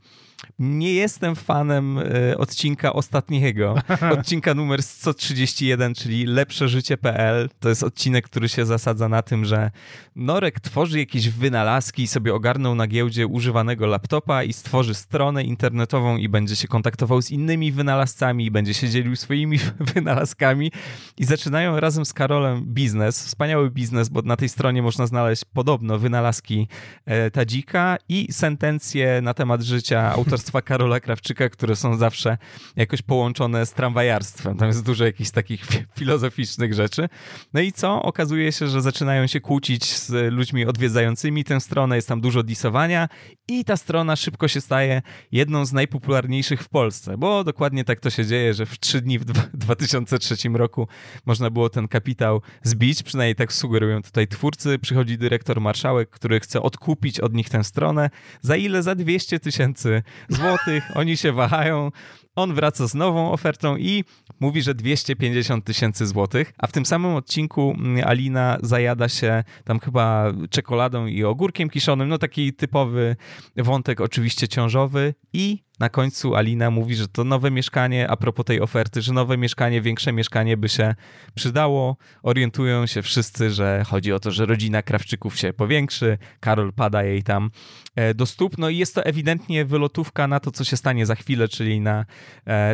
Nie jestem fanem e, odcinka ostatniego, <laughs> odcinka numer 131, czyli Lepsze Życie.pl. To jest odcinek, który się zasadza na tym, że Norek tworzy jakieś wynalazki i sobie ogarnął na giełdzie używanego laptopa i stworzy stronę internetową i będzie się kontaktował z innymi wynalazcami i będzie się dzielił swoimi <laughs> wynalazkami i zaczynają razem z Karolem biznes, wspaniały biznes, bo na tej stronie można znaleźć podobno wynalazki e, Tadzika i sentencje na temat życia autorów autorstwa Karola Krawczyka, które są zawsze jakoś połączone z tramwajarstwem. Tam jest dużo jakichś takich filozoficznych rzeczy. No i co? Okazuje się, że zaczynają się kłócić z ludźmi odwiedzającymi tę stronę, jest tam dużo disowania i ta strona szybko się staje jedną z najpopularniejszych w Polsce, bo dokładnie tak to się dzieje, że w trzy dni w 2003 <laughs> roku można było ten kapitał zbić, przynajmniej tak sugerują tutaj twórcy. Przychodzi dyrektor marszałek, który chce odkupić od nich tę stronę. Za ile? Za 200 tysięcy złotych. Oni się wahają, on wraca z nową ofertą i mówi, że 250 tysięcy złotych, a w tym samym odcinku mm, Alina zajada się tam chyba czekoladą i ogórkiem kiszonym, no taki typowy wątek oczywiście ciążowy. I na końcu Alina mówi, że to nowe mieszkanie, a propos tej oferty, że nowe mieszkanie, większe mieszkanie by się przydało. Orientują się wszyscy, że chodzi o to, że rodzina Krawczyków się powiększy, Karol pada jej tam e, do stóp, no i jest to ewidentnie wylotówka na to, co się stanie za chwilę, czyli na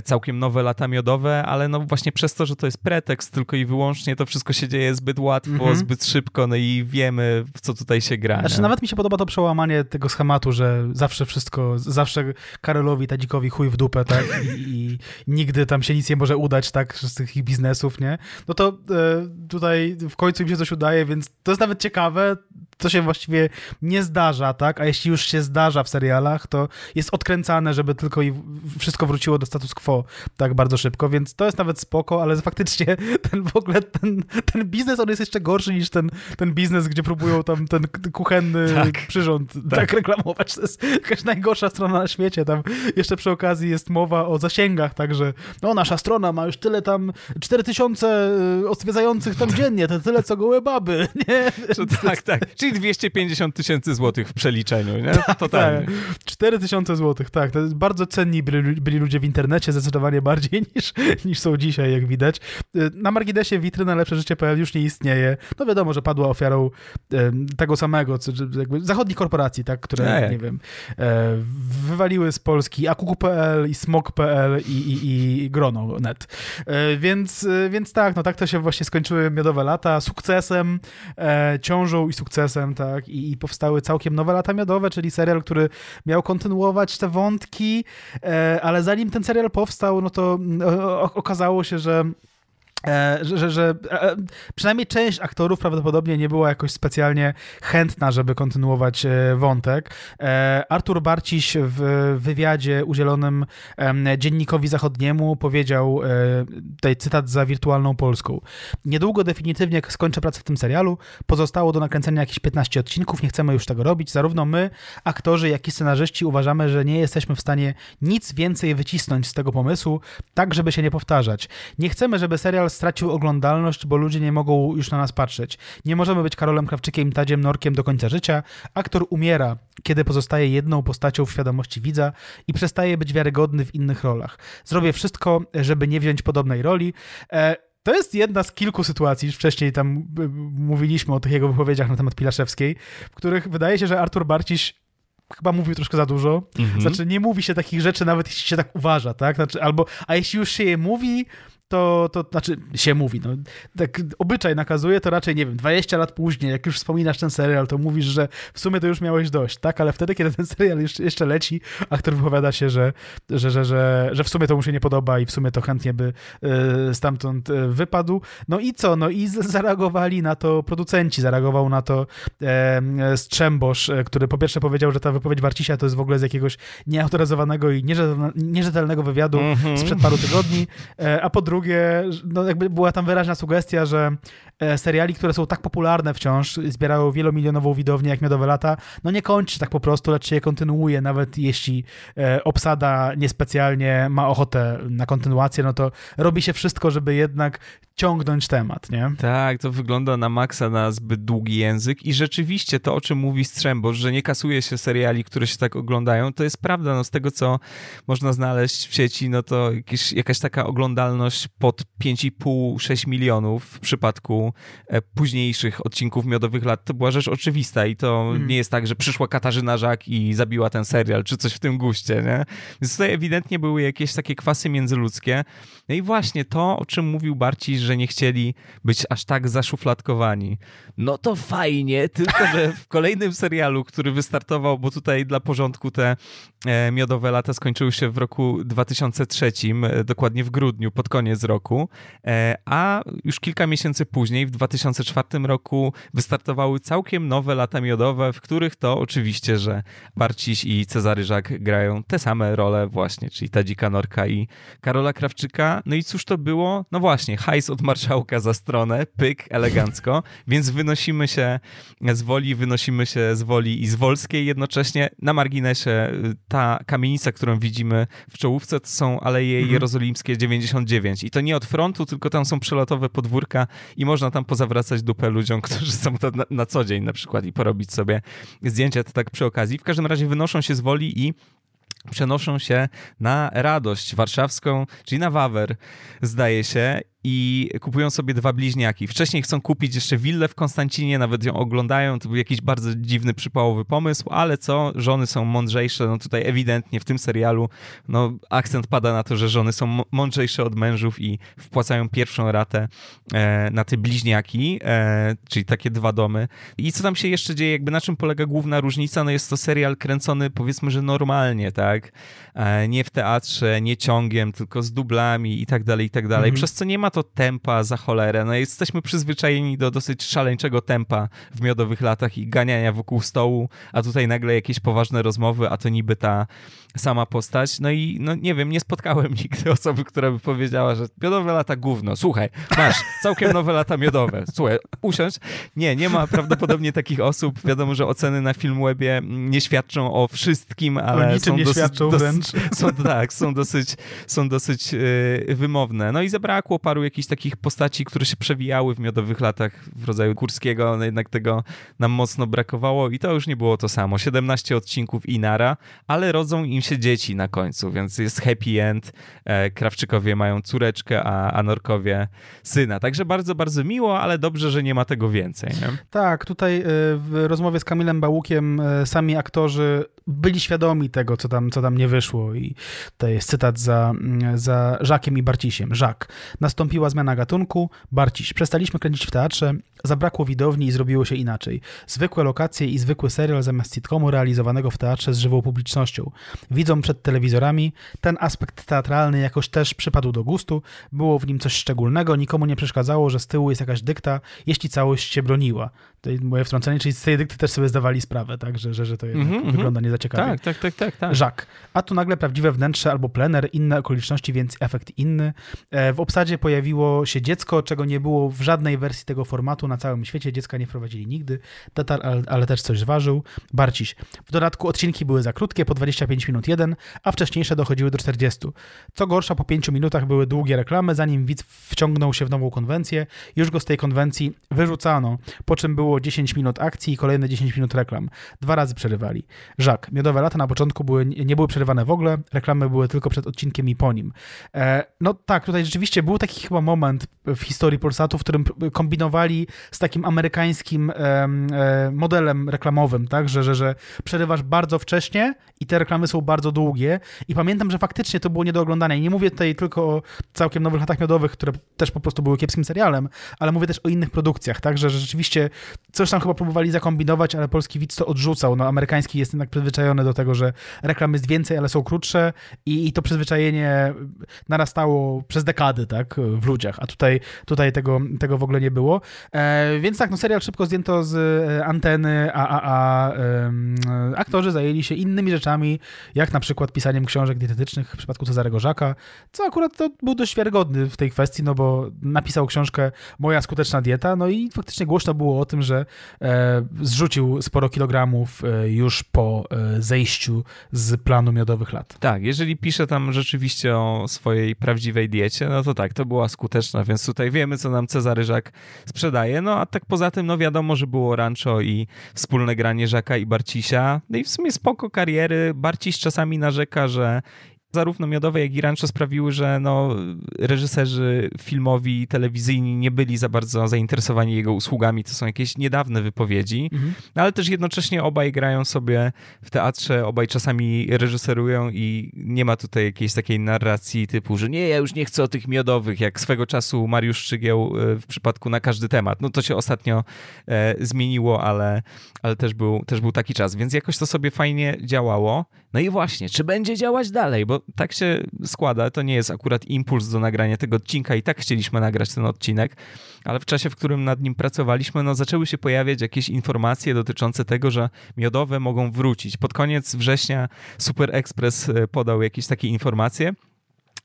całkiem nowe lata miodowe, ale no właśnie przez to, że to jest pretekst tylko i wyłącznie, to wszystko się dzieje zbyt łatwo, mhm. zbyt szybko, no i wiemy, w co tutaj się gra. Znaczy, nawet mi się podoba to przełamanie tego schematu, że zawsze wszystko, zawsze Karolowi Karolowi, Tadzikowi chuj w dupę, tak? I, I, nigdy tam się nic nie może udać, tak? Z tych ich biznesów, nie? No to e, tutaj w końcu im się coś udaje, więc to jest nawet ciekawe, to się właściwie nie zdarza, tak? A jeśli już się zdarza w serialach, to jest odkręcane, żeby tylko i wszystko wróciło do status quo tak bardzo szybko, więc to jest nawet spoko, ale <laughs> faktycznie ten w ogóle, ten, ten biznes, on jest jeszcze gorszy niż ten, ten biznes, gdzie próbują tam ten kuchenny <laughs> tak, przyrząd tak. tak reklamować. To jest jakaś najgorsza strona na świecie. Tam jeszcze przy okazji jest mowa o zasięgach, także no nasza strona ma już tyle tam, 4000 y, odwiedzających tam dziennie, to tyle co gołe baby, <laughs> nie? tak, tak. Czyli 250 tysięcy złotych w przeliczeniu, nie? Tak, Totalnie. Tak. 4 tysiące złotych, tak. To jest bardzo cenni byli, byli, ludzie w internecie, zdecydowanie bardziej <laughs> niż, niż są dzisiaj, jak widać. Y, na marginesie witryna lepsze życie.pl już nie istnieje. No wiadomo, że padła ofiarą tego samego, co, jakby zachodnich korporacji, tak, które, tak. nie wiem, e, wywaliły z Polski akuku.pl i smog.pl i, i, i grono.net. E, więc, e, więc tak, no tak to się właśnie skończyły miodowe lata sukcesem, ciążą i sukcesem tak, i, i powstały całkiem nowe lata miodowe, czyli serial, który miał kontynuować te wątki, e, ale zanim ten serial powstał, no to mm, okazało się, że że, że, że e, przynajmniej część aktorów prawdopodobnie nie była jakoś specjalnie chętna, żeby kontynuować e, wątek. Artur Barciś w wywiadzie udzielonym Dziennikowi Zachodniemu powiedział, tutaj cytat za wirtualną Polską, niedługo definitywnie skończę pracę w tym serialu, pozostało do nakręcenia jakieś 15 odcinków, nie chcemy już tego robić, zarówno my, aktorzy, jak i scenarzyści uważamy, że nie jesteśmy w stanie nic więcej wycisnąć z tego pomysłu, tak żeby się nie powtarzać. Nie chcemy, żeby serial stracił oglądalność, bo ludzie nie mogą już na nas patrzeć. Nie możemy być Karolem Krawczykiem Tadziem Norkiem do końca życia. Aktor umiera, kiedy pozostaje jedną postacią w świadomości widza i przestaje być wiarygodny w innych rolach. Zrobię wszystko, żeby nie wziąć podobnej roli. E, to jest jedna z kilku sytuacji, wcześniej tam e, mówiliśmy o tych jego wypowiedziach na temat Pilaszewskiej, w których wydaje się, że Artur Barciś chyba mówił troszkę za dużo. Mhm. Znaczy, nie mówi się takich rzeczy, nawet jeśli się tak uważa, tak? Znaczy, albo, a jeśli już się je mówi, to, to znaczy się mówi, no, tak obyczaj nakazuje, to raczej, nie wiem, 20 lat później, jak już wspominasz ten serial, to mówisz, że w sumie to już miałeś dość, tak? Ale wtedy, kiedy ten serial jeszcze, leci, aktor wypowiada się, że, że, że, że, że w sumie to mu się nie podoba i w sumie to chętnie by y, stamtąd y, wypadł. No i co? No i zareagowali na to producenci, zareagował na to e, Strzembosz, który po pierwsze powiedział, że ta wypowiedź Warcisia to jest w ogóle z jakiegoś nieautoryzowanego i nierzetelnego wywiadu mm -hmm. sprzed paru tygodni, e, a po drugie drugie, no jakby była tam wyraźna sugestia, że seriali, które są tak popularne wciąż, zbierają wielomilionową widownię jak Miodowe Lata, no nie kończy tak po prostu, lecz się je kontynuuje, nawet jeśli e, obsada niespecjalnie ma ochotę na kontynuację, no to robi się wszystko, żeby jednak ciągnąć temat, nie? Tak, to wygląda na maksa na zbyt długi język i rzeczywiście to, o czym mówi Strzembosz, że nie kasuje się seriali, które się tak oglądają, to jest prawda, no z tego, co można znaleźć w sieci, no to jakieś, jakaś taka oglądalność pod 5,5-6 milionów w przypadku e, późniejszych odcinków Miodowych Lat to była rzecz oczywista i to mm. nie jest tak, że przyszła Katarzyna Żak i zabiła ten serial, czy coś w tym guście, nie? Więc tutaj ewidentnie były jakieś takie kwasy międzyludzkie. No i właśnie to, o czym mówił Barci, że nie chcieli być aż tak zaszufladkowani. No to fajnie, tylko że w <laughs> kolejnym serialu, który wystartował, bo tutaj dla porządku te e, Miodowe Lata skończyły się w roku 2003, e, dokładnie w grudniu, pod koniec roku, a już kilka miesięcy później, w 2004 roku, wystartowały całkiem nowe lata miodowe, w których to oczywiście, że Barciś i Cezary Żak grają te same role właśnie, czyli Tadzika Norka i Karola Krawczyka. No i cóż to było? No właśnie, hajs od marszałka za stronę, pyk, elegancko, <laughs> więc wynosimy się z woli, wynosimy się z woli i z Wolskiej jednocześnie. Na marginesie ta kamienica, którą widzimy w czołówce, to są Aleje mhm. Jerozolimskie 99 i to nie od frontu, tylko tam są przelotowe podwórka i można tam pozawracać dupę ludziom, <laughs> którzy są to na, na co dzień na przykład i porobić sobie zdjęcia, to tak przy okazji. W każdym razie wynoszą się z woli i przenoszą się na radość warszawską, czyli na Wawer, zdaje się i kupują sobie dwa bliźniaki. Wcześniej chcą kupić jeszcze willę w Konstancinie, nawet ją oglądają. To był jakiś bardzo dziwny, przypałowy pomysł, ale co? Żony są mądrzejsze. No tutaj ewidentnie w tym serialu no, akcent pada na to, że żony są mądrzejsze od mężów i wpłacają pierwszą ratę e, na te bliźniaki, e, czyli takie dwa domy. I co tam się jeszcze dzieje? Jakby na czym polega główna różnica? No jest to serial kręcony powiedzmy, że normalnie, tak? E, nie w teatrze, nie ciągiem, tylko z dublami i tak dalej, i tak dalej. Mhm. Przez co nie ma to tempa za cholerę. No jesteśmy przyzwyczajeni do dosyć szaleńczego tempa w miodowych latach i ganiania wokół stołu, a tutaj nagle jakieś poważne rozmowy, a to niby ta sama postać. No i no nie wiem, nie spotkałem <laughs> nigdy osoby, która by powiedziała, że miodowe lata gówno. Słuchaj, masz całkiem nowe lata miodowe. Słuchaj, usiądź. Nie, nie ma prawdopodobnie takich osób. Wiadomo, że oceny na Filmwebie nie świadczą o wszystkim, ale są dosyć, dosyć, <laughs> są, tak, są dosyć, są dosyć yy, wymowne. No i zabrakło paru jakichś takich postaci, które się przewijały w miodowych latach w rodzaju Kurskiego, no jednak tego nam mocno brakowało i to już nie było to samo. 17 odcinków i nara, ale rodzą im się dzieci na końcu, więc jest happy end. E, Krawczykowie mają córeczkę, a, a Norkowie syna. Także bardzo, bardzo miło, ale dobrze, że nie ma tego więcej. Nie? Tak, tutaj e, w rozmowie z Kamilem Bałukiem e, sami aktorzy byli świadomi tego, co tam, co tam nie wyszło i to jest cytat za, za Żakiem i Barcisiem. Żak. Nastąpiła zmiana gatunku. Barciś. Przestaliśmy kręcić w teatrze, zabrakło widowni i zrobiło się inaczej. Zwykłe lokacje i zwykły serial zamiast sitcomu realizowanego w teatrze z żywą publicznością. Widzą przed telewizorami. Ten aspekt teatralny jakoś też przypadł do gustu. Było w nim coś szczególnego. Nikomu nie przeszkadzało, że z tyłu jest jakaś dykta, jeśli całość się broniła. Moje wtrącenie, czyli z tej dykty też sobie zdawali sprawę, tak, że, że, że to mm -hmm, wygląda nie za ciekawie. Tak, tak, tak, tak, tak. Żak. A tu nagle prawdziwe wnętrze albo plener, inne okoliczności, więc efekt inny. E, w obsadzie pojawiło się dziecko, czego nie było w żadnej wersji tego formatu na całym świecie. Dziecka nie wprowadzili nigdy. Tatar, ale, ale też coś zważył. Barciś. W dodatku odcinki były za krótkie, po 25 minut jeden, a wcześniejsze dochodziły do 40. Co gorsza, po 5 minutach były długie reklamy, zanim widz wciągnął się w nową konwencję. Już go z tej konwencji wyrzucano, po czym było 10 minut akcji i kolejne 10 minut reklam. Dwa razy przerywali. Żak. Miodowe lata na początku były, nie były przerywane w ogóle, reklamy były tylko przed odcinkiem i po nim. E, no tak, tutaj rzeczywiście był taki chyba moment w historii Polsatu, w którym kombinowali z takim amerykańskim e, modelem reklamowym, tak, że, że, że przerywasz bardzo wcześnie i te reklamy są bardzo długie i pamiętam, że faktycznie to było nie do oglądania i nie mówię tutaj tylko o całkiem nowych latach miodowych, które też po prostu były kiepskim serialem, ale mówię też o innych produkcjach, tak, że rzeczywiście coś tam chyba próbowali zakombinować, ale polski widz to odrzucał, no amerykański jest jednak przyzwyczajony do tego, że reklam jest więcej, ale są krótsze i, i to przyzwyczajenie narastało przez dekady, tak, w ludziach, a tutaj, tutaj tego, tego w ogóle nie było. E, więc tak, no serial szybko zdjęto z e, anteny, a, a, a e, aktorzy zajęli się innymi rzeczami, jak na przykład pisaniem książek dietetycznych w przypadku Cezarego Żaka, co akurat to był dość wiarygodny w tej kwestii, no bo napisał książkę Moja skuteczna dieta, no i faktycznie głośno było o tym, że zrzucił sporo kilogramów e, już po e, zejściu z planu miodowych lat. Tak, jeżeli pisze tam rzeczywiście o swojej prawdziwej diecie, no to tak, to była skuteczna, więc tutaj wiemy, co nam Cezary Żak sprzedaje. No a tak poza tym, no wiadomo, że było Rancho i wspólne granie Żaka i Barcisia. No i w sumie spoko kariery. Barciś czasami narzeka, że zarówno Miodowe, jak i Rancho sprawiły, że no, reżyserzy filmowi, telewizyjni nie byli za bardzo zainteresowani jego usługami. To są jakieś niedawne wypowiedzi, mhm. ale też jednocześnie obaj grają sobie w teatrze, obaj czasami reżyserują i nie ma tutaj jakiejś takiej narracji typu, że nie, ja już nie chcę o tych Miodowych, jak swego czasu Mariusz Szczygieł e, w przypadku na każdy temat. No to się ostatnio e, zmieniło, ale, ale też, był, też był taki czas, więc jakoś to sobie fajnie działało. No i właśnie, czy będzie działać dalej? Bo tak się składa, to nie jest akurat impuls do nagrania tego odcinka i tak chcieliśmy nagrać ten odcinek, ale w czasie, w którym nad nim pracowaliśmy, no zaczęły się pojawiać jakieś informacje dotyczące tego, że miodowe mogą wrócić. Pod koniec września Super Express e, podał jakieś takie informacje,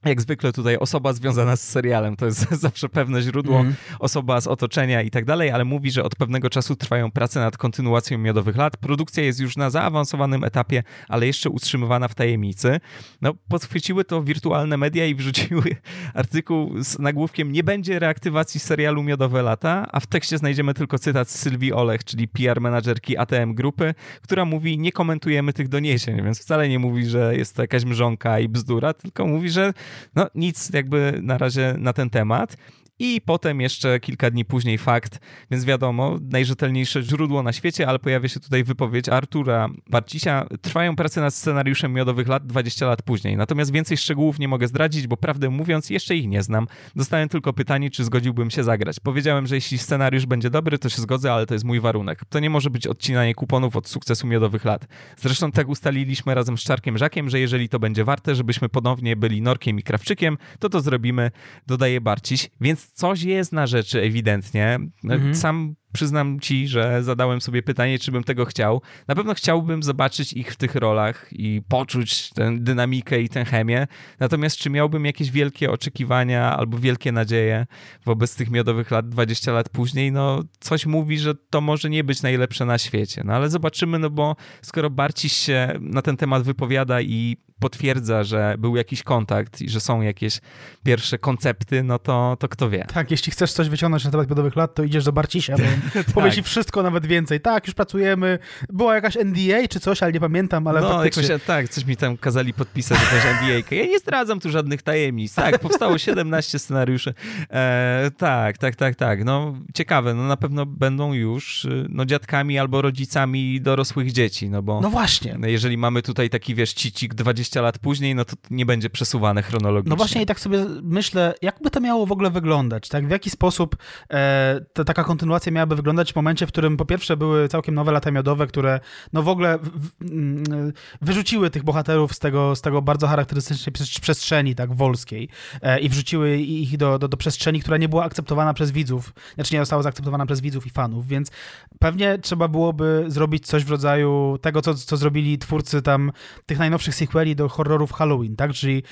jak zwykle tutaj osoba związana z serialem, to jest <laughs> zawsze pewne źródło, mm. osoba z otoczenia i tak dalej, ale mówi, że od pewnego czasu trwają prace nad kontynuacją Miodowych Lat. Produkcja jest już na zaawansowanym etapie, ale jeszcze utrzymywana w tajemnicy. No, podchwyciły to wirtualne media i wrzuciły <laughs> artykuł z nagłówkiem nie będzie reaktywacji serialu Miodowe Lata, a w tekście znajdziemy tylko cytat z Sylwii Olech, czyli PR menadżerki ATM Grupy, która mówi nie komentujemy tych doniesień, więc wcale nie mówi, że jest to jakaś mrzonka i bzdura, tylko mówi, że no nic jakby na razie na ten temat. I potem jeszcze kilka dni później fakt, więc wiadomo, najrzetelniejsze źródło na świecie, ale pojawia się tutaj wypowiedź Artura Barcisia. Trwają prace nad scenariuszem Miodowych Lat 20 lat później. Natomiast więcej szczegółów nie mogę zdradzić, bo prawdę mówiąc, jeszcze ich nie znam. Dostałem tylko pytanie, czy zgodziłbym się zagrać. Powiedziałem, że jeśli scenariusz będzie dobry, to się zgodzę, ale to jest mój warunek. To nie może być odcinanie kuponów od sukcesu Miodowych Lat. Zresztą tak ustaliliśmy razem z Czarkiem Żakiem, że jeżeli to będzie warte, żebyśmy ponownie byli Norkiem i Krawczykiem, to to zrobimy, dodaje Barciś. Więc coś jest na rzeczy ewidentnie. No, mhm. Sam przyznam ci, że zadałem sobie pytanie, czy bym tego chciał. Na pewno chciałbym zobaczyć ich w tych rolach i poczuć tę dynamikę i tę chemię. Natomiast czy miałbym jakieś wielkie oczekiwania albo wielkie nadzieje wobec tych miodowych lat 20 lat później? No, coś mówi, że to może nie być najlepsze na świecie. No ale zobaczymy, no bo skoro Barciś się na ten temat wypowiada i potwierdza, że był jakiś kontakt i że są jakieś pierwsze koncepty, no to, to kto wie. Tak, jeśli chcesz coś wyciągnąć na temat miodowych lat, to idziesz do Barcisia, bo tak. <laughs> powie ci wszystko, nawet więcej. Tak, już pracujemy. Była jakaś NDA czy coś, ale nie pamiętam, ale no, faktycznie... Jakoś, tak, coś mi tam kazali podpisać, jakąś NDA. Ja nie zdradzam tu żadnych tajemnic. Tak, powstało <laughs> 17 scenariuszy. E, tak, tak, tak, tak. No ciekawe, no na pewno będą już no, dziadkami albo rodzicami dorosłych dzieci, no bo... No właśnie. Jeżeli mamy tutaj taki, wiesz, cicik 20 lat później, no to nie będzie przesuwane chronologicznie. No właśnie i tak sobie myślę, jakby to miało w ogóle wyglądać, tak? W jaki sposób e, ta taka kontynuacja miałaby wyglądać w momencie, w którym po pierwsze były całkiem nowe lata miodowe, które no w ogóle mm, wyrzuciły tych bohaterów z tego, z tego bardzo charakterystycznej przestrzeni, tak, wolskiej e, i wrzuciły ich do, do, do przestrzeni, która nie była akceptowana przez widzów, znaczy nie została zaakceptowana przez widzów i fanów, więc pewnie trzeba byłoby zrobić coś w rodzaju tego, co, co zrobili twórcy tam tych najnowszych sequeli do horrorów Halloween, tak, czyli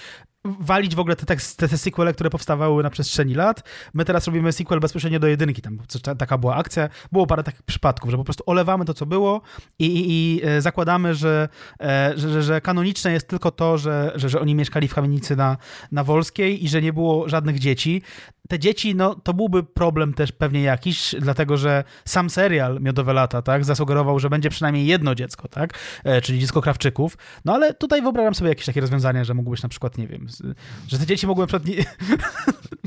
walić w ogóle te, te, te sequele, które powstawały na przestrzeni lat. My teraz robimy sequel bezpośrednio do jedynki, tam taka była akcja. Było parę takich przypadków, że po prostu olewamy to, co było i, i, i e, zakładamy, że, e, że, że, że, kanoniczne jest tylko to, że, że, że oni mieszkali w kamienicy na, na Wolskiej i że nie było żadnych dzieci te dzieci, no to byłby problem też pewnie jakiś, dlatego że sam serial Miodowe Lata, tak, zasugerował, że będzie przynajmniej jedno dziecko, tak, e, czyli dziecko Krawczyków, no ale tutaj wyobrażam sobie jakieś takie rozwiązania, że mógłbyś na przykład, nie wiem, że te dzieci mogły na przykład nie, <laughs>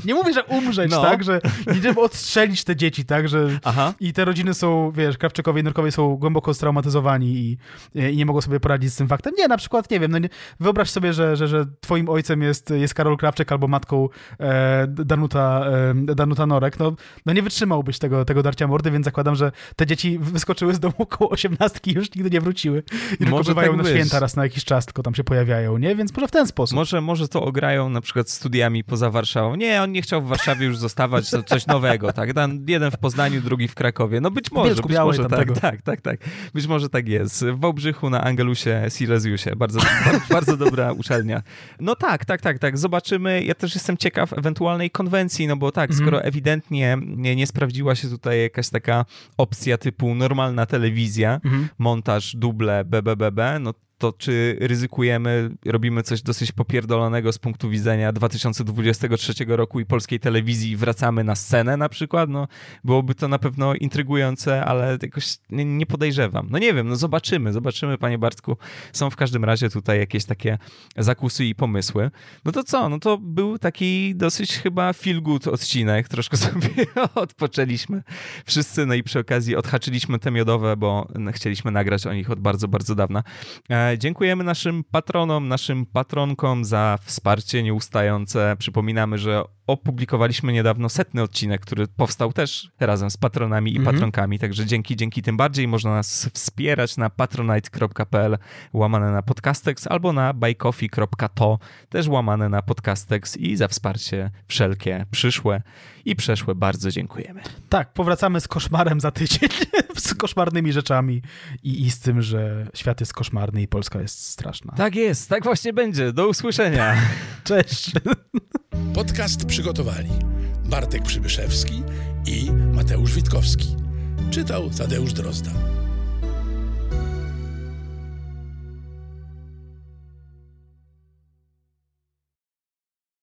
<laughs> nie mówię, że umrzeć, no. tak, że żeby odstrzelić te dzieci, tak, że Aha. i te rodziny są, wiesz, Krawczykowie i Nurkowie są głęboko straumatyzowani i, i nie mogą sobie poradzić z tym faktem. Nie, na przykład, nie wiem, no nie, wyobraź sobie, że, że, że twoim ojcem jest, jest Karol Krawczyk albo matką e, Danuta Danuta, Norek, no, no nie wytrzymałbyś tego, tego darcia mordy, więc zakładam, że te dzieci wyskoczyły z domu około osiemnastki i już nigdy nie wróciły. I może tylko bywają tak na święta raz na jakiś czas, tylko tam się pojawiają, nie? Więc może w ten sposób. Może, może to ograją na przykład studiami poza Warszawą. Nie, on nie chciał w Warszawie już zostawać, to coś nowego, tak? Jeden w Poznaniu, drugi w Krakowie. No być może, być może tak, tak, tak, tak. Być może tak jest. W Wałbrzychu na Angelusie, Silesiusie. Bardzo, bardzo, <laughs> bardzo dobra uczelnia. No tak, tak, tak, tak. Zobaczymy. Ja też jestem ciekaw ewentualnej konwencji, no bo tak, mhm. skoro ewidentnie nie, nie, sprawdziła się tutaj jakaś taka opcja typu normalna telewizja, mhm. montaż, duble, BBBB, no to czy ryzykujemy, robimy coś dosyć popierdolonego z punktu widzenia 2023 roku i polskiej telewizji wracamy na scenę na przykład, no byłoby to na pewno intrygujące, ale jakoś nie, nie podejrzewam. No nie wiem, no zobaczymy, zobaczymy panie Bartku. Są w każdym razie tutaj jakieś takie zakusy i pomysły. No to co, no to był taki dosyć chyba feel good odcinek, troszkę <laughs> sobie odpoczęliśmy wszyscy, no i przy okazji odhaczyliśmy te miodowe, bo chcieliśmy nagrać o nich od bardzo, bardzo dawna. Dziękujemy naszym patronom, naszym patronkom za wsparcie nieustające. Przypominamy, że opublikowaliśmy niedawno setny odcinek, który powstał też razem z patronami i mhm. patronkami, także dzięki, dzięki tym bardziej można nas wspierać na patronite.pl łamane na podcastex albo na buycoffee.to też łamane na podcastex i za wsparcie wszelkie przyszłe i przeszłe bardzo dziękujemy. Tak, powracamy z koszmarem za tydzień, <laughs> z koszmarnymi rzeczami i, i z tym, że świat jest koszmarny i Polska jest straszna. Tak jest, tak właśnie będzie. Do usłyszenia. <laughs> Cześć. Podcast przygotowali Bartek Przybyszewski i Mateusz Witkowski. Czytał Tadeusz Drozda.